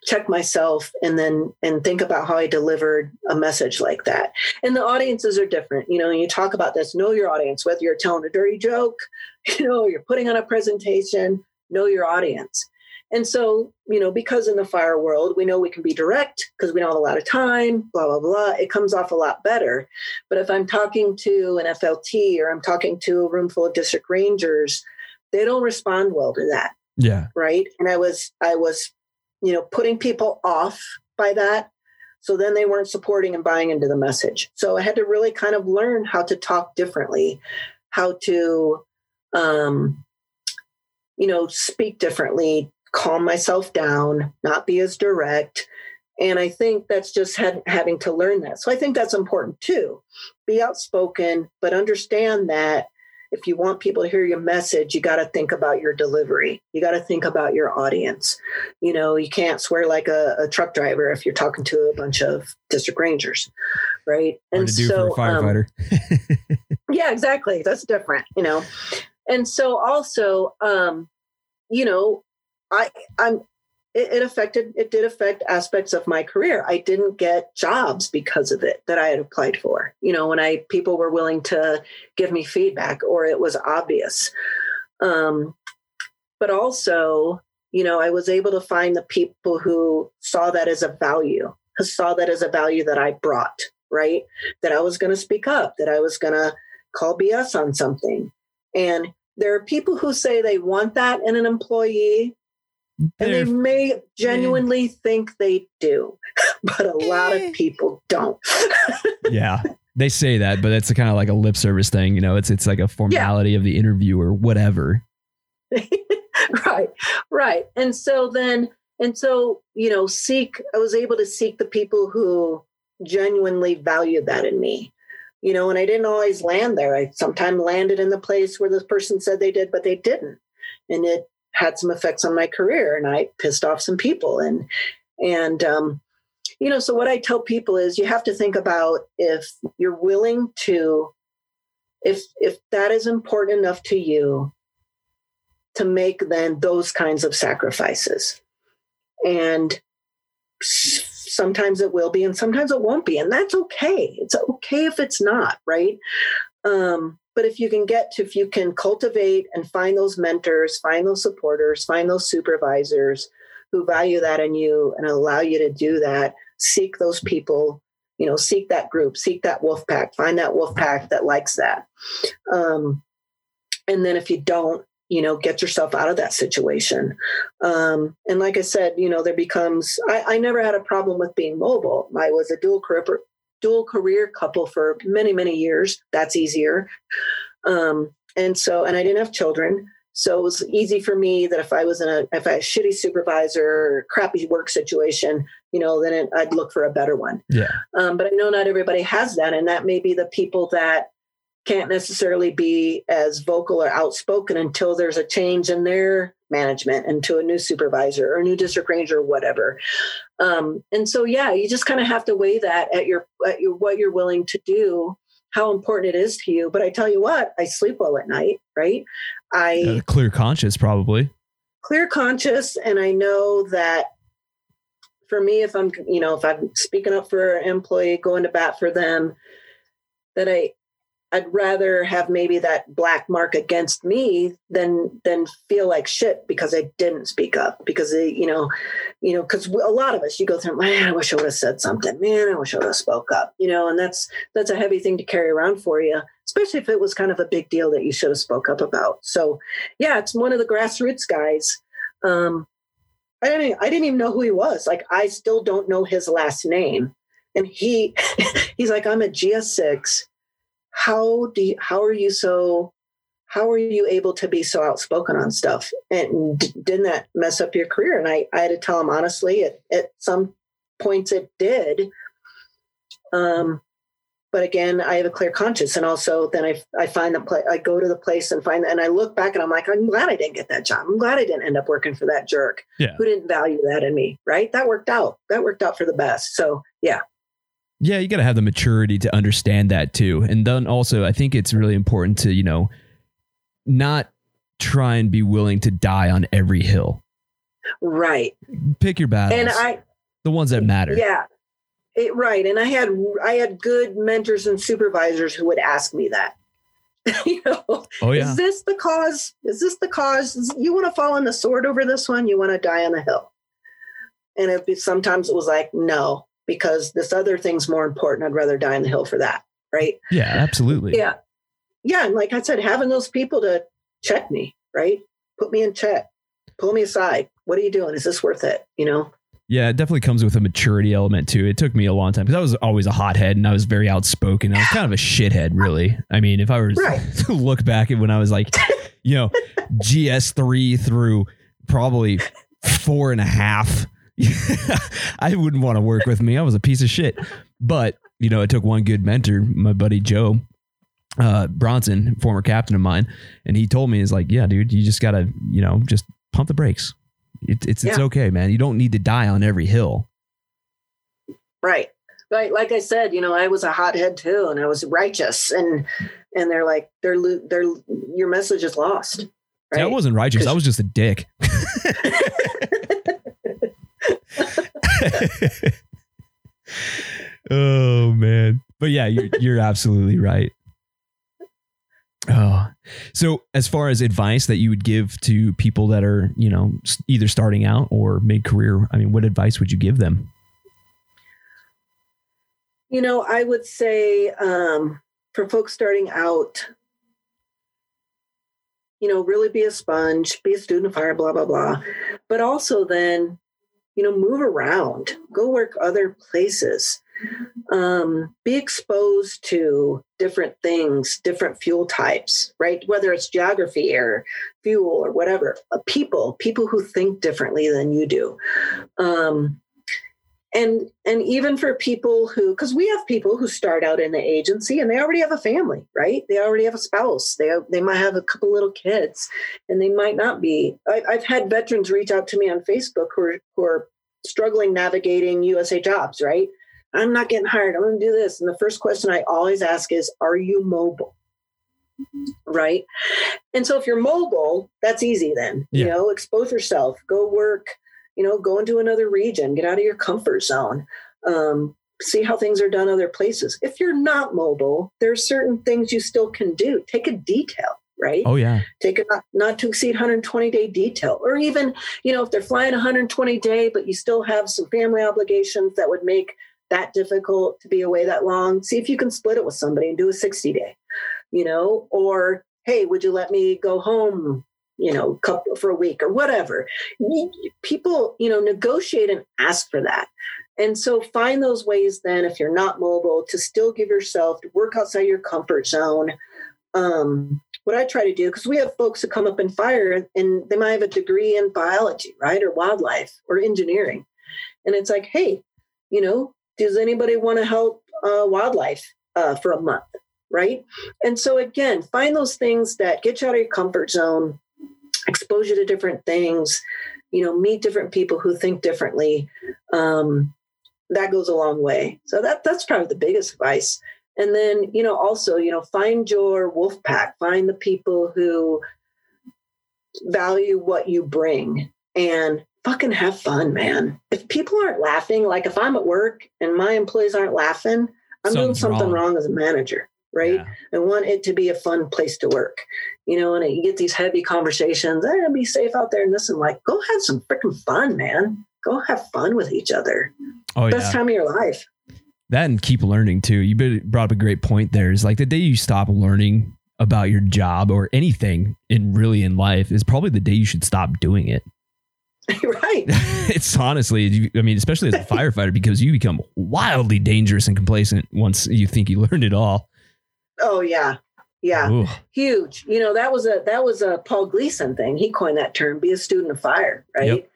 check myself and then and think about how I delivered a message like that. And the audiences are different. You know, you talk about this, know your audience, whether you're telling a dirty joke, you know, you're putting on a presentation, know your audience. And so, you know, because in the fire world, we know we can be direct because we don't have a lot of time, blah, blah, blah. It comes off a lot better. But if I'm talking to an FLT or I'm talking to a room full of district rangers, they don't respond well to that. Yeah. Right. And I was, I was, you know, putting people off by that. So then they weren't supporting and buying into the message. So I had to really kind of learn how to talk differently, how to, um, you know, speak differently, calm myself down, not be as direct. And I think that's just had, having to learn that. So I think that's important too. Be outspoken, but understand that if you want people to hear your message, you got to think about your delivery. You got to think about your audience. You know, you can't swear like a, a, truck driver if you're talking to a bunch of district rangers, right? Hard and so, um, firefighter. Um, yeah, exactly. That's different. You know, and so also, um, you know, I I'm it, it, affected it did affect aspects of my career. I didn't get jobs because of it that I had applied for. You know, when I people were willing to give me feedback or it was obvious. Um, but also, you know, I was able to find the people who saw that as a value, who saw that as a value that I brought, right? That I was going to speak up, that I was going to call BS on something. And there are people who say they want that in an employee, and they may genuinely mm. think they do, but a lot of eh. people don't. yeah. They say that, but it's kind of like a lip service thing, you know, it's it's like a formality yeah. of the interview or whatever. right. Right. And so then and so, you know, seek I was able to seek the people who genuinely valued that in me. You know, and I didn't always land there. I sometimes landed in the place where the person said they did, but they didn't. And it had some effects on my career and I pissed off some people. And and um, you know so what I tell people is you have to think about if you're willing to if if that is important enough to you to make then those kinds of sacrifices. And sometimes it will be and sometimes it won't be and that's okay. It's okay if it's not right? Um, but if you can get to, if you can cultivate and find those mentors, find those supporters, find those supervisors who value that in you and allow you to do that, seek those people, you know, seek that group, seek that wolf pack, find that wolf pack that likes that. Um, and then if you don't, you know, get yourself out of that situation. Um, and like I said, you know, there becomes, I, I never had a problem with being mobile. I was a dual career, dual career couple for many, many years. That's easier. Um, and so, and I didn't have children. So it was easy for me that if I was in a, if I had a shitty supervisor or crappy work situation, you know, then it, I'd look for a better one. Yeah. Um, but I know not everybody has that. And that may be the people that can't necessarily be as vocal or outspoken until there's a change in their management and to a new supervisor or a new district ranger or whatever. Um, and so, yeah, you just kind of have to weigh that at your, at your, what you're willing to do, how important it is to you. But I tell you what, I sleep well at night, right? I clear conscious, probably clear conscious. And I know that for me, if I'm, you know, if I'm speaking up for an employee, going to bat for them, that I, I'd rather have maybe that black mark against me than than feel like shit because I didn't speak up because they, you know, you know, because a lot of us you go through, man, I wish I would have said something, man, I wish I would have spoke up, you know, and that's that's a heavy thing to carry around for you, especially if it was kind of a big deal that you should have spoke up about. So, yeah, it's one of the grassroots guys. Um, I didn't I didn't even know who he was. Like I still don't know his last name, and he he's like, I'm a GS6 how do you, how are you so how are you able to be so outspoken on stuff? And d- didn't that mess up your career? And I, I had to tell him honestly at, at some points it did. Um, but again i have a clear conscience and also then i, I find the place i go to the place and find and i look back and i'm like i'm glad i didn't get that job. I'm glad i didn't end up working for that jerk yeah. who didn't value that in me right? That worked out. That worked out for the best. So yeah yeah, you got to have the maturity to understand that too. And then also, I think it's really important to, you know, not try and be willing to die on every hill. Right. Pick your battles. And I, the ones that matter. Yeah. It, right. And I had, I had good mentors and supervisors who would ask me that. you know, oh, yeah. is this the cause? Is this the cause? You want to fall on the sword over this one? You want to die on the hill? And it, sometimes it was like, no, because this other thing's more important. I'd rather die on the hill for that. Right. Yeah, absolutely. Yeah. Yeah. And like I said, having those people to check me, right? Put me in check, pull me aside. What are you doing? Is this worth it? You know? Yeah, it definitely comes with a maturity element too. It took me a long time because I was always a hothead and I was very outspoken. I was kind of a shithead, really. I mean, if I were right. to look back at when I was like, you know, GS3 through probably four and a half, I wouldn't want to work with me. I was a piece of shit. But, you know, it took one good mentor, my buddy Joe uh, Bronson, former captain of mine, and he told me, "Is like, yeah, dude, you just gotta, you know, just pump the brakes. It, it's yeah. it's okay, man. You don't need to die on every hill." Right, right. Like I said, you know, I was a hothead too, and I was righteous, and and they're like, they're they're your message is lost. Right? See, I wasn't righteous. I was just a dick. oh man. But yeah, you're you're absolutely right. Oh, so as far as advice that you would give to people that are, you know, either starting out or mid career, I mean, what advice would you give them? You know, I would say um, for folks starting out, you know, really be a sponge, be a student of fire, blah, blah, blah. But also then you know, move around, go work other places, um, be exposed to different things, different fuel types, right? Whether it's geography or fuel or whatever, uh, people, people who think differently than you do. Um, and and even for people who because we have people who start out in the agency and they already have a family right? They already have a spouse. They have, they might have a couple little kids and they might not be. I, have had veterans reach out to me on facebook who are, who are struggling navigating usa jobs right? I'm not getting hired. I'm going to do this. And the first question i always ask is are you mobile? Right? And so if you're mobile that's easy then. Yeah. you know expose yourself. Go work you know, go into another region, get out of your comfort zone, um, see how things are done other places. If you're not mobile, there are certain things you still can do. Take a detail, right? Oh yeah. Take a not, not to exceed 120 day detail, or even you know if they're flying 120 day, but you still have some family obligations that would make that difficult to be away that long. See if you can split it with somebody and do a 60 day, you know, or hey, would you let me go home you know, couple for a week or whatever. People, you know, negotiate and ask for that. And so find those ways then, if you're not mobile, to still give yourself to work outside your comfort zone. Um, what I try to do, because we have folks who come up in fire and they might have a degree in biology, right, or wildlife or engineering. And it's like, hey, you know, does anybody want to help uh, wildlife uh, for a month? Right. And so, again, find those things that get you out of your comfort zone exposure to different things, you know, meet different people who think differently. Um, that goes a long way. So that that's probably the biggest advice. And then, you know, also, you know, find your wolf pack, find the people who value what you bring and fucking have fun, man. If people aren't laughing, like if I'm at work and my employees aren't laughing, I'm Something's doing something wrong. wrong as a manager right? Yeah. I want it to be a fun place to work. You know, and you get these heavy conversations, eh, be safe out there and this and like, go have some freaking fun, man. Go have fun with each other. Oh Best yeah. time of your life. That and keep learning too. You brought up a great point there. Is like the day you stop learning about your job or anything in really in life is probably the day you should stop doing it. right. it's honestly, I mean, especially as a firefighter, because you become wildly dangerous and complacent once you think you learned it all. Oh yeah. Yeah. Ooh. Huge. You know, that was a that was a Paul Gleason thing. He coined that term, be a student of fire, right? Yep.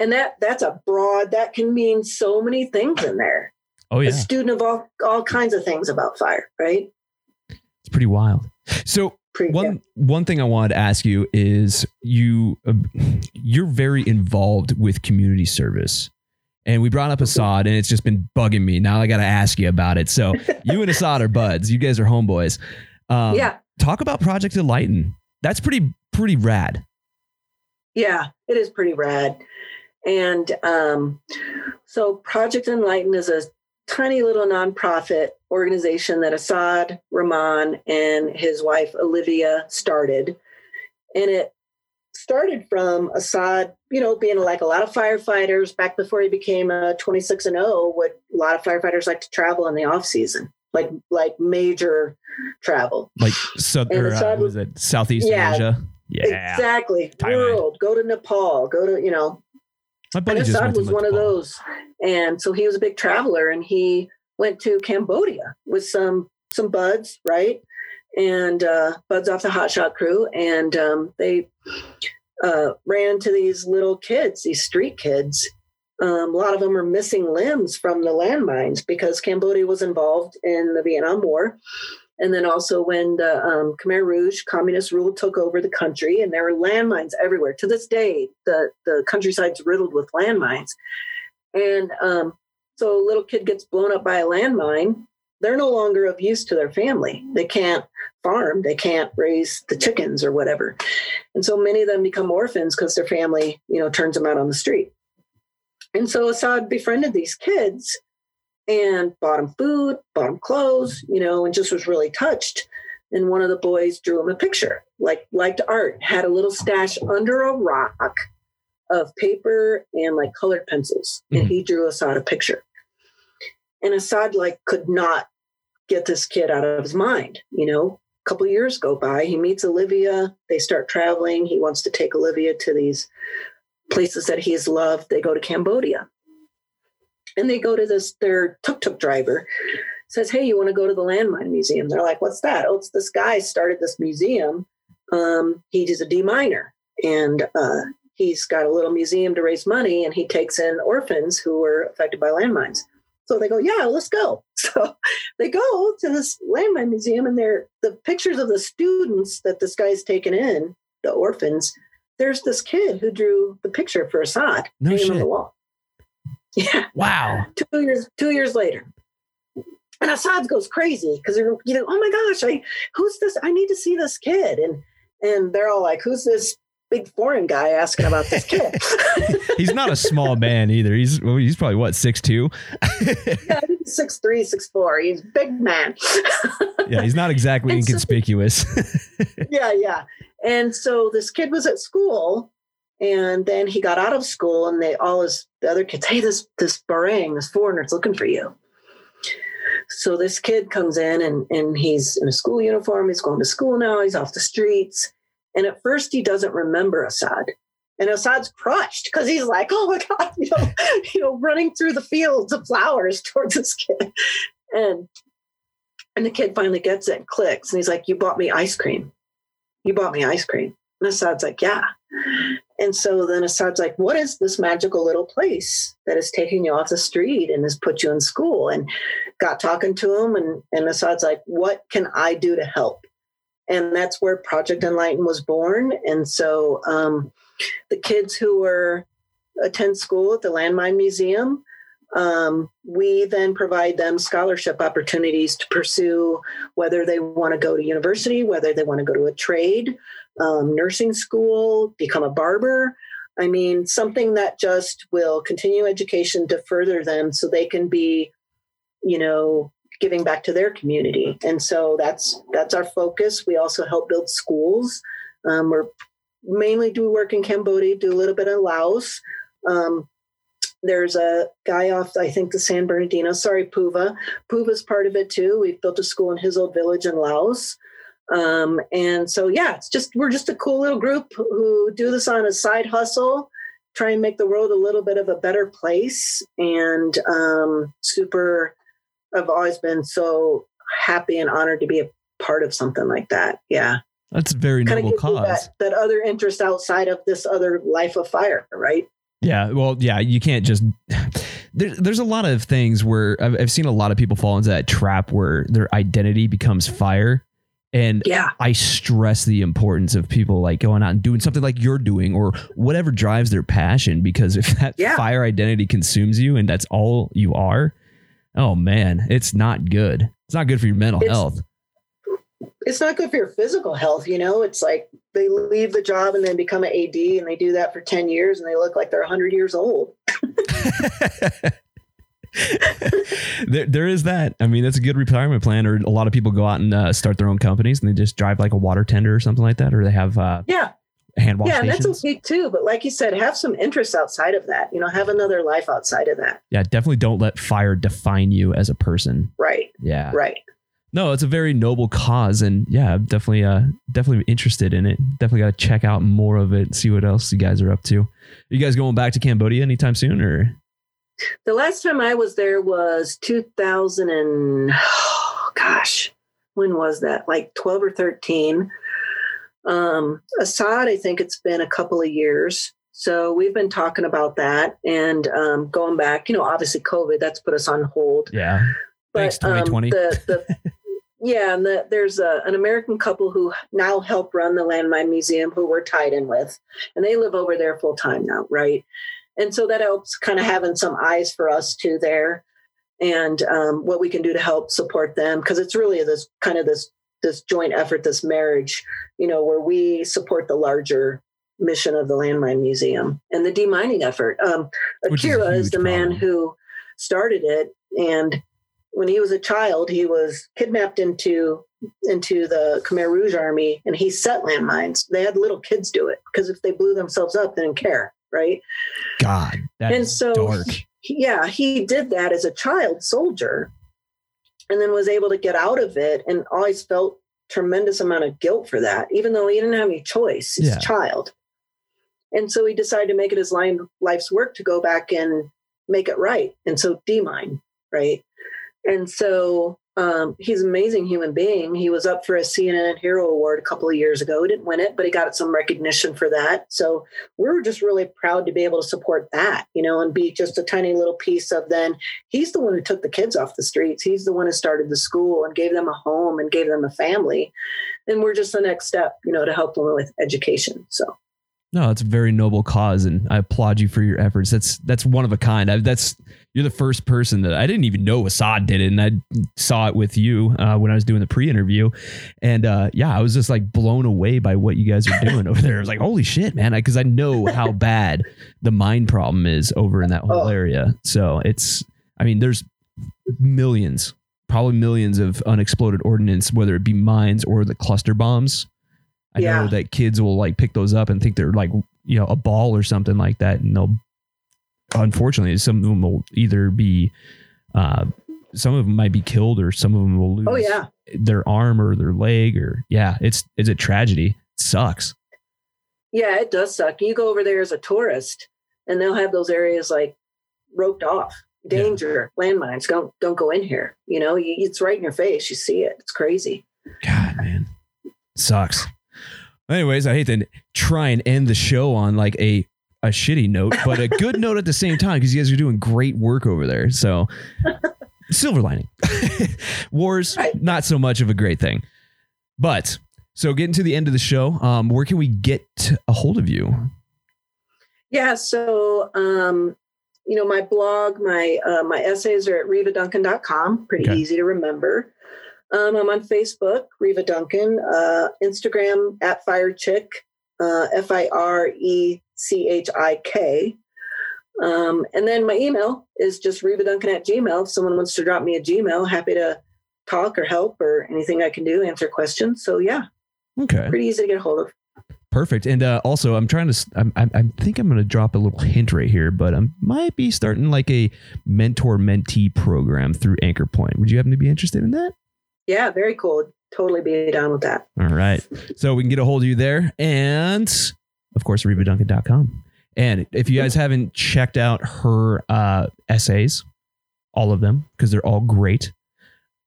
And that that's a broad that can mean so many things in there. Oh A yeah, student of all all kinds of things about fire, right? it's pretty wild. So Pretty one one thing I wanted to ask you is you uh, you're very involved with community service. And we brought up Assad and it's just been bugging me. Now I got to ask you about it. So you and Assad are buds. You guys are homeboys. Um, yeah. Talk about Project Enlighten. That's pretty pretty rad. Yeah, it is pretty rad. And um, so Project Enlighten is a tiny little nonprofit organization that Assad Rahman and his wife Olivia started. And it started from Assad, you know, being like a lot of firefighters back before he became a 26 and 0, would a lot of firefighters like to travel in the off season, like like major travel. Like so, And or, uh, was it Southeast Yeah. Asia? Yeah, Exactly. Thailand. World. Go to Nepal. Go to, you know, my buddy just Assad was one of those. And so he was a big traveler and he went to Cambodia with some some buds, right? And uh, buds off the hotshot crew. And um, they uh, ran into these little kids, these street kids. Um, a lot of them are missing limbs from the landmines because Cambodia was involved in the Vietnam War. And then also when the um, Khmer Rouge communist rule took over the country, and there were landmines everywhere. To this day, the the countryside's riddled with landmines. And um, so a little kid gets blown up by a landmine. They're no longer of use to their family. They can't farm. They can't raise the chickens or whatever. And so many of them become orphans because their family, you know, turns them out on the street. And so Assad befriended these kids and bought them food, bought them clothes, you know, and just was really touched. And one of the boys drew him a picture, like liked art, had a little stash under a rock of paper and like colored pencils. Mhm. And he drew Assad a picture. And Assad like could not get this kid out of his mind, you know. A couple years go by, he meets Olivia, they start traveling. He wants to take Olivia to these places that he's loved. They go to Cambodia and they go to this their tuk-tuk driver says hey you want to go to the landmine museum they're like what's that oh it's this guy started this museum um, he's a d-miner and uh, he's got a little museum to raise money and he takes in orphans who were affected by landmines so they go yeah let's go. So they go to this landmine museum and they're the pictures of the students that this guy's taken in the orphans there's this kid who drew the picture for assad No hanging on the wall. Yeah. Wow. two years two years later. And assad goes crazy because they're you know oh my gosh i who's this? I need to see this kid. And and they're all like who's this big foreign guy asking about this kid. He's not a small man either. He's well, he's probably what six two. yeah, he's six three six four. He's big man. Yeah, he's not exactly And so- inconspicuous. yeah yeah. And so this kid was at school and then he got out of school and they all his the other kids hey this this barang this foreigner's looking for you. So this kid comes in and and he's in a school uniform. He's going to school now. He's off the streets and at first he doesn't remember assad. And assad's crushed because he's like oh my god you know you know running through the fields of flowers towards this kid. And and the kid finally gets it and clicks. And he's like you bought me ice cream. You bought me ice cream. And assad's like yeah. And so then Assad's like, what is this magical little place that is taking you off the street and has put you in school? And got talking to him, and, and Assad's like, what can I do to help? And that's where Project Enlighten was born. And so um, the kids who were attend school at the Landmine Museum, um, we then provide them scholarship opportunities to pursue whether they want to go to university, whether they want to go to a trade, um, nursing school, become a barber. I mean, something that just will continue education to further them so they can be, you know, giving back to their community. And so that's that's our focus. We also help build schools. Um, we're mainly do work in Cambodia, do a little bit of Laos. Um, there's a guy off, I think, the San Bernardino. Sorry, Puva. Puva's part of it too. We've built a school in his old village in Laos. Um, and so, yeah, it's just we're just a cool little group who do this on a side hustle, try and make the world a little bit of a better place. And um, super, I've always been so happy and honored to be a part of something like that. Yeah. That's a very noble cause. That, that other interest outside of this other life of fire, right? Yeah, well, yeah, you can't just. There, there's a lot of things where I've, I've seen a lot of people fall into that trap where their identity becomes fire. And yeah. I stress the importance of people like going out and doing something like you're doing or whatever drives their passion. Because if that yeah. fire identity consumes you and that's all you are, oh man, it's not good. It's not good for your mental it's, health it's not good for your physical health. You know, it's like they leave the job and then become an AD and they do that for 10 years and they look like they're 100 years old. there, there is that. I mean, that's a good retirement plan. Or a lot of people go out and uh, start their own companies and they just drive like a water tender or something like that. Or they have, uh, yeah, hand wash. Yeah, stations. that's okay too. But like you said, have some interests outside of that. You know, have another life outside of that. Yeah, definitely don't let fire define you as a person. Right. Yeah. Right. No, it's a very noble cause, and yeah, I'm definitely, uh, definitely interested in it. Definitely got to check out more of it, see what else you guys are up to. Are you guys going back to Cambodia anytime soon, or? The last time I was there was 2000 and oh, gosh, when was that? Like 12 or 13. Um, Assad, I think it's been a couple of years. So we've been talking about that and um, going back. You know, obviously COVID that's put us on hold. Yeah. But Thanks, 2020. Um, the, the Yeah, and the, there's a, an American couple who now help run the Landmine Museum who we're tied in with, and they live over there full time now, right? And so that helps kind of having some eyes for us too there, and um, what we can do to help support them because it's really this kind of this this joint effort, this marriage, you know, where we support the larger mission of the Landmine Museum and the demining effort. Um, Aki Ra is, is the problem. man who started it, and when he was a child, he was kidnapped into into the Khmer Rouge army, and he set landmines. They had little kids do it because if they blew themselves up, they didn't care, right? God, and so dark. He, yeah, he did that as a child soldier, and then was able to get out of it, and always felt tremendous amount of guilt for that, even though he didn't have any choice. He's yeah. a child, and so he decided to make it his line, life's work to go back and make it right, and so demine, right? And so um, he's an amazing human being. He was up for a CNN Hero Award a couple of years ago. He didn't win it, but he got some recognition for that. So we are just really proud to be able to support that, you know, and be just a tiny little piece of then. He's the one who took the kids off the streets. He's the one who started the school and gave them a home and gave them a family. And we're just the next step, you know, to help them with education. So no, it's a very noble cause, and I applaud you for your efforts. That's that's one of a kind. I, that's you're the first person that I didn't even know Assad did it, and I saw it with you uh, when I was doing the pre-interview, and uh, yeah, I was just like blown away by what you guys are doing over there. I was like, holy shit, man! Because I, I, know how bad the mine problem is over in that whole oh. area. So it's, I mean, there's millions, probably millions of unexploded ordnance, whether it be mines or the cluster bombs I yeah. know that kids will like pick those up and think they're like, you know, a ball or something like that. And they'll, unfortunately, some of them will either be, uh, some of them might be killed or some of them will lose oh, yeah. their arm or their leg or, yeah, it's, it's a tragedy. It sucks. Yeah, it does suck. You go over there as a tourist and they'll have those areas like roped off danger yeah. landmines don't don't go in here you know you, it's right in your face you see it it's crazy god man sucks Anyways, I hate to try and end the show on like a a shitty note, but a good note at the same time because you guys are doing great work over there. So, silver lining. Wars, not so much of a great thing. But so getting to the end of the show, um, where can we get a hold of you? Yeah, so um, you know, my blog, my uh, my essays are at rivaduncan.com. Pretty okay. easy to remember. Um, I'm on Facebook, Riva Duncan, uh, Instagram at Fire Chick, uh, F I R E C H I K. Um, and then my email is just Riva Duncan at Gmail. If someone wants to drop me a Gmail, happy to talk or help or anything I can do, answer questions. So yeah, Okay. pretty easy to get a hold of. Perfect. And uh, also, I'm trying to. I'm, I'm, I think I'm going to drop a little hint right here, but I might be starting like a mentor mentee program through Anchor Point. Would you happen to be interested in that? Yeah, very cool. Totally be down with that. All right. So we can get a hold of you there. And of course, RivaDuncan.com. And if you guys haven't checked out her uh, essays, all of them, because they're all great,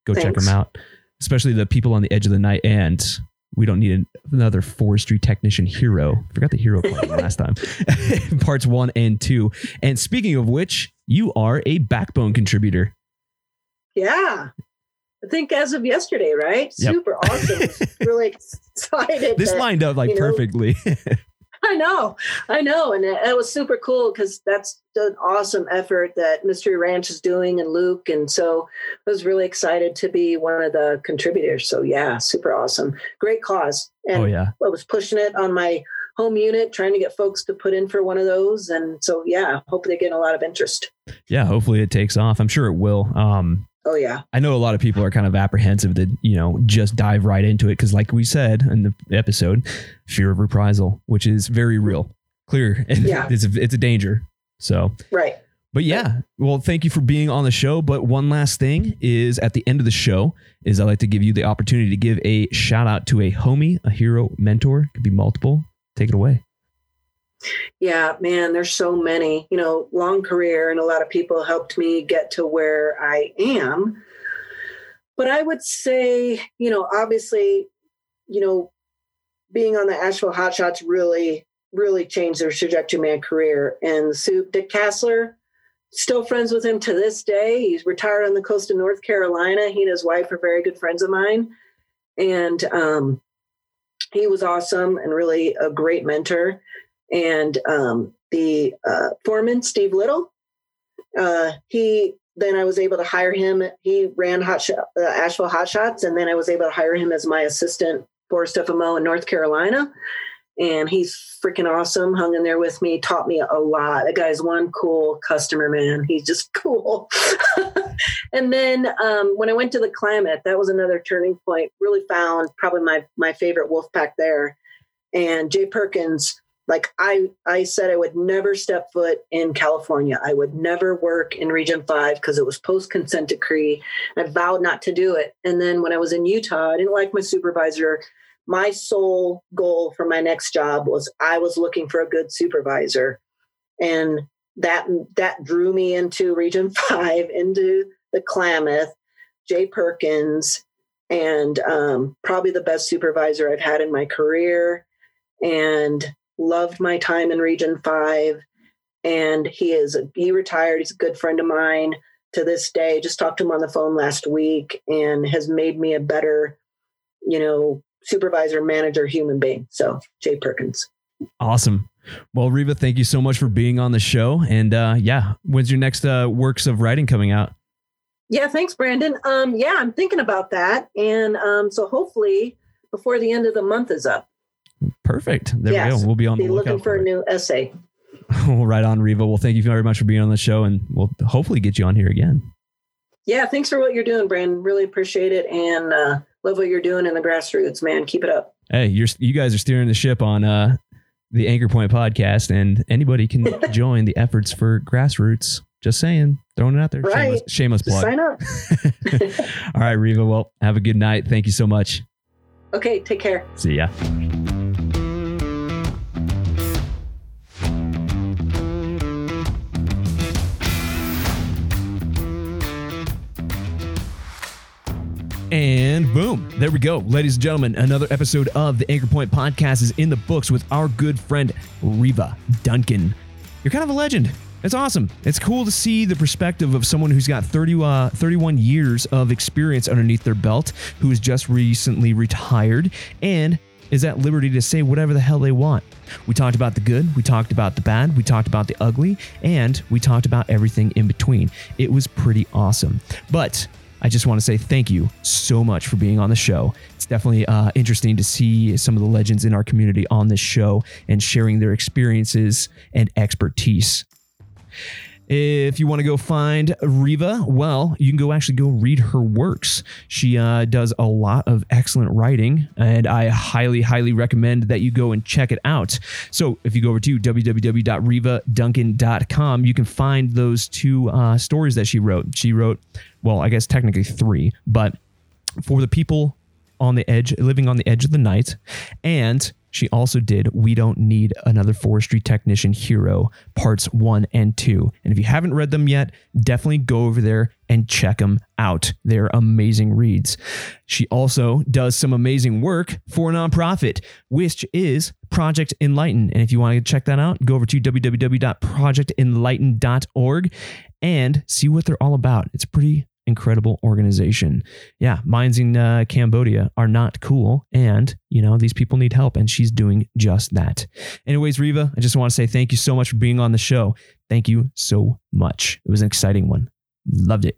go check them out, especially the people on the edge of the night. And we don't need another forestry technician hero. Forgot the hero part last time. Parts one and two. And speaking of which, you are a backbone contributor. Yeah. I think as of yesterday, right? Yep. Super awesome. really excited. This that- lined up like know, perfectly. I know, I know, and it, it was super cool because that's an awesome effort that Mystery Ranch is doing, and Luke, and so I was really excited to be one of the contributors. So yeah, super awesome, great cause, and oh, yeah. I was pushing it on my home unit, trying to get folks to put in for one of those, and so yeah, hope they get a lot of interest. Yeah. Hopefully it takes off. I'm sure it will. Um, Oh yeah, I know a lot of people are kind of apprehensive to, you know, just dive right into it because, like we said in the episode, fear of reprisal, which is very real, clear, and Yeah. it's a, it's a danger. So, right. but yeah, well, thank you for being on the show. But one last thing is at the end of the show is I like to give you the opportunity to give a shout out to a homie, a hero, mentor. Could be multiple. Take it away. Yeah, man, there's so many, you know, long career and a lot of people helped me get to where I am. But I would say, you know, obviously, you know, being on the Asheville Hotshots really, really changed their trajectory my career. And Sue Dick Kassler, still friends with him to this day. He's retired on the coast of North Carolina. He and his wife are very good friends of mine. And um, he was awesome and really a great mentor and um, the uh, foreman Steve Little. Uh, he then I was able to hire him. He ran Hot Shot, uh, Asheville Hot Shots, and then I was able to hire him as my assistant for FMO in North Carolina. And he's freaking awesome. Hung in there with me, taught me a lot. That guy's one cool customer, man. He's just cool. and then um, when I went to the Klamath, that was another turning point. Really found probably my my favorite wolf pack there. And Jay Perkins, like I I said I would never step foot in California. I would never work in Region 5 because it was post consent decree. I vowed not to do it. And then when I was in Utah, I didn't like my supervisor. My sole goal for my next job was I was looking for a good supervisor. And that that drew me into Region 5 into the Klamath, Jay Perkins, and um, probably the best supervisor I've had in my career. And loved my time in Region 5. And he is, he retired. He's a good friend of mine to this day. Just talked to him on the phone last week and has made me a better, you know, supervisor, manager, human being. So, Jay Perkins. Awesome. Well, Riva, thank you so much for being on the show. And uh, yeah, when's your next uh, works of writing coming out? Yeah, thanks, Brandon. Um, yeah, I'm thinking about that. And um, so hopefully before the end of the month is up, Perfect. There we go. We'll be on be the looking for for a new essay. well, right on, Riva. Well, thank you very much for being on the show, and we'll hopefully get you on here again. Yeah, thanks for what you're doing, Brandon. Really appreciate it. And uh, love what you're doing in the grassroots, man. Keep it up. Hey, you're you guys are steering the ship on uh, the Anchor Point podcast, and anybody can join the efforts for grassroots. Just saying, throwing it out there. Right. Shameless, shameless plug. sign up. All right, Riva. Well, have a good night. Thank you so much. Okay, take care. See ya. And boom, there we go. Ladies and gentlemen, another episode of the Anchor Point podcast is in the books with our good friend Riva Duncan. You're kind of a legend. It's awesome. It's cool to see the perspective of someone who's got 30, uh, 31 years of experience underneath their belt, who is just recently retired and is at liberty to say whatever the hell they want. We talked about the good, we talked about the bad, we talked about the ugly, and we talked about everything in between. It was pretty awesome. But I just want to say thank you so much for being on the show. It's definitely uh, interesting to see some of the legends in our community on this show and sharing their experiences and expertise. If you want to go find Riva, well, you can go actually go read her works. She uh, does a lot of excellent writing, and I highly, highly recommend that you go and check it out. So if you go over to www.rivaduncan.com, you can find those two uh, stories that she wrote. She wrote, well, I guess technically three, but for the people on the edge, living on the edge of the night, and she also did We Don't Need Another Forestry Technician Hero, parts one and two. And if you haven't read them yet, definitely go over there and check them out. They're amazing reads. She also does some amazing work for a nonprofit, which is Project Enlighten. And if you want to check that out, go over to www.projectenlighten.org and see what they're all about. It's pretty incredible organization. Yeah, mines in uh, Cambodia are not cool. And, you know, these people need help. And she's doing just that. Anyways, Riva, I just want to say thank you so much for being on the show. Thank you so much. It was an exciting one. Loved it.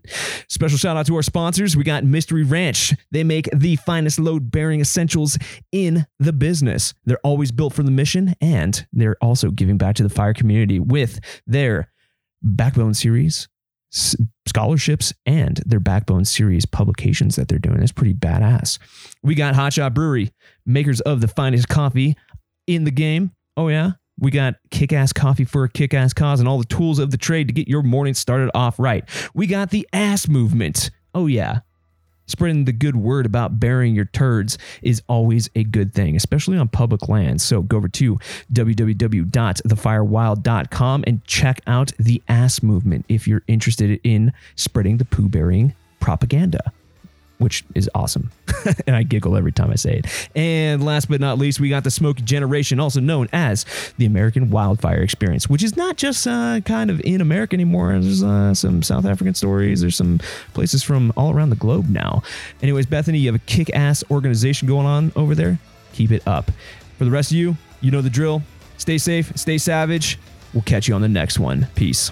Special shout out to our sponsors. We got Mystery Ranch. They make the finest load bearing essentials in the business. They're always built for the mission, and they're also giving back to the fire community with their Backbone series, scholarships and their Backbone series publications that they're doing. It's pretty badass. We got Hotshot Brewery, makers of the finest coffee in the game. Oh, yeah. We got kick ass coffee for a kick ass cause and all the tools of the trade to get your morning started off right. We got the ass movement. Oh, yeah. Spreading the good word about burying your turds is always a good thing, especially on public lands. So go over to www.thefirewild.com and check out the ass movement if you're interested in spreading the poo burying propaganda which is awesome. and I giggle every time I say it. And last but not least, we got the Smokey Generation, also known as the American Wildfire Experience, which is not just uh, kind of in America anymore. There's uh, some South African stories, there's some places from all around the globe now. Anyways, Bethany, you have a kick ass organization going on over there. Keep it up. For the rest of you, you know the drill. Stay safe, stay savage. We'll catch you on the next one. Peace.